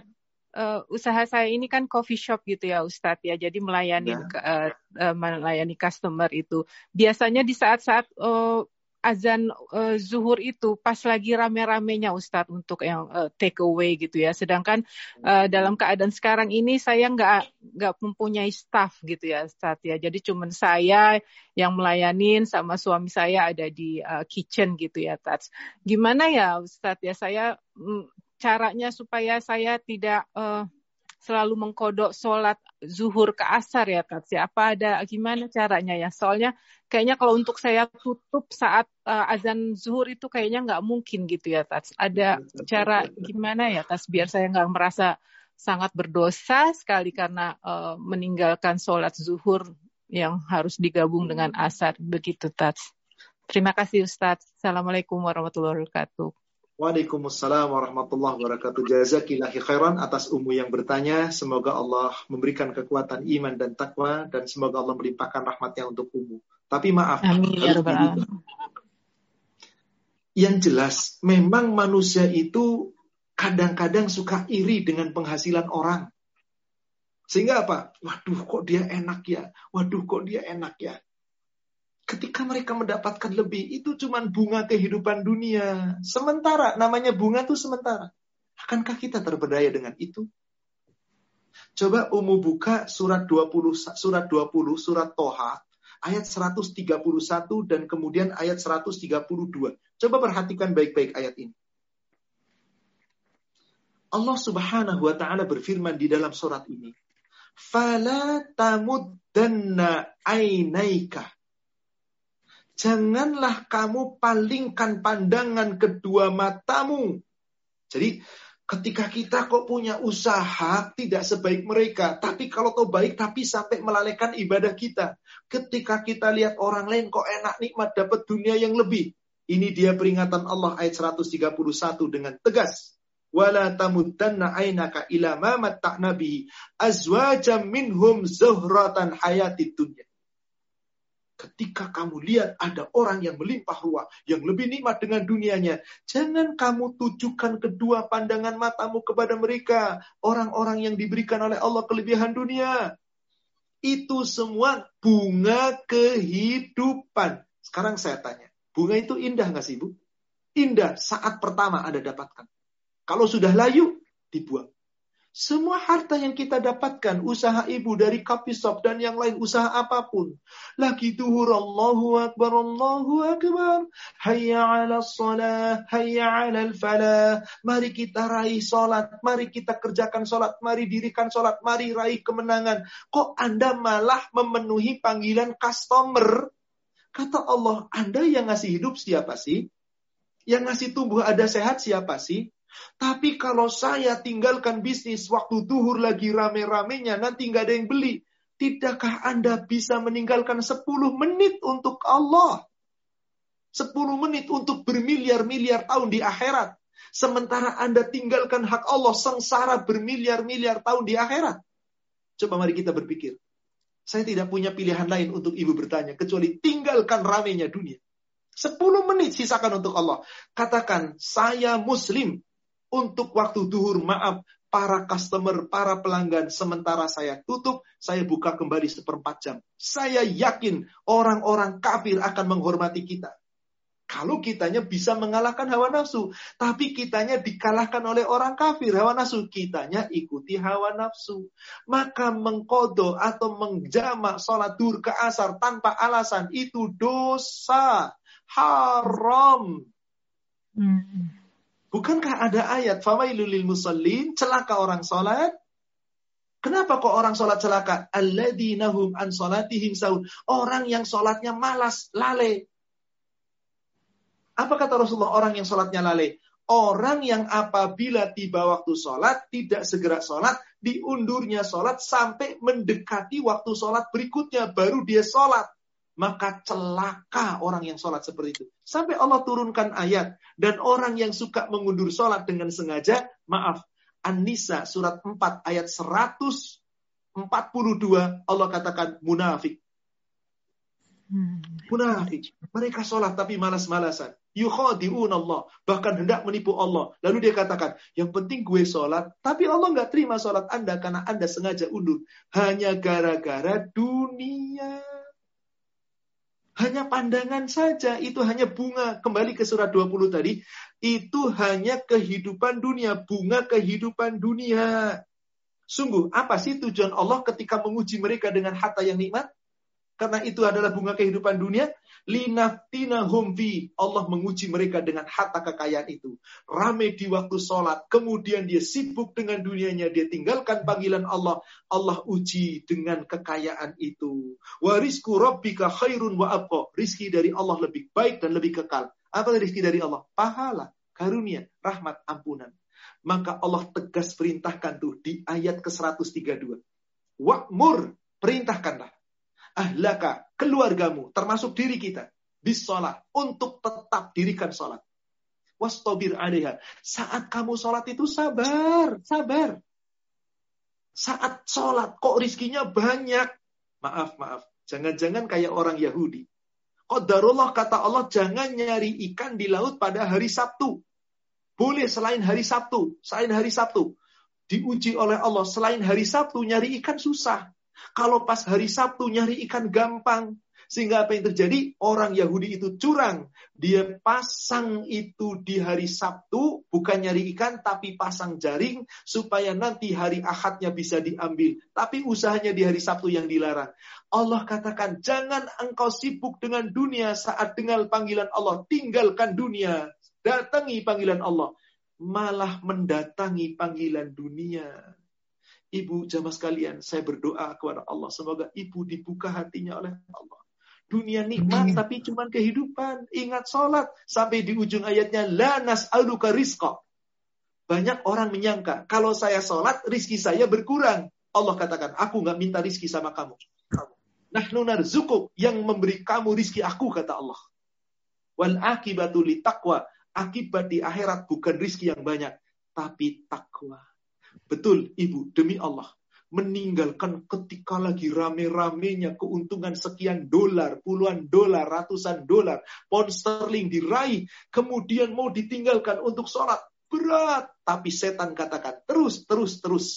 uh, usaha saya ini kan coffee shop gitu ya Ustadz ya, jadi melayani ya. uh, uh, melayani customer itu. Biasanya di saat-saat uh, azan uh, zuhur itu pas lagi rame-ramenya Ustadz untuk yang uh, take away gitu ya. Sedangkan uh, dalam keadaan sekarang ini saya nggak nggak mempunyai staff gitu ya Ustadz ya. Jadi cuman saya yang melayanin sama suami saya ada di uh, kitchen gitu ya Tats. Gimana ya Ustadz ya saya mm, caranya supaya saya tidak uh, selalu mengkodok sholat zuhur ke asar ya Tats ya? Apa ada gimana caranya ya? Soalnya kayaknya kalau untuk saya tutup saat uh, azan zuhur itu kayaknya nggak mungkin gitu ya Tats. Ada cara gimana ya Tats biar saya nggak merasa sangat berdosa sekali karena uh, meninggalkan sholat zuhur yang harus digabung dengan asar begitu Tats. Terima kasih Ustadz. Assalamualaikum warahmatullahi wabarakatuh. Waalaikumsalam warahmatullahi wabarakatuh. Jazakillahi khairan atas ummu yang bertanya. Semoga Allah memberikan kekuatan iman dan takwa dan semoga Allah melimpahkan rahmatnya untuk ummu. Tapi maaf. Amin, ya Yang jelas, memang manusia itu kadang-kadang suka iri dengan penghasilan orang. Sehingga apa? Waduh kok dia enak ya. Waduh kok dia enak ya ketika mereka mendapatkan lebih itu cuma bunga kehidupan dunia. Sementara namanya bunga itu sementara. Akankah kita terpedaya dengan itu? Coba Umu buka surat 20 surat 20 surat Toha ayat 131 dan kemudian ayat 132. Coba perhatikan baik-baik ayat ini. Allah Subhanahu wa taala berfirman di dalam surat ini, "Fala tamuddanna ainaika janganlah kamu palingkan pandangan kedua matamu. Jadi ketika kita kok punya usaha tidak sebaik mereka, tapi kalau tahu baik tapi sampai melalaikan ibadah kita. Ketika kita lihat orang lain kok enak nikmat dapat dunia yang lebih. Ini dia peringatan Allah ayat 131 dengan tegas. Wala tamuddanna ainaka ila ma azwajam minhum zuhratan hayatid. Ketika kamu lihat ada orang yang melimpah ruah, yang lebih nikmat dengan dunianya, jangan kamu tujukan kedua pandangan matamu kepada mereka, orang-orang yang diberikan oleh Allah kelebihan dunia. Itu semua bunga kehidupan. Sekarang saya tanya, bunga itu indah nggak sih, Bu? Indah saat pertama Anda dapatkan. Kalau sudah layu, dibuang. Semua harta yang kita dapatkan, usaha ibu dari kopi shop dan yang lain, usaha apa pun. Lagi tuhur Allahu Akbar, Allahu Akbar. Hayya ala salah, hayya ala falah. Mari kita raih sholat, mari kita kerjakan sholat, mari dirikan sholat, mari raih kemenangan. Kok Anda malah memenuhi panggilan customer? Kata Allah, Anda yang ngasih hidup siapa sih? Yang ngasih tubuh ada sehat siapa sih? Tapi kalau saya tinggalkan bisnis waktu duhur lagi rame-ramenya, nanti nggak ada yang beli. Tidakkah Anda bisa meninggalkan 10 menit untuk Allah? 10 menit untuk bermiliar-miliar tahun di akhirat. Sementara Anda tinggalkan hak Allah sengsara bermiliar-miliar tahun di akhirat. Coba mari kita berpikir. Saya tidak punya pilihan lain untuk ibu bertanya. Kecuali tinggalkan ramenya dunia. 10 menit sisakan untuk Allah. Katakan, saya muslim untuk waktu duhur maaf para customer, para pelanggan. Sementara saya tutup, saya buka kembali seperempat jam. Saya yakin orang-orang kafir akan menghormati kita. Kalau kitanya bisa mengalahkan hawa nafsu. Tapi kitanya dikalahkan oleh orang kafir. Hawa nafsu. Kitanya ikuti hawa nafsu. Maka mengkodo atau menjamak sholat dur ke asar tanpa alasan. Itu dosa. Haram. Hmm. Bukankah ada ayat fawailul lil musallin, celaka orang salat? Kenapa kok orang salat celaka? Alladzina an salatihim saun. Orang yang salatnya malas, lale. Apa kata Rasulullah orang yang salatnya lale? Orang yang apabila tiba waktu sholat, tidak segera sholat, diundurnya sholat sampai mendekati waktu sholat berikutnya, baru dia sholat maka celaka orang yang sholat seperti itu. Sampai Allah turunkan ayat. Dan orang yang suka mengundur sholat dengan sengaja, maaf. An-Nisa surat 4 ayat 142 Allah katakan munafik. Hmm. Munafik. Mereka sholat tapi malas-malasan. Yukhadi'un Allah. Bahkan hendak menipu Allah. Lalu dia katakan, yang penting gue sholat. Tapi Allah nggak terima sholat Anda karena Anda sengaja undur. Hanya gara-gara dunia. Hanya pandangan saja, itu hanya bunga. Kembali ke surat 20 tadi, itu hanya kehidupan dunia, bunga kehidupan dunia. Sungguh, apa sih tujuan Allah ketika menguji mereka dengan harta yang nikmat? Karena itu adalah bunga kehidupan dunia. Linaftina humfi. Allah menguji mereka dengan harta kekayaan itu. Rame di waktu sholat. Kemudian dia sibuk dengan dunianya. Dia tinggalkan panggilan Allah. Allah uji dengan kekayaan itu. Warisku rabbika khairun wa abqa. Rizki dari Allah lebih baik dan lebih kekal. Apa rizki dari Allah? Pahala, karunia, rahmat, ampunan. Maka Allah tegas perintahkan tuh di ayat ke-132. Wa'mur, perintahkanlah ahlaka, keluargamu, termasuk diri kita, bis sholat, untuk tetap dirikan sholat. Wastobir alaiha. Saat kamu sholat itu sabar, sabar. Saat sholat, kok rizkinya banyak. Maaf, maaf. Jangan-jangan kayak orang Yahudi. Qadarullah kata Allah, jangan nyari ikan di laut pada hari Sabtu. Boleh selain hari Sabtu. Selain hari Sabtu. Diuji oleh Allah. Selain hari Sabtu, nyari ikan susah. Kalau pas hari Sabtu nyari ikan gampang. Sehingga apa yang terjadi? Orang Yahudi itu curang. Dia pasang itu di hari Sabtu, bukan nyari ikan, tapi pasang jaring, supaya nanti hari Ahadnya bisa diambil. Tapi usahanya di hari Sabtu yang dilarang. Allah katakan, jangan engkau sibuk dengan dunia saat dengar panggilan Allah. Tinggalkan dunia. Datangi panggilan Allah. Malah mendatangi panggilan dunia. Ibu jamaah sekalian, saya berdoa kepada Allah. Semoga ibu dibuka hatinya oleh Allah. Dunia nikmat, tapi cuma kehidupan. Ingat sholat. Sampai di ujung ayatnya, La nas'aluka rizqa. Banyak orang menyangka, kalau saya sholat, rizki saya berkurang. Allah katakan, aku nggak minta rizki sama kamu. Nahnu narzukuk, yang memberi kamu rizki aku, kata Allah. Wal akibatu li taqwa. Akibat di akhirat bukan rizki yang banyak, tapi takwa. Betul, Ibu, demi Allah. Meninggalkan ketika lagi rame-ramenya keuntungan sekian dolar, puluhan dolar, ratusan dolar, pound sterling diraih, kemudian mau ditinggalkan untuk sholat. Berat. Tapi setan katakan, terus, terus, terus.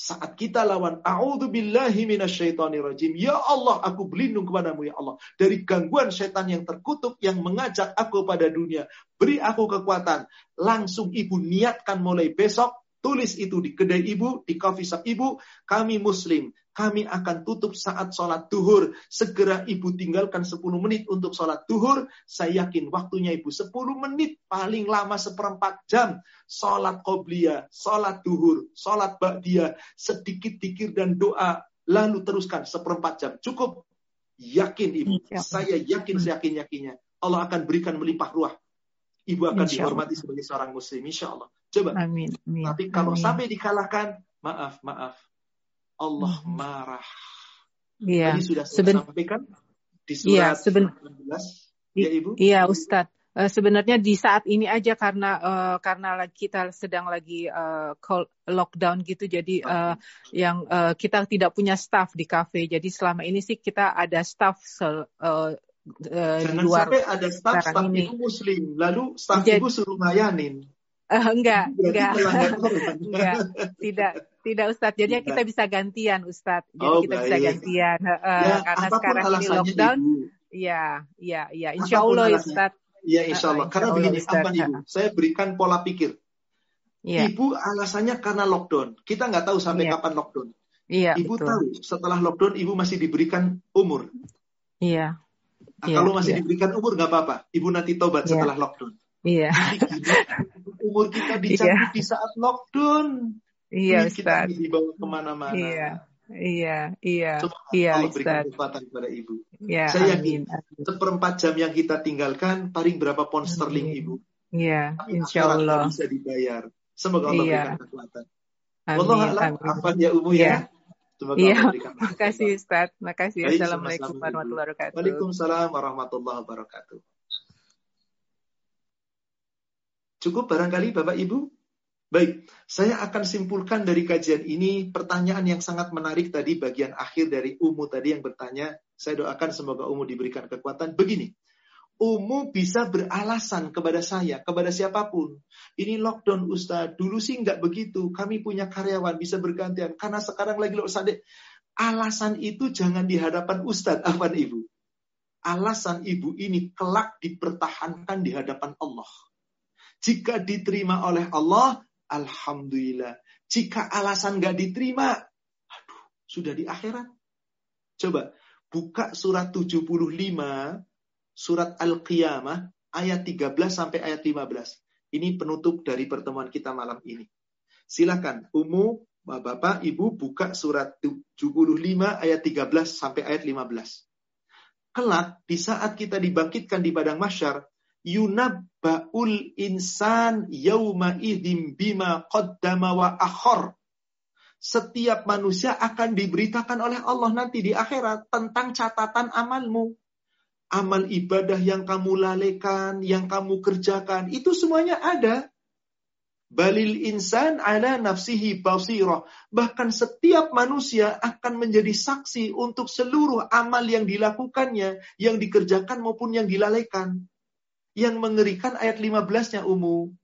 Saat kita lawan, minasyaitonirrajim. Ya Allah, aku berlindung kepadamu ya Allah. Dari gangguan setan yang terkutuk yang mengajak aku pada dunia. Beri aku kekuatan. Langsung ibu niatkan mulai besok Tulis itu di kedai ibu, di coffee shop ibu, kami muslim. Kami akan tutup saat sholat duhur. Segera ibu tinggalkan 10 menit untuk sholat duhur. Saya yakin waktunya ibu 10 menit, paling lama seperempat jam. Sholat qobliyah, sholat duhur, sholat ba'diyah, sedikit dikir dan doa. Lalu teruskan seperempat jam. Cukup. Yakin ibu. Saya yakin, saya yakin-yakinnya. Allah akan berikan melimpah ruah. Ibu akan dihormati sebagai seorang muslim. Insya Allah. Coba. Amin. amin Tapi kalau amin. sampai dikalahkan, maaf, maaf. Allah hmm. marah. Iya. Tadi sudah saya Seben... sampaikan di iya, surat ya, seben... 19. Ya, Ibu? Iya, Ustadz. Uh, sebenarnya di saat ini aja karena uh, karena kita sedang lagi uh, lockdown gitu jadi uh, yang uh, kita tidak punya staff di kafe jadi selama ini sih kita ada staff uh, uh, Jangan luar sampai ada staff staff ini. ibu muslim lalu staff jadi, ibu suruh ngayanin Uh, enggak, enggak, enggak, tidak, tidak Ustadz. Jadi kita bisa gantian Ustadz. Jadi oh, kita baik. bisa gantian uh, ya, karena sekarang ini lockdown. Iya, iya, iya. Insya Allah Ustadz. Iya, insya Allah. Uh, karena begini, apa Ibu? Saya berikan pola pikir. Ya. Ibu alasannya karena lockdown. Kita nggak tahu sampai ya. kapan lockdown. Iya, Ibu betul. tahu setelah lockdown Ibu masih diberikan umur. Iya. Nah, ya, kalau masih ya. diberikan umur nggak apa-apa. Ibu nanti tobat ya. setelah lockdown. Iya. Umur kita dicabut iya. di saat lockdown. Iya, Ustaz. Kita dibawa ke mana-mana. Iya. Iya, iya, Coba iya, Allah berikan kekuatan kepada ibu. Ya, Saya yakin amin. seperempat jam yang kita tinggalkan, paling berapa pound sterling ibu. Iya, insya Allah. bisa dibayar. Semoga Allah iya. berikan kekuatan. Amin, Allah apa ya Umu ya. ya. Semoga iya, makasih Ustaz. Makasih. Assalamualaikum warahmatullahi wabarakatuh. Waalaikumsalam warahmatullahi wabarakatuh. Cukup barangkali Bapak Ibu? Baik, saya akan simpulkan dari kajian ini pertanyaan yang sangat menarik tadi bagian akhir dari Umu tadi yang bertanya. Saya doakan semoga Umu diberikan kekuatan. Begini, Umu bisa beralasan kepada saya, kepada siapa pun. Ini lockdown Ustaz, dulu sih nggak begitu. Kami punya karyawan, bisa bergantian. Karena sekarang lagi lockdown. Alasan itu jangan di hadapan Ustadz, apa Ibu. alasan ibu ini kelak dipertahankan di hadapan Allah. Jika diterima oleh Allah, Alhamdulillah. Jika alasan nggak diterima, aduh, sudah di akhirat. Coba buka surat 75, surat Al-Qiyamah, ayat 13 sampai ayat 15. Ini penutup dari pertemuan kita malam ini. Silakan, Umu, Bapak, Ibu buka surat 75 ayat 13 sampai ayat 15 kelak di saat kita dibangkitkan di padang masyar, yunabbaul insan yauma idim bima qaddama wa akhor. Setiap manusia akan diberitakan oleh Allah nanti di akhirat tentang catatan amalmu. Amal ibadah yang kamu lalaikan, yang kamu kerjakan, itu semuanya ada. Balil insan ala nafsihi basirah. Bahkan setiap manusia akan menjadi saksi untuk seluruh amal yang dilakukannya, yang dikerjakan maupun yang dilalaikan. Yang mengerikan ayat 15-nya umum.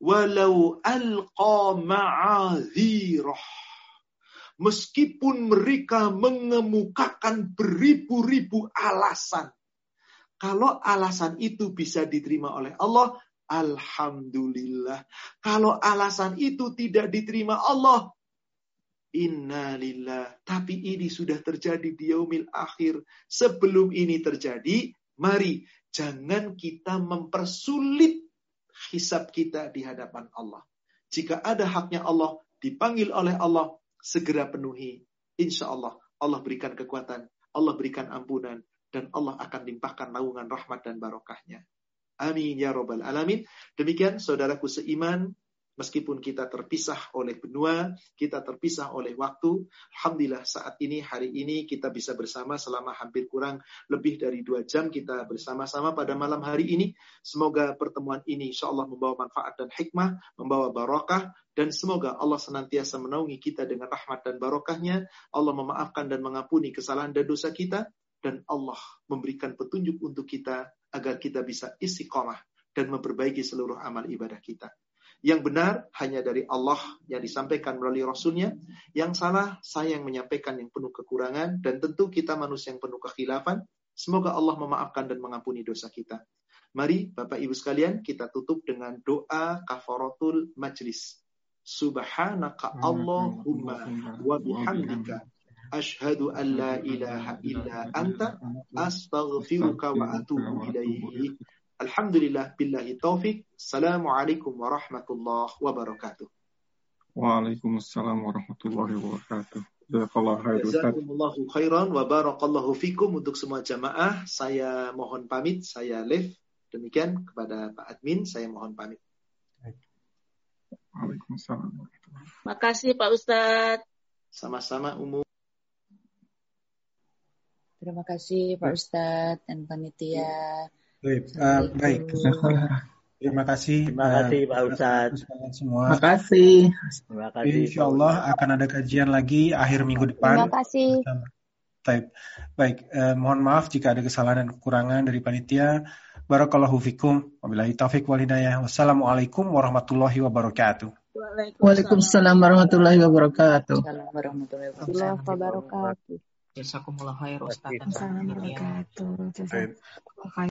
Walau alqa ma'adhirah. Meskipun mereka mengemukakan beribu-ribu alasan. Kalau alasan itu bisa diterima oleh Allah, Alhamdulillah. Kalau alasan itu tidak diterima Allah, Innalillah. Tapi ini sudah terjadi di yaumil akhir. Sebelum ini terjadi, mari jangan kita mempersulit hisab kita di hadapan Allah. Jika ada haknya Allah, dipanggil oleh Allah, segera penuhi. Insya Allah, Allah berikan kekuatan, Allah berikan ampunan, dan Allah akan limpahkan naungan rahmat dan barokahnya. Amin ya robbal alamin. Demikian saudaraku seiman, meskipun kita terpisah oleh benua, kita terpisah oleh waktu, Alhamdulillah saat ini, hari ini kita bisa bersama selama hampir kurang lebih dari dua jam kita bersama-sama pada malam hari ini. Semoga pertemuan ini insya Allah membawa manfaat dan hikmah, membawa barokah, dan semoga Allah senantiasa menaungi kita dengan rahmat dan barokahnya. Allah memaafkan dan mengampuni kesalahan dan dosa kita. Dan Allah memberikan petunjuk untuk kita agar kita bisa istiqomah dan memperbaiki seluruh amal ibadah kita. Yang benar hanya dari Allah yang disampaikan melalui Rasulnya. Yang salah saya yang menyampaikan yang penuh kekurangan. Dan tentu kita manusia yang penuh kekhilafan. Semoga Allah memaafkan dan mengampuni dosa kita. Mari Bapak Ibu sekalian kita tutup dengan doa kafaratul majlis. Subhanaka Allahumma wa bihamdika Ashhadu an la ilaha illa anta astaghfiruka wa atubu ilaihi. Alhamdulillah billahi taufik. Assalamualaikum warahmatullahi wabarakatuh. Waalaikumsalam warahmatullahi wabarakatuh. Jazakumullahu khairan wa barakallahu fikum untuk semua jamaah. Saya mohon pamit, saya Lev. Demikian kepada Pak Admin, saya mohon pamit. Waalaikumsalam. Makasih Pak Ustadz. Sama-sama umum. Terima kasih Pak Ustadz dan panitia. Baik, uh, baik. Terima kasih. Terima kasih Pak Ustadz. Semua. Terima kasih. Terima kasih. Insya Allah akan ada kajian lagi akhir minggu depan. Terima kasih. Baik, baik. Eh, mohon maaf jika ada kesalahan dan kekurangan dari panitia. Barakallahu fikum. Wabillahi taufiq wal hidayah. Wassalamualaikum warahmatullahi wabarakatuh. Waalaikumsalam warahmatullahi wabarakatuh. Assalamualaikum warahmatullahi wabarakatuh. Jazakumullah khair Ustaz dan Assalamualaikum warahmatullahi wabarakatuh.